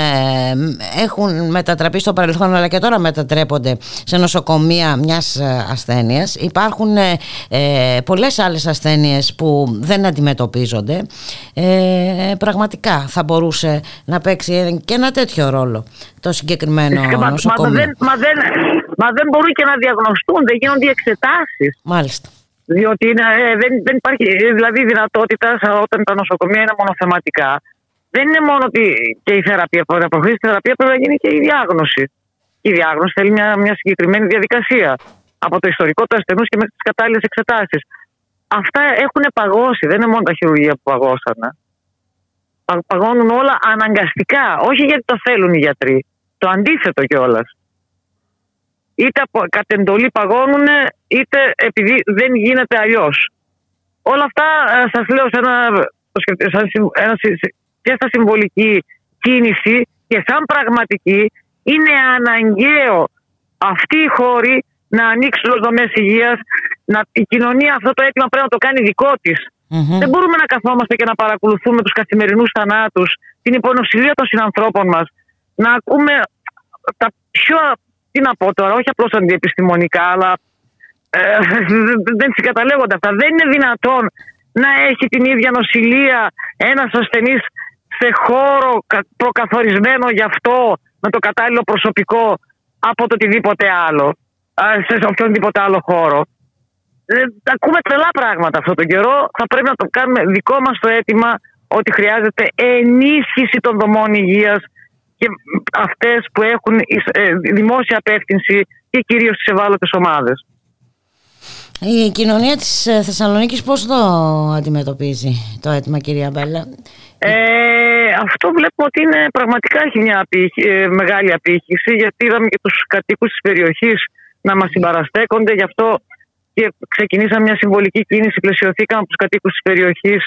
έχουν μετατραπεί στο παρελθόν αλλά και τώρα μετατρέπονται σε νοσοκομεία μιας ε, ασθένειας υπάρχουν ε, ε, πολλές άλλες ασθένειες που δεν αντιμετωπίζονται ε, πραγματικά θα μπορούσε να παίξει και ένα τέτοιο ρόλο το συγκεκριμένο Φυσικά, μα, μα, νοσοκομείο δεν, μα, δεν, μα δεν μπορούν και να διαγνωστούν, δεν γίνονται εξετάσεις. Μάλιστα. Διότι είναι, ε, δεν, δεν υπάρχει ε, δηλαδή δυνατότητα σε- όταν τα νοσοκομεία είναι μονοθεματικά. Δεν είναι μόνο ότι και η θεραπεία, από την προχώρηση στη θεραπείας πρέπει να γίνει και η διάγνωση. Η διάγνωση θέλει μια, μια συγκεκριμένη διαδικασία. Από το ιστορικό του ασθενούς και μέχρι τις κατάλληλες εξετάσεις. Αυτά έχουν παγώσει. Δεν είναι μόνο τα χειρουργεία που παγώσανε. Πα- Παγώνουν όλα αναγκαστικά. Όχι γιατί το θέλουν οι γιατροί. Το αντίθετο κιόλας. Είτε από, κατ' εντολή παγώνουν, είτε επειδή δεν γίνεται αλλιώς. Όλα αυτά σας λέω σε ένα, το σκεφτε- σαν συμ- ένα συ- και στα συμβολική κίνηση και σαν πραγματική είναι αναγκαίο αυτοί οι χώροι να ανοίξουν τις δομές υγείας. Η κοινωνία αυτό το αίτημα πρέπει να το κάνει δικό τη. Δεν μπορούμε να καθόμαστε και να παρακολουθούμε τους καθημερινούς θανάτους, την υπονοσιλία των συνανθρώπων μας, να ακούμε τα πιο. Τι να πω τώρα, όχι απλώς αντιεπιστημονικά, αλλά ε, δεν συγκαταλέγονται αυτά. Δεν είναι δυνατόν να έχει την ίδια νοσηλεία ένας ασθενής σε χώρο προκαθορισμένο γι' αυτό με το κατάλληλο προσωπικό από το οτιδήποτε άλλο, σε οποιονδήποτε άλλο χώρο. Ε, ακούμε τρελά πράγματα αυτόν τον καιρό. Θα πρέπει να το κάνουμε δικό μας το αίτημα ότι χρειάζεται ενίσχυση των δομών υγείας και αυτές που έχουν ε, δημόσια απεύθυνση και κυρίως στι ευάλωτες ομάδες. Η κοινωνία της ε, Θεσσαλονίκης πώς το αντιμετωπίζει το αίτημα κυρία Μπέλα. Ε, αυτό βλέπουμε ότι είναι, πραγματικά έχει μια ε, μεγάλη απήχηση γιατί είδαμε και τους κατοίκους της περιοχής να μας συμπαραστέκονται γι' αυτό και ξεκινήσαμε μια συμβολική κίνηση, πλαισιωθήκαμε από τους κατοίκους της περιοχής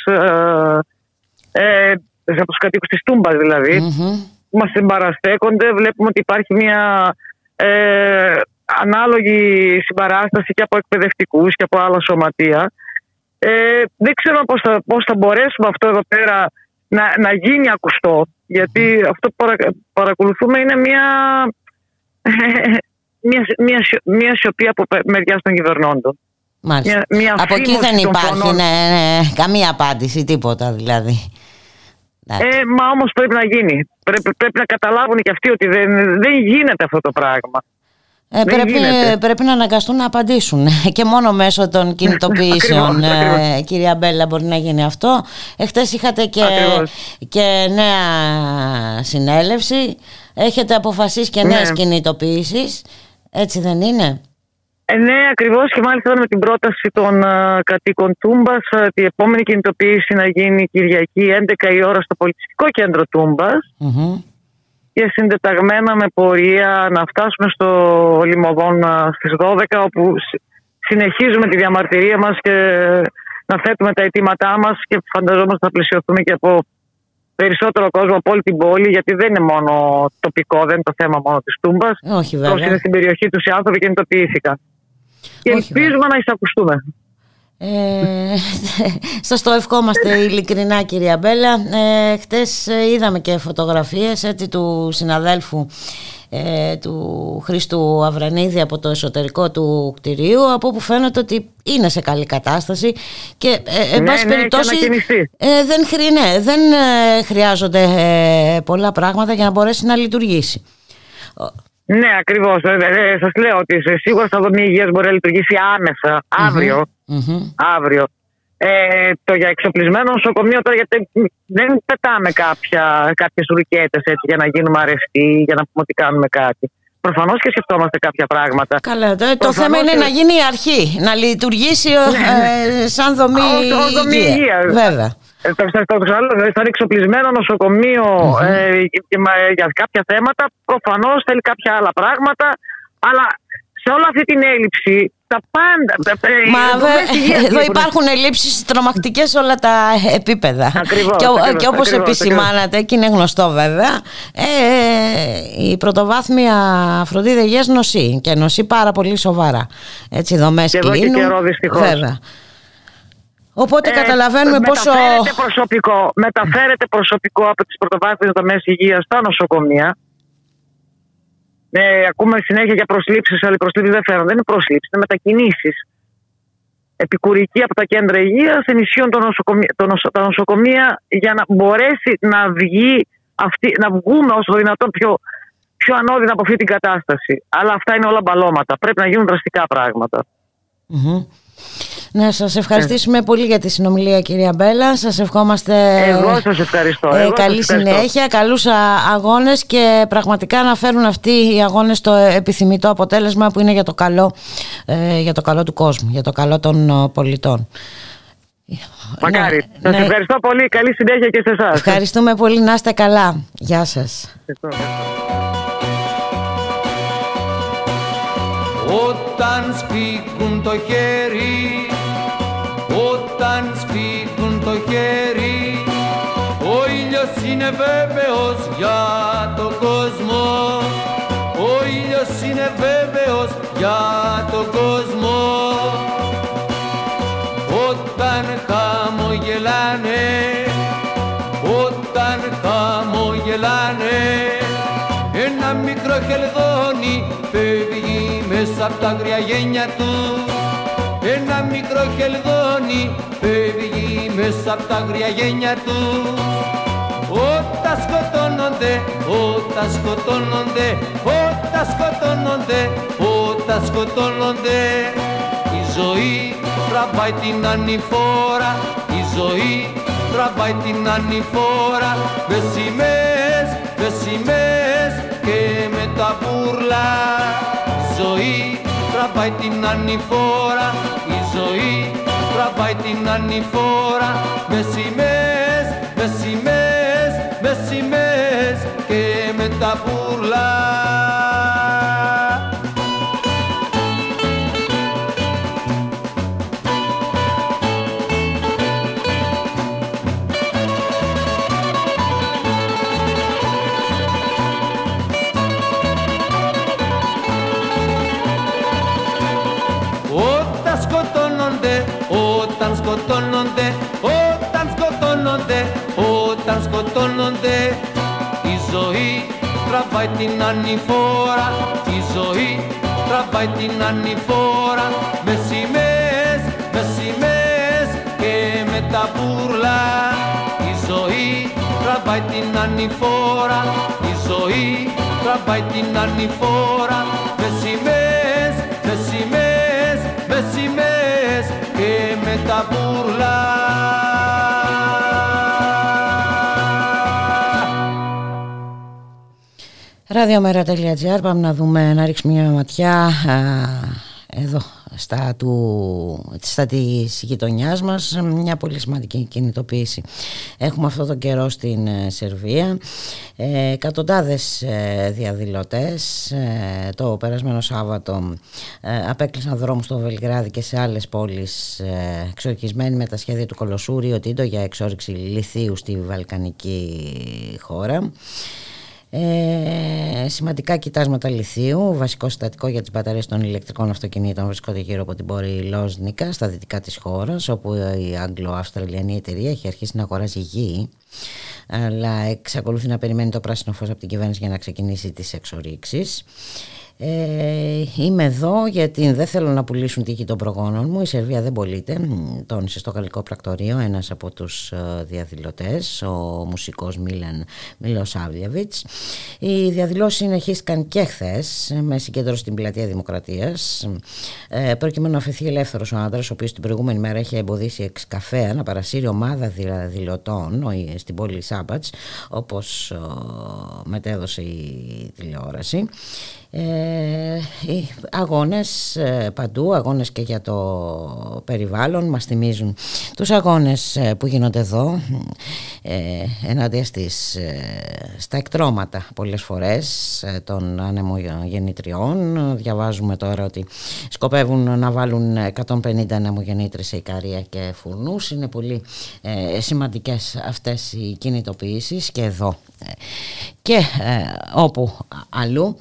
ε, από τους κατοίκους της Τούμπας δηλαδή mm-hmm. που μας συμπαραστέκονται βλέπουμε ότι υπάρχει μια ε, ανάλογη συμπαράσταση και από εκπαιδευτικούς και από άλλα σωματεία. Ε, δεν ξέρω πώς θα, πώς θα μπορέσουμε αυτό εδώ πέρα να, να γίνει ακουστό γιατί αυτό που παρακολουθούμε είναι μια, μια, μια, μια σιωπή από μεριάς των κυβερνώντων. Μάλιστα. Μια, από εκεί δεν υπάρχει ναι, ναι, καμία απάντηση, τίποτα δηλαδή. Ε, μα όμως πρέπει να γίνει. Πρέπει, πρέπει να καταλάβουν και αυτοί ότι δεν, δεν γίνεται αυτό το πράγμα. Ε, πρέπει, πρέπει να αναγκαστούν να απαντήσουν και μόνο μέσω των κινητοποιήσεων ε, κυρία Μπέλα μπορεί να γίνει αυτό εχθές είχατε και, και νέα συνέλευση έχετε αποφασίσει και ναι. νέες κινητοποιήσεις έτσι δεν είναι; Ε, ναι, ακριβώς. Και μάλιστα με την πρόταση των uh, κατοίκων Τούμπας uh, η επόμενη κινητοποίηση να γίνει Κυριακή 11 η ώρα στο πολιτιστικό κέντρο και συντεταγμένα με πορεία να φτάσουμε στο Λιμωδόν στις 12 όπου συνεχίζουμε τη διαμαρτυρία μας και να θέτουμε τα αιτήματά μας και φανταζόμαστε θα πλησιωθούμε και από περισσότερο κόσμο από όλη την πόλη γιατί δεν είναι μόνο τοπικό, δεν είναι το θέμα μόνο της Τούμπας. Όχι βέβαια. Όσοι είναι στην περιοχή τους οι άνθρωποι κινητοποιήθηκαν. Και ελπίζουμε να εισακουστούμε. Ε, σας το ευχόμαστε ειλικρινά κυρία Μπέλα ε, Χτες ε, είδαμε και φωτογραφίες έτσι, του συναδέλφου ε, του Χρήστου Αβρανίδη από το εσωτερικό του κτηρίου από που φαίνεται ότι είναι σε καλή κατάσταση και ε, εν ναι, πάση ναι, περιπτώσει ε, δεν, ναι, δεν χρειάζονται πολλά πράγματα για να μπορέσει να λειτουργήσει ναι, ακριβώς. Ε, ε, Σας λέω ότι σίγουρα στα δομή υγείας μπορεί να λειτουργήσει άμεσα, αύριο. αύριο. Ε, το για εξοπλισμένο νοσοκομείο τώρα γιατί δεν πετάμε κάποια, κάποιες ρουκέτες έτσι για να γίνουμε αρεστοί, για να πούμε ότι κάνουμε κάτι. Προφανώς και σκεφτόμαστε κάποια πράγματα. Καλά, το, το θέμα είναι να γίνει η αρχή, να λειτουργήσει ναι. ε, σαν δομή, δομή υγεία. Βέβαια. Ε, θα είναι εξοπλισμένο ε, και, για κάποια θέματα. Προφανώς θέλει κάποια άλλα πράγματα. Αλλά σε όλη αυτή την έλλειψη τα πάντα. Μα εδώ υπάρχουν ελλείψεις τρομακτικές σε όλα τα επίπεδα. Ακριβώς, και, ακριβώς, και όπως επισημάνατε, και είναι γνωστό βέβαια, ε, η πρωτοβάθμια φροντίδα υγείας νοσεί και νοσεί πάρα πολύ σοβαρά. Έτσι, δομές και εδώ και καιρό δυστυχώς. Βέβαια. Οπότε ε, καταλαβαίνουμε πόσο... Μεταφέρεται προσωπικό, μεταφέρεται προσωπικό από τις πρωτοβάθμιες δομές υγείας στα νοσοκομεία. Ε, ακούμε συνέχεια για προσλήψεις, αλλά οι προσλήψεις δεν φέρνουν. Δεν είναι προσλήψεις, είναι μετακινήσεις. Επικουρική από τα κέντρα υγείας ενισχύουν το νοσοκομεία, το νοσο, τα νοσοκομεία για να μπορέσει να βγει αυτή, να βγούμε όσο δυνατόν πιο, πιο ανώδυνα από αυτή την κατάσταση. Αλλά αυτά είναι όλα μπαλώματα. Πρέπει να γίνουν δραστικά να σας ευχαριστήσουμε πολύ για τη συνομιλία κυρία Μπέλα. Σας ευχόμαστε Εγώ σας ευχαριστώ. Ε, καλή συνέχεια, καλούς αγώνες και πραγματικά να φέρουν αυτοί οι αγώνες το επιθυμητό αποτέλεσμα που είναι για το καλό, ε, για το καλό του κόσμου, για το καλό των πολιτών. Μακάρι. Ναι, σας ναι. ευχαριστώ πολύ. Καλή συνέχεια και σε εσάς. Ευχαριστούμε πολύ. Να είστε καλά. Γεια σας. Όταν σφίγγουν το χέρι όταν σφίγγουν το χέρι ο ήλιος είναι βέβαιος για το κόσμο. Ο ήλιος είναι βέβαιος για τον κόσμο. Όταν χαμογελάνε όταν χαμογελάνε ένα μικρό χελδόνι φεύγει μέσα από τα αγριά γένια του. Ένα μικρό χελδόνι φεύγει μέσα από τα αγριά γένια του. Όταν σκοτώνονται, όταν σκοτώνονται, όταν σκοτώνονται, όταν σκοτώνονται η ζωή τραβάει την ανηφόρα, η ζωή τραβάει την ανηφόρα. Με σημαίες, με σημαίες και με τα μπουρλά. η ζωή τραβάει την ανηφόρα, η ζωή τραβάει την ανηφόρα. Με σημαίες, με σημαίες, με σημαίες τραβάει την ανηφόρα, η ζωή τραβάει την ανηφόρα με σημαίες, με σημαίες και με τα μπουρλά. Η ζωή τραβάει την ανηφόρα, η ζωή τραβάει την ανηφόρα με σημαίες, Ραδιομέρα.gr Πάμε να δούμε, να ρίξουμε μια ματιά εδώ στα, του, στα της γειτονιάς μας μια πολύ σημαντική κινητοποίηση. Έχουμε αυτό το καιρό στην ε, Σερβία ε, εκατοντάδες ε, διαδηλωτές ε, το περασμένο Σάββατο ε, απέκλεισαν δρόμους στο Βελιγράδι και σε άλλες πόλεις ε, εξορκισμένοι με τα σχέδια του Κολοσούριο Τίντο για εξόρυξη λιθίου στη Βαλκανική χώρα ε, σημαντικά κοιτάσματα λιθίου, βασικό συστατικό για τις μπαταρίες των ηλεκτρικών αυτοκινήτων βρίσκονται γύρω από την πόρη Λόσνικα στα δυτικά της χώρας όπου η Αγγλο-Αυστραλιανή εταιρεία έχει αρχίσει να αγοράζει γη αλλά εξακολουθεί να περιμένει το πράσινο φως από την κυβέρνηση για να ξεκινήσει τις εξορίξεις. Ε, είμαι εδώ γιατί δεν θέλω να πουλήσουν τύχη των προγόνων μου. Η Σερβία δεν πωλείται, τόνισε στο γαλλικό πρακτορείο ένας από τους ε, διαδηλωτές, ο μουσικός Μίλαν Μιλοσάβλιαβιτς. Οι διαδηλώσεις συνεχίστηκαν και χθες με συγκέντρωση στην πλατεία Δημοκρατίας ε, προκειμένου να αφαιθεί ελεύθερος ο άντρας ο οποίος την προηγούμενη μέρα είχε εμποδίσει εξ καφέ να παρασύρει ομάδα διαδηλωτών στην πόλη Σάμπατς όπως μετέδωσε η τηλεόραση. Ε, οι αγώνες ε, παντού, αγώνες και για το περιβάλλον μας θυμίζουν τους αγώνες ε, που γίνονται εδώ ε, ενάντια στις, στα εκτρώματα πολλές φορές των ανεμογεννητριών. Διαβάζουμε τώρα ότι σκοπεύουν να βάλουν 150 ανεμογεννήτρες σε Ικαρία και φουρνούς είναι πολύ ε, σημαντικές αυτές οι κινητοποιήσεις και εδώ. Και όπου αλλού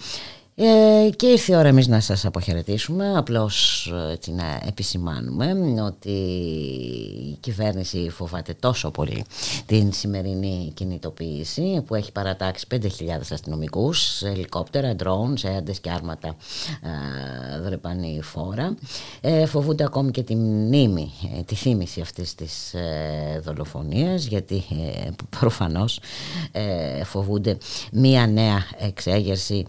ε, και ήρθε η ώρα εμείς να σας αποχαιρετήσουμε, απλώς έτσι, να επισημάνουμε ότι η κυβέρνηση φοβάται τόσο πολύ την σημερινή κινητοποίηση που έχει παρατάξει 5.000 αστυνομικούς, ελικόπτερα, ντρόουν, σέαντες και άρματα ε, δρεπανή φόρα. Ε, φοβούνται ακόμη και τη μνήμη, ε, τη θύμηση αυτής της ε, δολοφονίας γιατί ε, προφανώς ε, φοβούνται μία νέα εξέγερση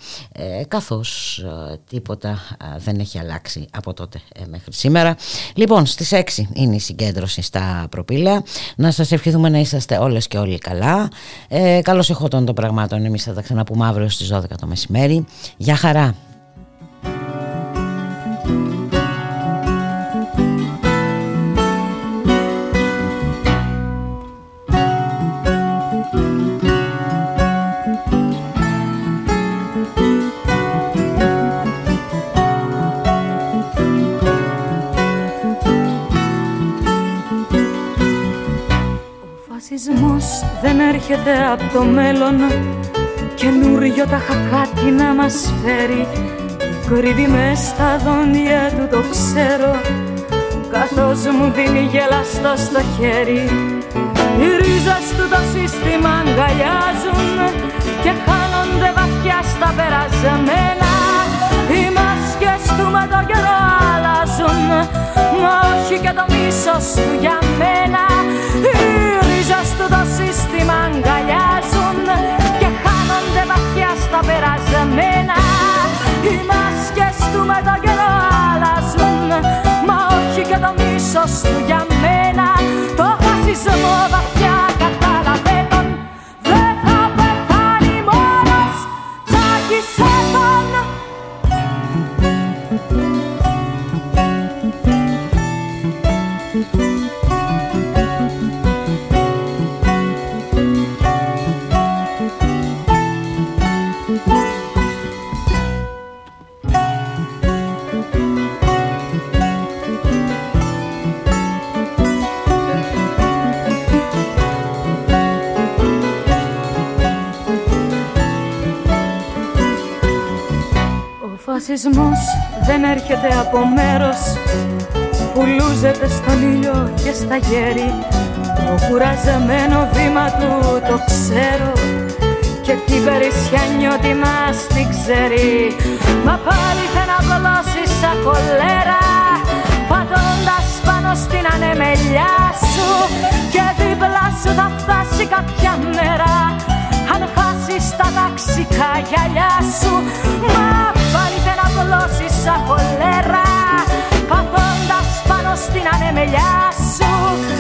καθώς ε, τίποτα ε, δεν έχει αλλάξει από τότε ε, μέχρι σήμερα. Λοιπόν, στις 6 είναι η συγκέντρωση στα προπήλαια. Να σας ευχηθούμε να είσαστε όλες και όλοι καλά. Ε, καλώς εχόντων των πραγμάτων. Εμείς θα τα ξαναπούμε αύριο στις 12 το μεσημέρι. Γεια χαρά! Δεν έρχεται από το μέλλον. Καινούριο τα χακάτι να μας φέρει κρύβει μες στα δόντια του το ξέρω. Καθώς μου δίνει γελαστό στο χέρι οι ρίζες του το σύστημα αγκαλιάζουν και χάνονται βαθιά στα περασμένα. Οι μάσκες του με το καιρό αλλάζουν μα όχι και το μίσος του για μένα οι ρίζες του το σύστημα αγκαλιάζουν και χάνονται βαθιά στα περασμένα. Οι μάσκες του με το καιρό αλλάζουν Μα όχι και το μίσος του για μένα. Το χασισμό βαθιά φασισμός δεν έρχεται από μέρος. Που λούζεται στον ήλιο και στα γέρη το κουραζεμένο βήμα του το ξέρω. Και την περισσιά νιώτη μας την ξέρει. Μα πάλι θα να κολώσει σαν κολέρα. Πατώντας πάνω στην ανεμελιά σου. Και δίπλα σου θα φτάσει κάποια μέρα. Αν χάσεις τα ταξικά γυαλιά σου. Μα γλώσση σαν χολέρα πατώντας πάνω στην ανεμελιά σου.